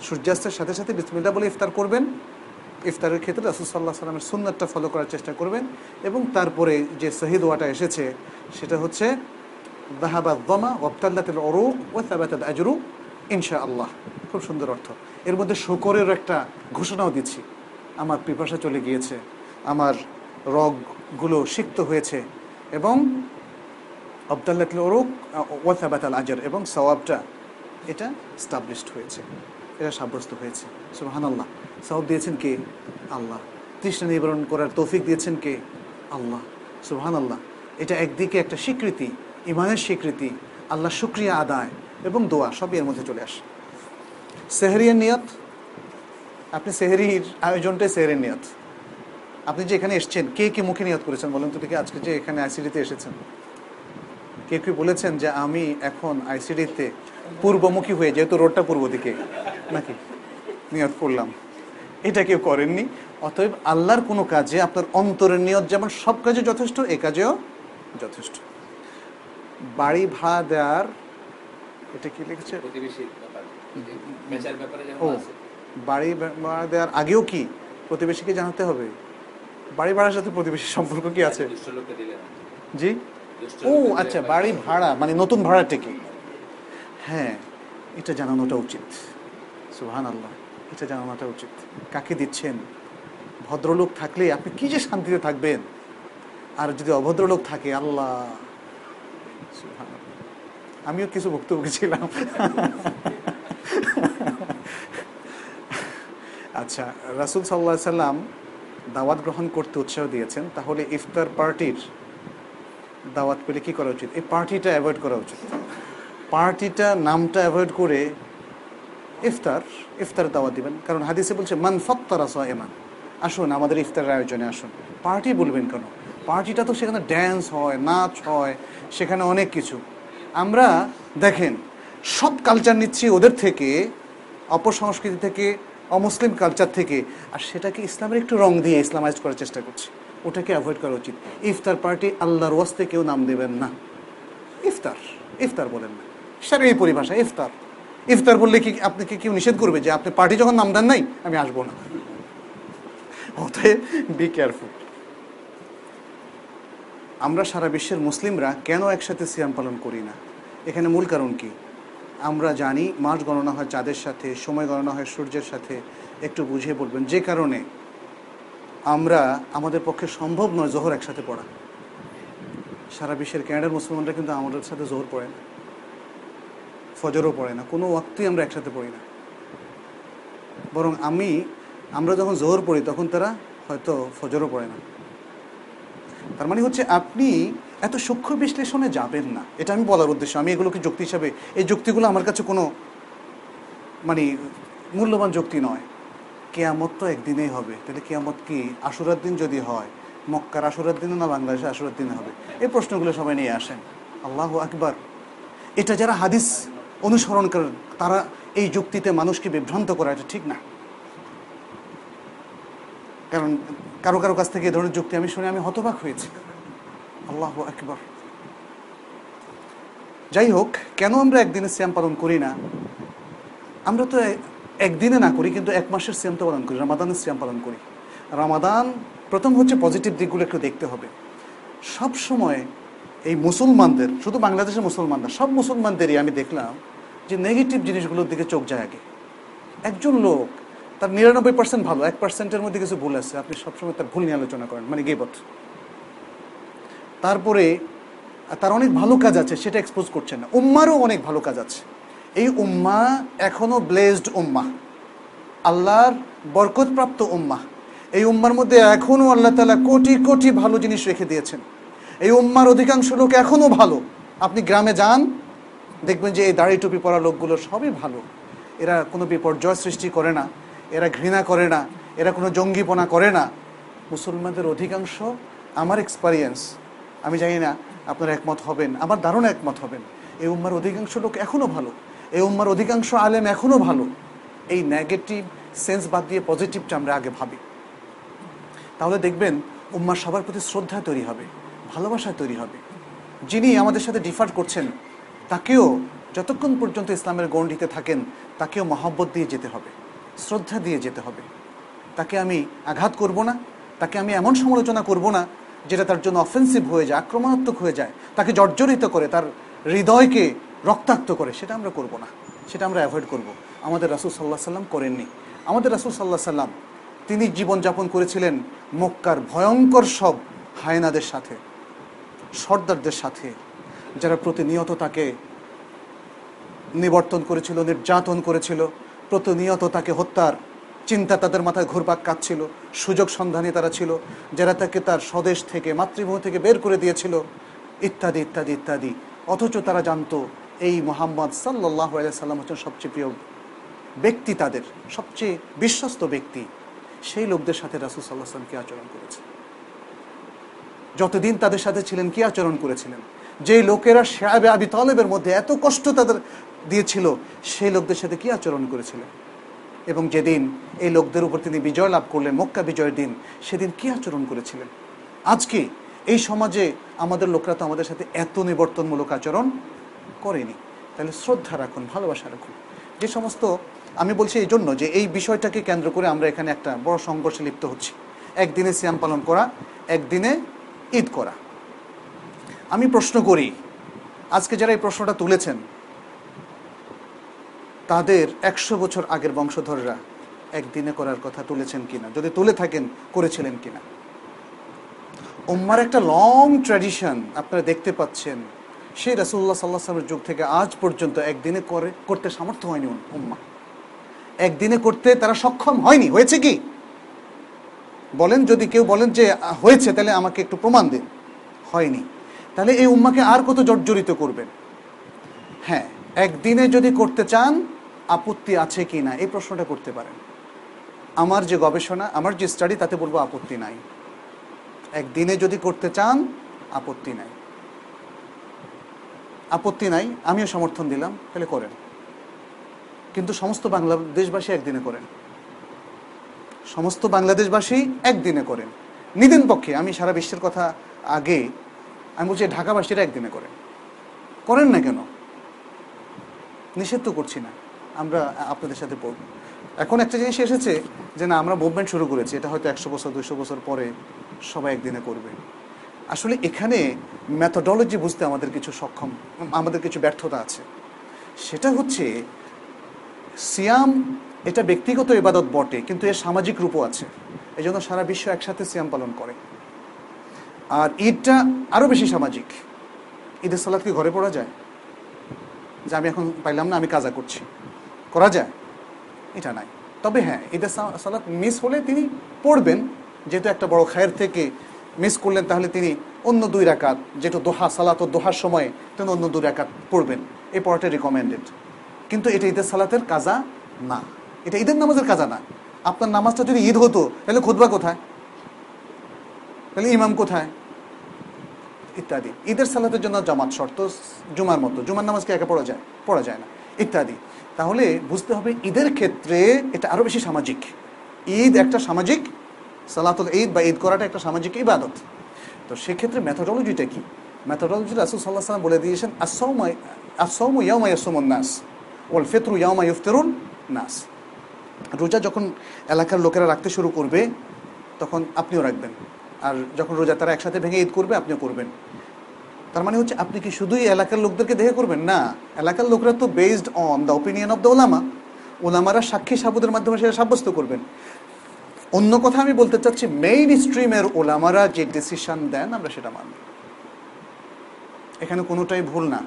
সূর্যাস্তের সাথে সাথে বিসমিল্লা বলে ইফতার করবেন। ইফতারের ক্ষেত্রে রাসুল সাল্লাহ সাল্লামের সুন্নাতটা ফলো করার চেষ্টা করবেন এবং তারপরে যে সহি দোয়াটা এসেছে, সেটা হচ্ছে দাহাবাদ দমা ওয়াবতাল্লাতিল অরুক ও সাবাতাল আজরু ইনশা আল্লাহ খুব সুন্দর অর্থ। এর মধ্যে শকরের একটা ঘোষণাও দিচ্ছি। আমার পিপাসা চলে গিয়েছে, আমার রগগুলো সিক্ত হয়েছে এবং আবদাল্লাতুল ওরুক ওয়াথাবাত আল আজর, এবং সওয়াবটা এটা স্টাবলিশড হয়েছে। এটা সাব্যস্ত হয়েছে। সুবাহান আল্লাহ সওয়াব দিয়েছেন কে? আল্লাহ। তৃষ্ণা নিবারণ করার তৌফিক দিয়েছেন কে? আল্লাহ। সুবাহান আল্লাহ এটা একদিকে একটা স্বীকৃতি ইমানের স্বীকৃতি, আল্লাহ শুক্রিয়া আদায় এবং দোয়া সবই এর মধ্যে চলে আসে। সেহরিয়ার নিয়ত, আপনি সেহরির আয়োজনটাই সেহরির নিয়ত। আপনি যে এখানে এসেছেন, কে কে মুখে নিয়ত করেছেন বলেন তো দেখি আজকে যে এখানে আইসিডিতে এসেছেন। কে কে বলেছেন যে আমি এখন আইসিডিতে পূর্বমুখী হয়ে যেহেতু রোডটা পূর্ব দিকে নাকি? নিয়ত করলাম। এটা কেউ করেননি অতএব আল্লাহর কোনো কাজে আপনার অন্তরের নিয়ত যেমন সব কাজে যথেষ্ট এ কাজেও যথেষ্ট। বাড়ি ভাড়া দেওয়ার এটা কি লিখেছে? ও বাড়ি ভাড়া দেওয়ার আগেও কি প্রতিবেশীকে জানাতে হবে? বাড়ি ভাড়ার সাথে প্রতিবেশীর সম্পর্ক কি আছে? জি? ও আচ্ছা বাড়ি ভাড়া মানে নতুন ভাড়াটা কি হ্যাঁ এটা জানানোটা উচিত। সুহান আল্লাহ এটা জানানোটা উচিত। কাকে দিচ্ছেন? ভদ্রলোক থাকলে আপনি কি যে শান্তিতে থাকবেন? আর যদি অভদ্রলোক থাকে আল্লাহ। আমিও কিছু বক্তব্য ছিলাম। আচ্ছা রাসুল সাল্লাহ সাল্লাম দাওয়াত গ্রহণ করতে উৎসাহ দিয়েছেন। তাহলে ইফতার পার্টির দাওয়াত পেলে কী করা উচিত? এই পার্টিটা অ্যাভয়েড করা উচিত। পার্টিটা নামটা অ্যাভয়েড করে ইফতার ইফতার দাওয়াত দিবেন। কারণ হাদিসে বলছে, মান ফত্তারা এমান আসুন, আমাদের ইফতারের আয়োজনে আসুন। পার্টি বলবেন কেন? পার্টিটা তো সেখানে ড্যান্স হয়, নাচ হয়, সেখানে অনেক কিছু। আমরা দেখেন, সব কালচার নিচ্ছি ওদের থেকে, অপসংস্কৃতি থেকে, অমুসলিম কালচার থেকে। আর সেটাকে ইসলামের একটু রং দিয়ে ইসলামাইজ করার চেষ্টা করছি। ওটাকে অ্যাভয়েড করা উচিত। ইফতার পার্টি আল্লাহর ওয়াস্তে কেউ নাম দেবেন না। ইফতার ইফতার বলেন না। সেটা এই পরিভাষা, ইফতার। ইফতার বললে কি আপনাকে কেউ নিষেধ করবে যে আপনি পার্টি যখন নাম দেন নাই, আমি আসব না? বি কেয়ারফুল আমরা সারা বিশ্বের মুসলিমরা কেন একসাথে সিয়াম পালন করি না? এখানে মূল কারণ কি? আমরা জানি, মাস গণনা হয় চাঁদের সাথে, সময় গণনা হয় সূর্যের সাথে। একটু বুঝিয়ে বলবেন, যে কারণে আমরা আমাদের পক্ষে সম্ভব নয় জোহর একসাথে পড়া। সারা বিশ্বের ক্যানাডার মুসলমানরা কিন্তু আমাদের সাথে জোহর পড়ে না। ফজরও পড়ে না। কোনো ওয়াক্তই আমরা একসাথে পড়ি না। বরং আমি, আমরা যখন জোহর পড়ি, তখন তারা হয়তো ফজরও পড়ে না। তার মানে হচ্ছে আপনি এত সূক্ষ্ম বিশ্লেষণে যাবেন না। এটা আমি বলার উদ্দেশ্য। আমি এগুলোকে যুক্তি হিসাবে, এই যুক্তিগুলো আমার কাছে কোনো মানে মূল্যবান যুক্তি নয়। কেয়ামত তো একদিনেই হবে। তাহলে কেয়ামত কি? আশুরার দিন যদি হয়, মক্কার আশুরার দিনে না বাংলাদেশে আশুরার দিনে হবে? এই প্রশ্নগুলো সবাই নিয়ে আসেন। আল্লাহ আকবার। এটা যারা হাদিস অনুসরণ করেন, তারা এই যুক্তিতে মানুষকে বিভ্রান্ত করা এটা ঠিক না। কারণ কারও কারও কাছ থেকে এই ধরনের যুক্তি আমি শুনে আমি হতবাক হয়েছি। আল্লাহ আকবার। যাই হোক, কেন আমরা একদিনে শ্যাম পালন করি না? আমরা তো একদিনে না করি, কিন্তু এক মাসের শ্যাম তো পালন করি, রামাদানের শ্যাম পালন করি। রামাদান প্রথম হচ্ছে পজিটিভ দিকগুলো একটু দেখতে হবে। সব সময় এই মুসলমানদের, শুধু বাংলাদেশের মুসলমানরা, সব মুসলমানদেরই আমি দেখলাম যে নেগেটিভ জিনিসগুলোর দিকে চোখ যায় আগে। একজন লোক, তার নিরানব্বই পার্সেন্ট ভালো, এক পার্সেন্টের মধ্যে কিছু ভুল আছে, আপনি সবসময় তার ভুল নিয়ে আলোচনা করেন মানে গেবত। তারপরে, তার অনেক ভালো কাজ আছে, সেটা এক্সপোজ করছেন না। উম্মারও অনেক ভালো কাজ আছে। এই উম্মা এখনও ব্লেসড উম্মা। আল্লাহর বরকতপ্রাপ্ত উম্মা। এই উম্মার মধ্যে এখনও আল্লাহ তালা কোটি কোটি ভালো জিনিস রেখে দিয়েছেন। এই উম্মার অধিকাংশ লোক এখনও ভালো। আপনি গ্রামে যান, দেখবেন যে এই দাড়ি টুপি পরা লোকগুলো সবই ভালো। এরা কোনো বিপর্যয় সৃষ্টি করে না, এরা ঘৃণা করে না, এরা কোনো জঙ্গিপনা করে না। মুসলমানদের অধিকাংশ আমার এক্সপিরিয়েন্স আমি জানি না আপনারা একমত হবেন, আমার দারুণ একমত হবেন। এই উম্মার অধিকাংশ লোক এখনও ভালো। এই উম্মার অধিকাংশ আলেম এখনও ভালো। এই নেগেটিভ সেন্স বাদ দিয়ে পজিটিভটা আমরা আগে ভাবি। তাহলে দেখবেন উম্মার সবার প্রতি শ্রদ্ধা তৈরি হবে, ভালোবাসা তৈরি হবে। যিনি আমাদের সাথে ডিফার করছেন, তাকেও যতক্ষণ পর্যন্ত ইসলামের গণ্ডিতে থাকেন, তাকেও মহাব্বত দিয়ে যেতে হবে, শ্রদ্ধা দিয়ে যেতে হবে। তাকে আমি আঘাত করব না, তাকে আমি এমন সমালোচনা করব না, যেটা তার জন্য অফেন্সিভ হয়ে যায়, আক্রমণাত্মক হয়ে যায়, তাকে জর্জরিত করে, তার হৃদয়কে রক্তাক্ত করে, সেটা আমরা করব না। সেটা আমরা অ্যাভয়েড করব। আমাদের রাসুল সাল্লাহ সাল্লাম করেননি। আমাদের রাসুল সাল্লাহ সাল্লাম তিনি জীবনযাপন করেছিলেন মক্কার ভয়ঙ্কর সব হায়নাদের সাথে, সর্দারদের সাথে, যারা প্রতিনিয়ত তাকে নিবর্তন করেছিল, নির্যাতন করেছিল, প্রতিনিয়ত তাকে হত্যার চিন্তা তাদের মাথায় ঘুরপাক কাটছিল সুযোগ সন্ধানে তারা ছিল, যারা তাকে তার স্বদেশ থেকে, মাতৃভূমি থেকে বের করে দিয়েছিল, ইত্যাদি ইত্যাদি ইত্যাদি। অথচ তারা জানতো এই মোহাম্মদ সাল্লাহ সাল্লাম হচ্ছেন সবচেয়ে প্রিয় ব্যক্তি তাদের, সবচেয়ে বিশ্বস্ত ব্যক্তি। সেই লোকদের সাথে রাসুল সাল্লাহ সাল্লাম কি আচরণ করেছে যতদিন তাদের সাথে ছিলেন, কি আচরণ করেছিলেন? যে লোকেরা শেয়াবে আবি তলেবের মধ্যে এত কষ্ট তাদের দিয়েছিল, সেই লোকদের সাথে কি আচরণ করেছিলেন? এবং যেদিন এই লোকদের উপর তিনি বিজয় লাভ করলেন, মক্কা বিজয়ের দিন, সেদিন কি আচরণ করেছিলেন? আজকে এই সমাজে আমাদের লোকরা তো আমাদের সাথে এত নিবর্তনমূলক আচরণ করেনি। তাহলে শ্রদ্ধা রাখুন, ভালোবাসা রাখুন। যে সমস্ত আমি বলছি এই জন্য যে এই বিষয়টাকে কেন্দ্র করে আমরা এখানে একটা বড় সংঘর্ষে লিপ্ত হচ্ছি। একদিনে সিয়াম পালন করা, একদিনে ঈদ করা। আমি প্রশ্ন করি, আজকে যারা এই প্রশ্নটা তুলেছেন, তাদের একশো বছর আগের বংশধররা একদিনে করার কথা তুলেছেন কিনা? যদি তুলে থাকেন, করেছিলেন কিনা? উম্মার একটা লং ট্র্যাডিশন আপনারা দেখতে পাচ্ছেন। সেই রাসুল্লাহ সাল্লাহ সাল্লামের যুগ থেকে আজ পর্যন্ত একদিনে করে, করতে সামর্থ্য হয়নি উম্মা। একদিনে করতে তারা সক্ষম হয়নি। হয়েছে কি? বলেন যদি কেউ বলেন যে হয়েছে, তাহলে আমাকে একটু প্রমাণ দিন। হয়নি। তাহলে এই উম্মাকে আর কত জর্জরিত করবেন? হ্যাঁ একদিনে যদি করতে চান, আপত্তি আছে কি না? এই প্রশ্নটা করতে পারেন। আমার যে গবেষণা, আমার যে স্টাডি, তাতে বলব আপত্তি নাই। একদিনে যদি করতে চান, আপত্তি নাই। আপত্তি নাই, আমিও সমর্থন দিলাম, তাহলে করেন। কিন্তু সমস্ত বাংলাদেশবাসী একদিনে করেন। সমস্ত বাংলাদেশবাসী একদিনে করেন। নিদিন পক্ষে, আমি সারা বিশ্বের কথা আগে, আমি বলছি ঢাকাবাসীরা একদিনে করেন। করেন না কেন? নিষেধ তো করছি না। আমরা, আপনাদের সাথে পড়ব। এখন একটা জিনিস এসেছে যে, না, আমরা মুভমেন্ট শুরু করেছি, এটা হয়তো একশো বছর দুশো বছর পরে সবাই একদিনে করবে। আসলে এখানে ম্যাথোডলজি বুঝতে আমাদের কিছু সক্ষম, আমাদের কিছু ব্যর্থতা আছে। সেটা হচ্ছে, সিয়াম এটা ব্যক্তিগত ইবাদত বটে, কিন্তু এর সামাজিক রূপও আছে। এই জন্য সারা বিশ্ব একসাথে সিয়াম পালন করে। আর ঈদটা আরও বেশি সামাজিক। ঈদের সালাদ কি ঘরে পড়া যায়? যে আমি এখন পাইলাম না, আমি কাজা করছি। করা যায়? এটা নাই। তবে হ্যাঁ ঈদের সা- সালাত মিস হলে তিনি পড়বেন। যেহেতু একটা বড় খায়ের থেকে মিস করলেন তাহলে তিনি অন্য দুই রাকাত, যেহেতু দোহা, সালাত ও দোহার সময়ে তিনি অন্য দুই রাকাত পড়বেন। এই পড়াটা রিকমেন্ডেড কিন্তু এটা ঈদের সালাতের কাজা না। এটা ঈদের নামাজের কাজা না। আপনার নামাজটা যদি ঈদ হতো, তাহলে খুদবা কোথায়? তাহলে ইমাম কোথায়? ইত্যাদি। ঈদের সালাতের জন্য জামাত শর্ত, জুমার মতো। জুমার নামাজকে একা পড়া যায়? পড়া যায় না। ইত্যাদি। তাহলে বুঝতে হবে ঈদের ক্ষেত্রে এটা আরও বেশি সামাজিক। ঈদ একটা সামাজিক সালাতুল ঈদ বা ঈদ করাটা একটা সামাজিক ইবাদত। তো সেক্ষেত্রে ম্যাথোডলজিটা কি? ম্যাথোডলজি রাসুল সাল্লাহ সাল্লাম বলে দিয়েছেন আসৌমাই আসৌম ইয়ামা নাস ওল ফেতরু ইয়ামা ইফতেরুন নাস। রোজা যখন এলাকার লোকেরা রাখতে শুরু করবে, তখন আপনিও রাখবেন। আর যখন রোজা তারা একসাথে ভেঙে ঈদ করবে, আপনিও করবেন। তার মানে হচ্ছে, আপনি কি শুধুই এলাকার লোকদেরকে দেখে করবেন? না, এলাকার লোকরা তো based on the opinion of the ওলামা ওলামারা সাক্ষী সাবুদের মাধ্যমে সেটা সাব্যস্ত করবেন। অন্য কথা আমি বলতে চাচ্ছি মেইন স্ট্রিমের ওলামারা যে ডিসিশন দেন, আমরা সেটা মানব এখানে কোনোটাই ভুল না।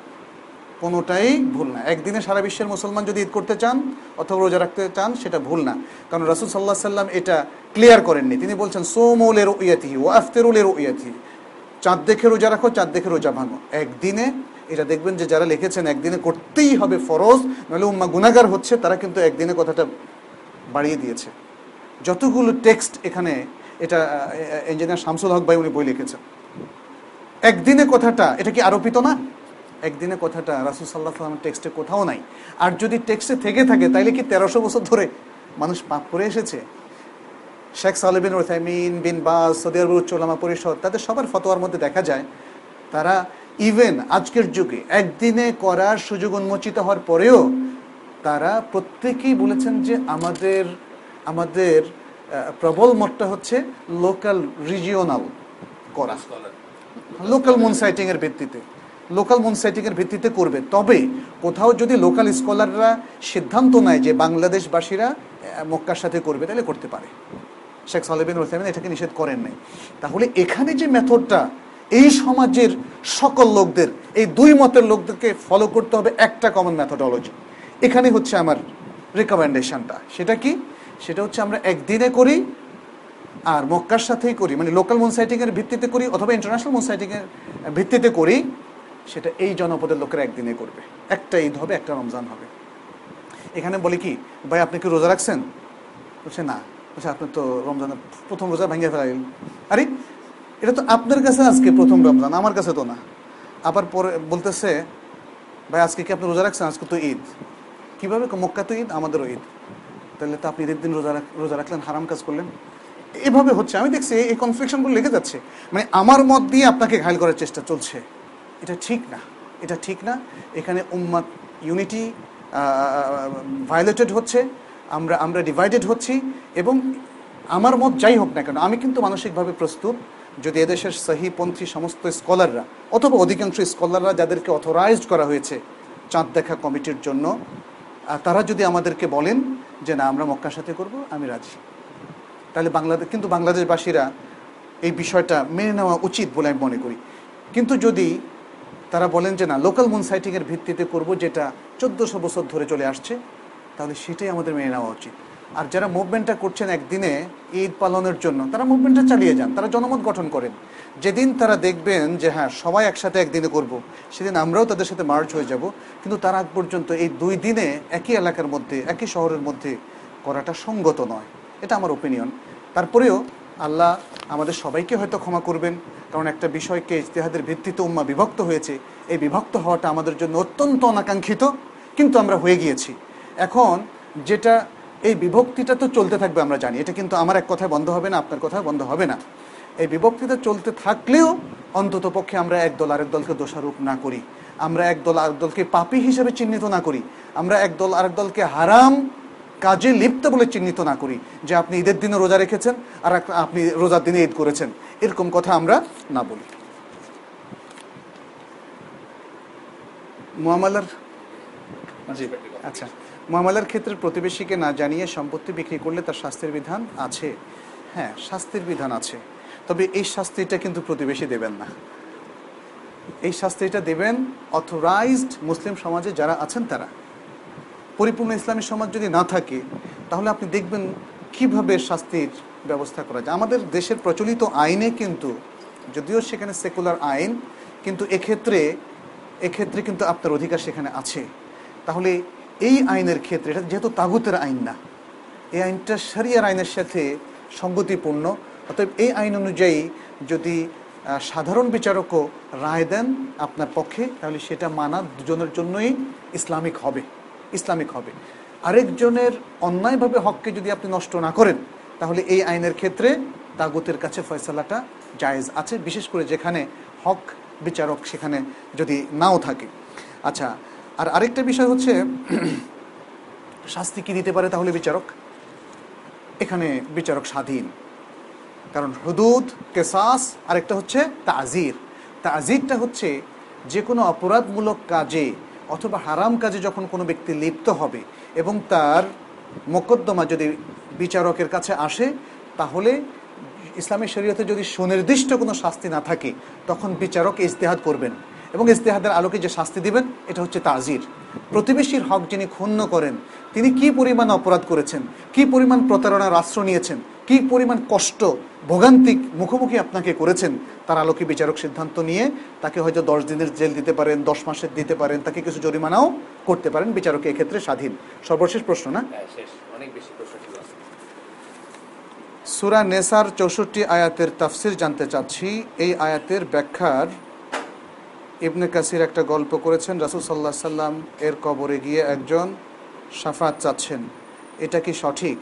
কোনোটাই ভুল না। একদিনে সারা বিশ্বের মুসলমান যদি ঈদ করতে চান, অথবা রোজা রাখতে চান, সেটা ভুল না। কারণ রাসুল সাল্লাহ সাল্লাম এটা ক্লিয়ার করেননি। তিনি বলছেন সোমৌলের ইয়াতি ও আফতেরুলের ইয়াতি চাঁদ দেখে রোজা রাখো, চাঁদ দেখে রোজা ভাঙো। একদিনে, এটা দেখবেন যে যারা লিখেছেন, একদিনে করতেই হবে ফরজ, নাহলে উম্মা গুনাগার হচ্ছে, তারা কিন্তু একদিনে কথাটা বাড়িয়ে দিয়েছে। যতগুলো টেক্সট এখানে, এটা ইঞ্জিনিয়ার শামসুল হক ভাই উনি বই লিখেছেন। একদিনে কথাটা, এটা কি আরোপিত না? একদিনে কথাটা রাসুল সাল্লাহ সাল্লামের টেক্সটে কোথাও নাই। আর যদি টেক্সটে থেকে থাকে, তাইলে কি তেরোশো বছর ধরে মানুষ পাপ করে এসেছে? শেখ সালেবিন ওসাইমিন বিন বাস, সৌদি আরব উচ্চ ওলামা পরিষদ, তাদের সবার ফতোয়ার মধ্যে দেখা যায়, তারা ইভেন আজকের যুগে একদিনে করার সুযোগ উন্মোচিত হওয়ার পরেও তারা প্রত্যেকেই বলেছেন যে আমাদের আমাদের প্রবল মতটা হচ্ছে লোকাল রিজিওনাল করা। লোকাল মুন সাইটিং এর ভিত্তিতে। লোকাল মুন সাইটিং এর ভিত্তিতে করবে। তবে কোথাও যদি লোকাল স্কলাররা সিদ্ধান্ত নেয় যে বাংলাদেশবাসীরা মক্কার সাথে করবে, তাহলে করতে পারে। শেখ সালেবিন রোসামিন এটাকে নিষেধ করেন নাই। তাহলে এখানে যে মেথডটা এই সমাজের সকল লোকদের, এই দুই মতের লোকদেরকে ফলো করতে হবে একটা কমন মেথডোলজি এখানে হচ্ছে আমার রেকমেন্ডেশনটা সেটা কি? সেটা হচ্ছে আমরা একদিনে করি আর মক্কার সাথেই করি মানে লোকাল মুন সাইটিং এর ভিত্তিতে করি অথবা ইন্টারন্যাশনাল মুন সাইটিং এর ভিত্তিতে করি, সেটা এই জনপদের লোকেরা একদিনে করবে। একটা ঈদ হবে, একটা রমজান হবে। এখানে বলি কি, ভাই, আপনি কি রোজা রাখছেন? বলছে, না। বলছে, আপনি তো রমজানের প্রথম রোজা ভেঙে ফেলাইলেন। আরে, এটা তো আপনার কাছে আজকে প্রথম রমজান, আমার কাছে তো না। আবার পরে বলতেছে, ভাই, আজকে কি আপনি রোজা রাখছেন? আজকে তো ঈদ। কীভাবে? মক্কা তো ঈদ, আমাদেরও ঈদ। তাহলে তো আপনি ঈদের দিন রোজা রোজা রাখলেন, হারাম কাজ করলেন। এভাবে হচ্ছে। আমি দেখছি এই কনফ্লিকশনগুলো লেগে যাচ্ছে। মানে আমার মত দিয়ে আপনাকে ঘায়ল করার চেষ্টা চলছে। এটা ঠিক না। এটা ঠিক না। এখানে উম্মাদ ইউনিটি ভায়োলেটেড হচ্ছে। আমরা আমরা ডিভাইডেড হচ্ছি এবং আমার মত যাই হোক না কেন, আমি কিন্তু মানসিকভাবে প্রস্তুত। যদি এদেশের সহিপন্থী সমস্ত স্কলাররা অথবা অধিকাংশ স্কলাররা যাদেরকে অথরাইজড করা হয়েছে চাঁদ দেখা কমিটির জন্য তারা যদি আমাদেরকে বলেন যে না, আমরা মক্কার সাথে করব, আমি রাজি। তাহলে বাংলাদেশ কিন্তু বাংলাদেশবাসীরা এই বিষয়টা মেনে নেওয়া উচিত বলে আমি মনে করি। কিন্তু যদি তারা বলেন যে না লোকাল মুন সাইটিংয়ের ভিত্তিতে করব, যেটা চোদ্দোশো বছর ধরে চলে আসছে, তাহলে সেটাই আমাদের মেনে নেওয়া উচিত। আর যারা মুভমেন্টটা করছেন একদিনে ঈদ পালনের জন্য, তারা মুভমেন্টটা চালিয়ে যান, তারা জনমত গঠন করেন। যেদিন তারা দেখবেন যে হ্যাঁ সবাই একসাথে একদিনে করব, সেদিন আমরাও তাদের সাথে মার্চ হয়ে যাব, কিন্তু তার আগ পর্যন্ত এই দুই দিনে একই এলাকার মধ্যে, একই শহরের মধ্যে করাটা সঙ্গত নয়। এটা আমার ওপিনিয়ন তারপরেও আল্লাহ আমাদের সবাইকে হয়তো ক্ষমা করবেন, কারণ একটা বিষয়কে ইজতেহাদের ভিত্তিতে উম্মা বিভক্ত হয়েছে। এই বিভক্ত হওয়াটা আমাদের জন্য অত্যন্ত অনাকাঙ্ক্ষিত, কিন্তু আমরা হয়ে গিয়েছি। এখন যেটা এই বিভক্তিটা তো চলতে থাকবে আমরা জানি। এটা কিন্তু আমার এক কথায় বন্ধ হবে না আপনার কথায় বন্ধ হবে না। এই বিভক্তিটা চলতে থাকলেও অন্তত পক্ষে আমরা একদল আরেক দলকে দোষারোপ না করি। আমরা একদল আরেক দলকে পাপী হিসেবে চিহ্নিত না করি। আমরা একদল আরেক দলকে হারাম কাজে লিপ্ত বলে চিহ্নিত না করি যে আপনি ঈদের দিনে রোজা রেখেছেন আর এক- আপনি রোজার দিনে ঈদ করেছেন। এরকম কথা আমরা না বলি। মুআমালার জি আচ্ছা। মুআমালার ক্ষেত্রে প্রতিবেশীকে না জানিয়ে সম্পত্তি বিক্রি করলে তার শাস্তির বিধান আছে। হ্যাঁ শাস্তির বিধান আছে। তবে এই শাস্তিটা কিন্তু প্রতিবেশী দেবেন না। এই শাস্তিটা দেবেন অথরাইজড মুসলিম সমাজে যারা আছেন তারা। পরিপূর্ণ ইসলামী সমাজ যদি না থাকে, তাহলে আপনি দেখবেন কীভাবে শাস্তির ব্যবস্থা করা যায়। আমাদের দেশের প্রচলিত আইনে কিন্তু, যদিও সেখানে সেকুলার আইন, কিন্তু এক্ষেত্রে এক্ষেত্রে কিন্তু আপনার অধিকার সেখানে আছে। তাহলে এই আইনের ক্ষেত্রে, এটা যেহেতু তাগুতের আইন না, এই আইনটা সারিয়ার আইনের সাথে সঙ্গতিপূর্ণ। অতএব এই আইন অনুযায়ী যদি সাধারণ বিচারকও রায় দেন আপনার পক্ষে, তাহলে সেটা মানা দুজনের জন্যই ইসলামিক হবে ইসলামিক হবে। আরেকজনের অন্যায়ভাবে হককে যদি আপনি নষ্ট না করেন, তাহলে এই আইনের ক্ষেত্রে তাগুতের কাছে ফয়সালাটা জায়েজ আছে, বিশেষ করে যেখানে হক বিচারক সেখানে যদি নাও থাকে। আচ্ছা আর আরেকটা বিষয় হচ্ছে, শাস্তি কি দিতে পারে তাহলে বিচারক? এখানে বিচারক স্বাধীন। কারণ হুদুদ, কেসাস, আরেকটা হচ্ছে তাজির। তাজিরটা হচ্ছে যে কোনো অপরাধমূলক কাজে অথবা হারাম কাজে যখন কোনো ব্যক্তি লিপ্ত হবে এবং তার মোকদ্দমা যদি বিচারকের কাছে আসে, তাহলে ইসলামী শরীয়তে যদি সুনির্দিষ্ট কোনো শাস্তি না থাকে, তখন বিচারক ইজতেহাদ করবেন। এবং ইস্তেহাদের আলোকে যে শাস্তি দিবেন এটা হচ্ছে তাজির। প্রতিবেশীর হক যিনি ক্ষুণ্ণ করেন তিনি কি পরিমাণ অপরাধ করেছেন কি পরিমাণ প্রতারণার আশ্রয় নিয়েছেন কি পরিমাণ কষ্ট ভোগান্তিক মুখোমুখি আপনাকে করেছেন তার আলোকে বিচারক সিদ্ধান্ত নিয়ে তাকে হয়তো দশ দিনের জেল দিতে পারেন দশ মাসের দিতে পারেন তাকে কিছু জরিমানাও করতে পারেন বিচারক এক্ষেত্রে স্বাধীন। সর্বশেষ প্রশ্ন না? হ্যাঁ। সুরা নেসার চৌষট্টি আয়াতের তাফসির জানতে চাচ্ছি। এই আয়াতের ব্যাখ্যার ইবনে কাসির একটা গল্প করেছেন, রাসুল সাল্লাহ সাল্লাম এর কবরে গিয়ে একজন সাফাত চাচ্ছেন। এটা কি সঠিক?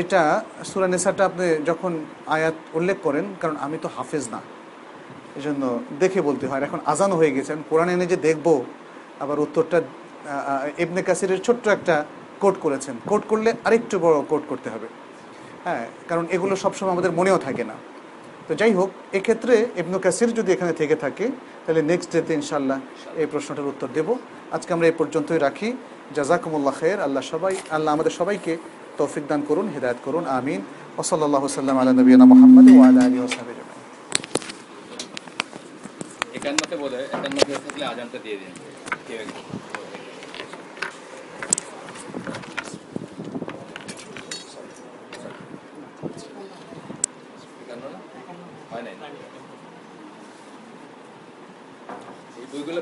এটা সুরা নেসাটা আপনি যখন আয়াত উল্লেখ করেন, কারণ আমি তো হাফেজ না এই জন্য দেখে বলতে হয়। এখন আজান হয়ে গেছেন কোরআন এনে যে দেখব, আবার উত্তরটা ইবনে কাসিরের ছোট্ট একটা কোট করেছেন। কোট করলে আরেকটু বড় কোট করতে হবে। হ্যাঁ কারণ এগুলো সবসময় আমাদের মনেও থাকে না। তো যাই হোক, এক্ষেত্রে ইবনু কাসির যদি এখানে থেকে থাকে, তাহলে নেক্সট ডেতে ইনশাল্লাহ এই প্রশ্নটার উত্তর দেব। আজকে আমরা এই পর্যন্তই রাখি। জাজাকুমুল্লাহ খের আল্লাহ সবাই আল্লাহ আমাদের সবাইকে তৌফিক দান করুন, হেদায়ত করুন, আমিন। ওসল্লাহ সাল্লাম আল্লাহ নবীনা মোহাম্মদ ওয়াল আলী ওসাহাবি কেউ একজন। একান্ন না? হয় নাই এই বইগুলো